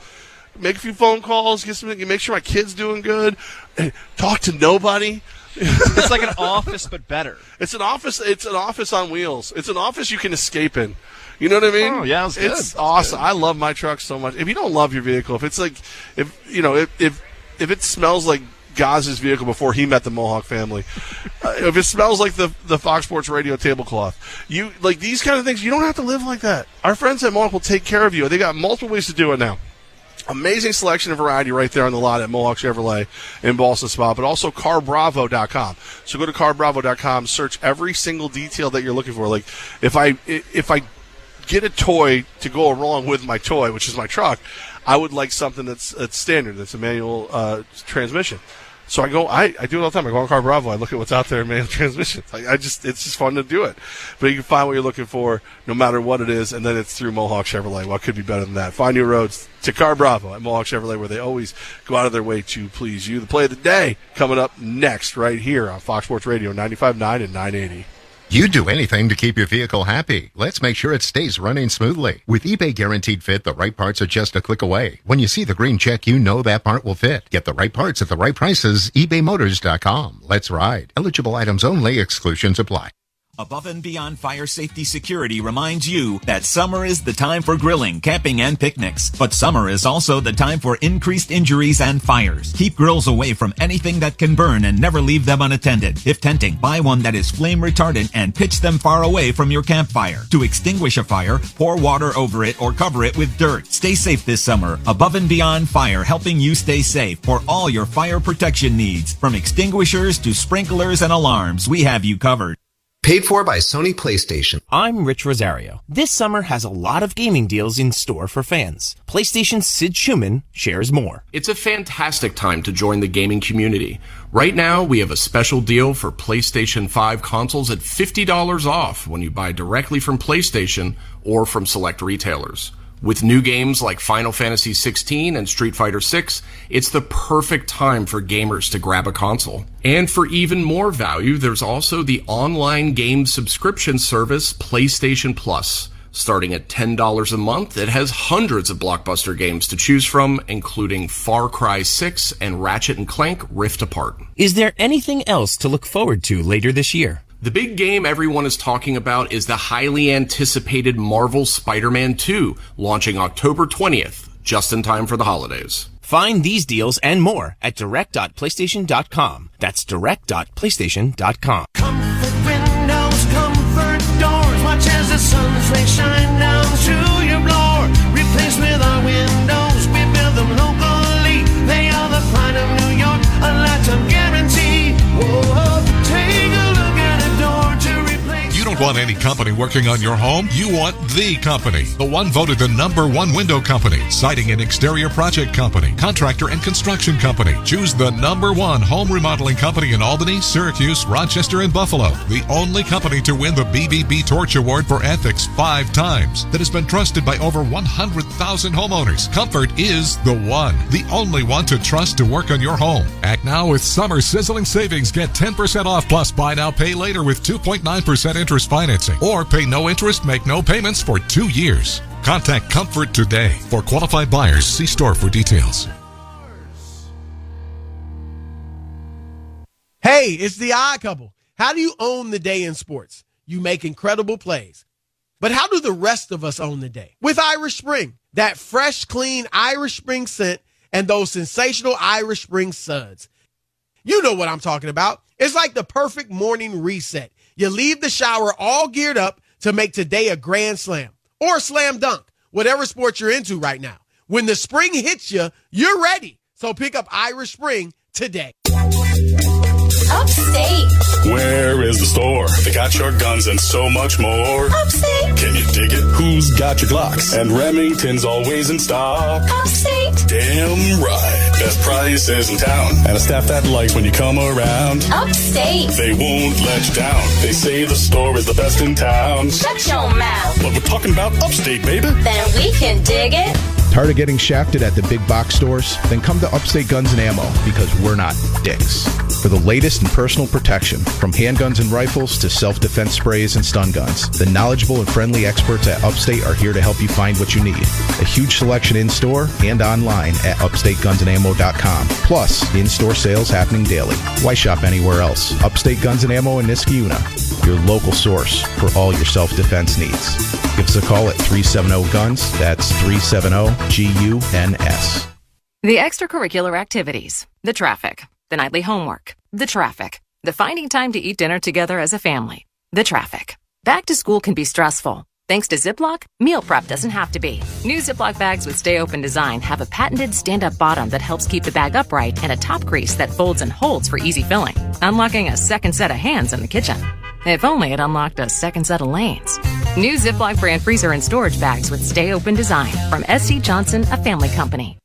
make a few phone calls, get some, make sure my kid's doing good, and talk to nobody. it's like an office, but better. It's an office. It's an office on wheels. It's an office you can escape in. You know what I mean? Oh, yeah, it was good. It's awesome. I love my truck so much. If you don't love your vehicle, if it's like, if you know, if if, if it smells like Gaz's vehicle before he met the Mohawk family, uh, if it smells like the the Fox Sports Radio tablecloth, you like these kind of things. You don't have to live like that. Our friends at Mohawk will take care of you. They got multiple ways to do it now. Amazing selection of variety right there on the lot at Mohawk Chevrolet in Ballston Spa, but also carbravo.com. So go to carbravo.com, search every single detail that you're looking for. Like if I if I get a toy to go along with my toy, which is my truck, I would like something that's, that's standard, that's a manual uh, transmission. So I go, I, I do it all the time. I go on Car Bravo. I look at what's out there in manual transmissions. Like I just, it's just fun to do it. But you can find what you're looking for, no matter what it is, and then it's through Mohawk Chevrolet. What could be better than that? Find new roads to Car Bravo at Mohawk Chevrolet, where they always go out of their way to please you. The play of the day coming up next, right here on Fox Sports Radio, 95.9 and 980. You'd do anything to keep your vehicle happy. Let's make sure it stays running smoothly. With eBay Guaranteed Fit, the right parts are just a click away. When you see the green check, you know that part will fit. Get the right parts at the right prices. ebaymotors.com. Let's ride. Eligible items only. Exclusions apply. Above and Beyond Fire Safety Security reminds you that summer is the time for grilling, camping, and picnics. But summer is also the time for increased injuries and fires. Keep grills away from anything that can burn and never leave them unattended. If tenting, buy one that is flame retardant and pitch them far away from your campfire. To extinguish a fire, pour water over it or cover it with dirt. Stay safe this summer. Above and Beyond Fire helping you stay safe for all your fire protection needs. From extinguishers to sprinklers and alarms, we have you covered. Paid for by Sony PlayStation. I'm Rich Rosario. This summer has a lot of gaming deals in store for fans. PlayStation's Sid Shuman shares more. It's a fantastic time to join the gaming community. Right now, we have a special deal for PlayStation 5 consoles at $50 off when you buy directly from PlayStation or from select retailers. With new games like Final Fantasy XVI and Street Fighter VI, it's the perfect time for gamers to grab a console. And for even more value, there's also the online game subscription service PlayStation Plus. Starting at $10 a month, it has hundreds of blockbuster games to choose from, including Far Cry 6 and Ratchet & Clank Rift Apart. Is there anything else to look forward to later this year? The big game everyone is talking about is the highly anticipated Marvel Spider-Man 2, launching October 20th, just in time for the holidays. Find these deals and more at direct.playstation.com. That's direct.playstation.com. Comfort windows, comfort doors. Watch as the sun's rays shine down through your floor. Replace want any company working on your home. You want the company. The one voted the number one window company, siding and exterior project company, contractor and construction company. Choose the number one home remodeling company in Albany, Syracuse, Rochester, and Buffalo. The only company to win the BBB Torch Award for Ethics five times that has been trusted by over 100,000 homeowners. Comfort is the one, the only one to trust to work on your home. Act now with summer sizzling savings. Get 10% off plus buy now, pay later with 2.9% interest financing or pay no interest, make no payments for two years. Contact Comfort today. For qualified buyers, see store for details. Hey, it's the odd couple. How do you own the day in sports? You make incredible plays. But how do the rest of us own the day? With Irish Spring, that fresh, clean Irish Spring scent and those sensational Irish Spring suds. You know what I'm talking about. It's like the perfect morning reset. You leave the shower all geared up to make today a grand slam or slam dunk, whatever sport you're into right now. When the spring hits you, you're ready. So pick up Irish Spring today. Upstate. Where is the store? They got your guns and so much more. Upstate. Can you dig it? Who's got your Glocks? And Remington's always in stock. Upstate. Damn right. Best prices in town. And a staff that likes when you come around. Upstate. They won't let you down. They say the store is the best in town. Shut your mouth. But we're talking about upstate, baby. Then we can dig it. Tired of getting shafted at the big box stores? Then come to Upstate Guns and Ammo because we're not dicks. For the latest in personal protection, from handguns and rifles to self defense sprays and stun guns, the knowledgeable and friendly experts at Upstate are here to help you find what you need. A huge selection in store and online at upstategunsandammo.com. Plus, in store sales happening daily. Why shop anywhere else? Upstate Guns and Ammo in Niskayuna, your local source for all your self defense needs. Give us a call at 370 Guns. That's 370 G U N S. The extracurricular activities, the traffic, the nightly homework, the traffic, the finding time to eat dinner together as a family, the traffic. Back to school can be stressful. Thanks to Ziploc, meal prep doesn't have to be. New Ziploc bags with stay open design have a patented stand up bottom that helps keep the bag upright and a top crease that folds and holds for easy filling, unlocking a second set of hands in the kitchen. If only it unlocked a second set of lanes. New Ziploc brand freezer and storage bags with stay open design from SC Johnson, a family company.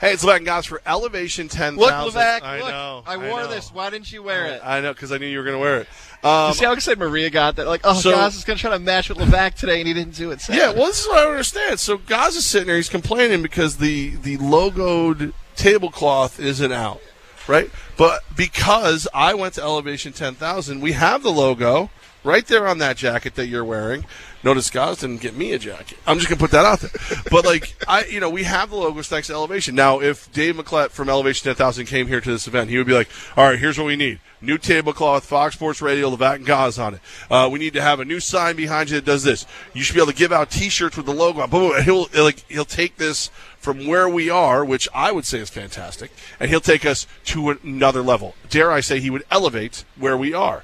Hey, it's Levac guys for Elevation 10,000. Look, Levac, I look, know. I wore know. this. Why didn't you wear it? I know, because I knew you were going to wear it. Um, you see how excited Maria got that? Like, oh, So- Gaz is going to try to match with Levac today, and he didn't do it. Yeah, well, this is what I don't understand. So Gaz is sitting there, he's complaining because the the logoed tablecloth isn't out, right? But because I went to Elevation 10,000, we have the logo, right there on that jacket that you're wearing. Notice Gaz didn't get me a jacket. I'm just gonna put that out there. But like I, you know, we have the logos thanks to Elevation. Now, if Dave McClett from Elevation 10,000 came here to this event, he would be like, "All right, here's what we need: new tablecloth, Fox Sports Radio, Levac and Gaz on it. Uh, we need to have a new sign behind you that does this. You should be able to give out T-shirts with the logo. on. Boom, he'll like he'll take this from where we are, which I would say is fantastic, and he'll take us to another level. Dare I say, he would elevate where we are.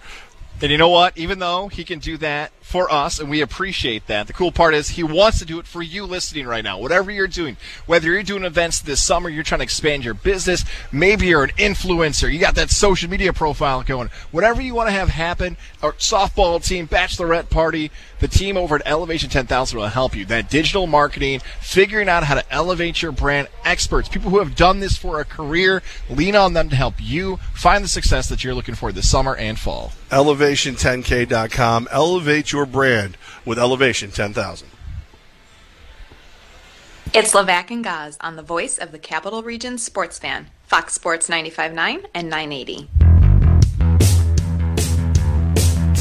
And you know what? Even though he can do that for us, and we appreciate that, the cool part is he wants to do it for you listening right now. Whatever you're doing, whether you're doing events this summer, you're trying to expand your business, maybe you're an influencer, you got that social media profile going, whatever you want to have happen, or softball team, bachelorette party, the team over at Elevation 10,000 will help you. That digital marketing, figuring out how to elevate your brand, experts, people who have done this for a career, lean on them to help you find the success that you're looking for this summer and fall. Elevation10k.com. Elevate your brand with Elevation 10,000. It's Levac and Gaz on the voice of the Capital Region sports fan, Fox Sports 95.9 and 980.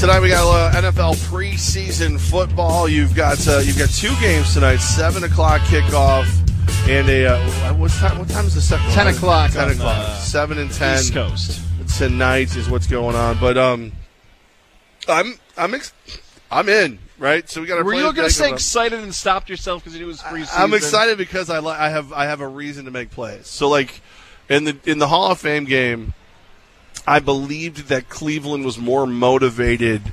Tonight we got uh, NFL preseason football. You've got uh, you've got two games tonight. Seven o'clock kickoff and a uh, what time? What time is the second? 10 o'clock Ten o'clock. uh, Seven and ten. East Coast. tonight is what's going on. But um, I'm I'm ex- I'm in right. So we got. Were you going to say excited and stopped yourself because it was preseason? I'm excited because I li- I have I have a reason to make plays. So like in the in the Hall of Fame game, I believed that Cleveland was more motivated,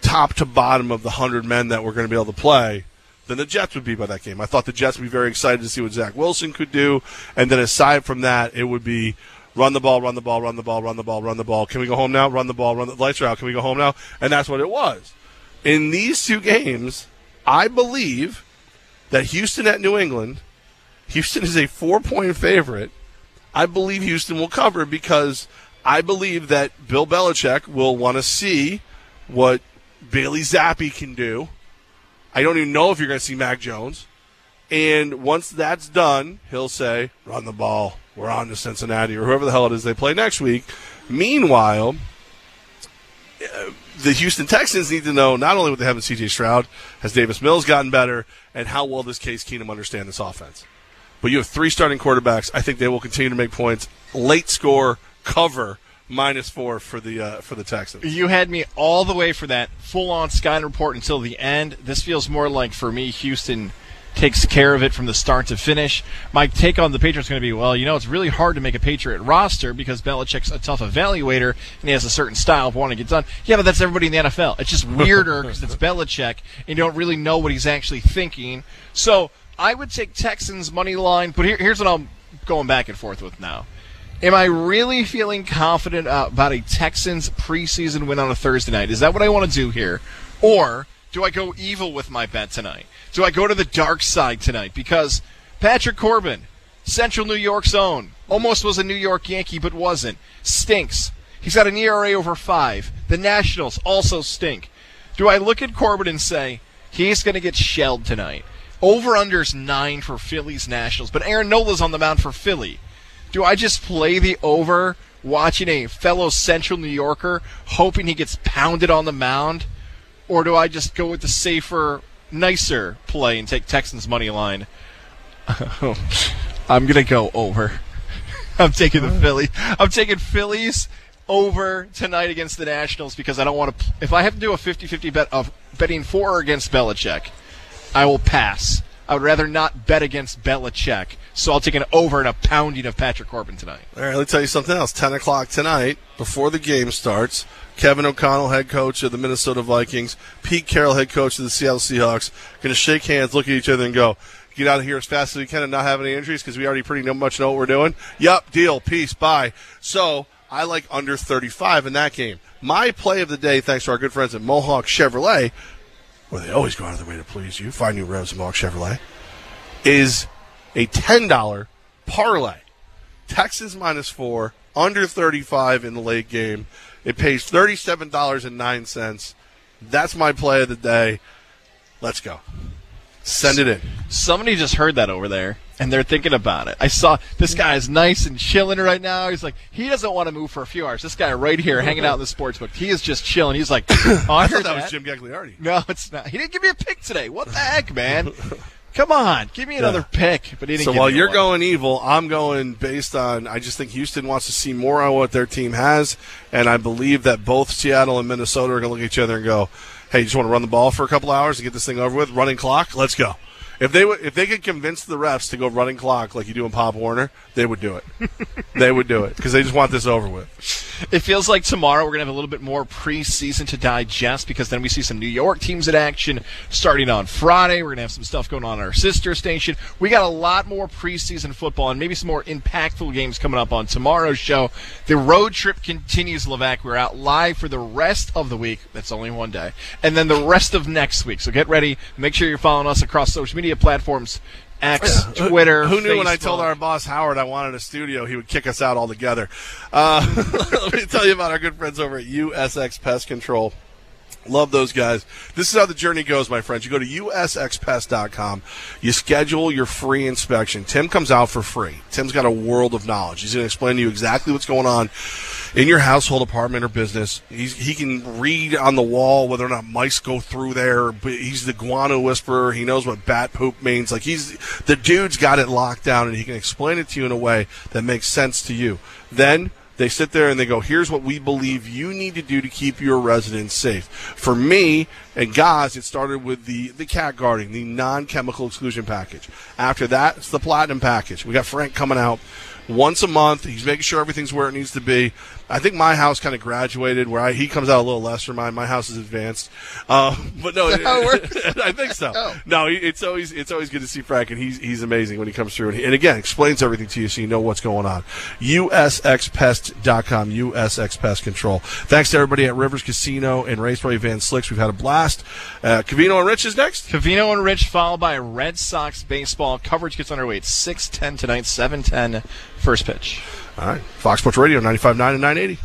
top to bottom of the hundred men that were going to be able to play. Than the Jets would be by that game. I thought the Jets would be very excited to see what Zach Wilson could do, and then aside from that, it would be run the ball, run the ball, run the ball, run the ball, run the ball. Can we go home now? Run the ball, run the lights are out. Can we go home now? And that's what it was. In these two games, I believe that Houston at New England, Houston is a four point favorite. I believe Houston will cover because I believe that Bill Belichick will want to see what Bailey Zappe can do. I don't even know if you're going to see Mac Jones. And once that's done, he'll say, run the ball. We're on to Cincinnati or whoever the hell it is they play next week. Meanwhile, uh, the Houston Texans need to know not only what they have in CJ Stroud, has Davis Mills gotten better, and how well does Case Keenum understand this offense. But you have three starting quarterbacks. I think they will continue to make points. Late score, cover, minus four for the uh, for the Texans. You had me all the way for that full on Sky report until the end. This feels more like, for me, Houston takes care of it from the start to finish. My take on the Patriots is going to be, well, you know, it's really hard to make a Patriot roster because Belichick's a tough evaluator and he has a certain style of wanting to get done. Yeah, but that's everybody in the NFL. It's just weirder because it's Belichick and you don't really know what he's actually thinking. So I would take Texans money line, but here, here's what I'm going back and forth with now. Am I really feeling confident about a Texans preseason win on a Thursday night? Is that what I want to do here? Or do I go evil with my bet tonight? Do I go to the dark side tonight? Because Patrick Corbin, Central New York's own, almost was a New York Yankee but wasn't, stinks. He's got an ERA over five. The Nationals also stink. Do I look at Corbin and say, he's going to get shelled tonight? Over unders nine for Phillies Nationals, but Aaron Nola's on the mound for Philly. Do I just play the over watching a fellow Central New Yorker hoping he gets pounded on the mound? Or do I just go with the safer, nicer play and take Texans money line? I'm going to go over. I'm taking the oh. Philly. I'm taking Phillies over tonight against the Nationals because I don't want to. If I have to do a 50 50 bet of betting for or against Belichick, I will pass. I would rather not bet against Belichick. So I'll take an over and a pounding of Patrick Corbin tonight. All right, let me tell you something else. 10 o'clock tonight, before the game starts, Kevin O'Connell, head coach of the Minnesota Vikings, Pete Carroll, head coach of the Seattle Seahawks, going to shake hands, look at each other, and go, get out of here as fast as we can and not have any injuries because we already pretty much know what we're doing. Yep, deal, peace, bye. So I like under 35 in that game. My play of the day, thanks to our good friends at Mohawk Chevrolet, where they always go out of their way to please you, find new revs Mohawk Chevrolet, is a $10 parlay. Texans minus four, under 35 in the late game. It pays $37.09. That's my play of the day. Let's go. Send it in. Somebody just heard that over there. and they're thinking about it. I saw this guy is nice and chilling right now. He's like, he doesn't want to move for a few hours. This guy right here hanging out in the sports book, he is just chilling. He's like, oh, I, I heard thought that was Jim Gagliardi. No, it's not. He didn't give me a pick today. What the heck, man? Come on, give me another pick. But he didn't So while you're one. going evil, I'm going based on. I just think Houston wants to see more on what their team has, and I believe that both Seattle and Minnesota are going to look at each other and go, "Hey, you just want to run the ball for a couple hours and get this thing over with? Running clock, let's go." If they would, if they could convince the refs to go running clock like you do in Pop Warner, they would do it. they would do it because they just want this over with. It feels like tomorrow we're going to have a little bit more preseason to digest because then we see some New York teams in action starting on Friday. We're going to have some stuff going on at our sister station. We got a lot more preseason football and maybe some more impactful games coming up on tomorrow's show. The road trip continues, Levac. We're out live for the rest of the week. That's only one day. And then the rest of next week. So get ready. Make sure you're following us across social media platforms. X, Twitter. Who knew when I told our boss Howard I wanted a studio, he would kick us out altogether? Uh, let me tell you about our good friends over at USX Pest Control. Love those guys. This is how the journey goes, my friends. You go to usxpest.com. You schedule your free inspection. Tim comes out for free. Tim's got a world of knowledge. He's going to explain to you exactly what's going on in your household, apartment, or business. He's, he can read on the wall whether or not mice go through there. He's the guano whisperer. He knows what bat poop means. Like he's the dude's got it locked down, and he can explain it to you in a way that makes sense to you. Then they sit there and they go, here's what we believe you need to do to keep your residents safe. For me and guys, it started with the, the cat guarding, the non-chemical exclusion package. After that, it's the platinum package. We got Frank coming out once a month. He's making sure everything's where it needs to be. I think my house kind of graduated where I, he comes out a little less from mine. My house is advanced, uh, but no, Is it works? I think so. Oh. No, it's always it's always good to see Frank, and he's he's amazing when he comes through, and, he, and again explains everything to you so you know what's going on. USXPest.com, USX Pest Control. Thanks to everybody at Rivers Casino and Raceway Van Slyck's. We've had a blast. Uh, Cavino and Rich is next. Cavino and Rich followed by Red Sox baseball. Coverage gets underway at 6:10 tonight, 7:10 first pitch. All right, Fox Sports Radio 95.9 and 980.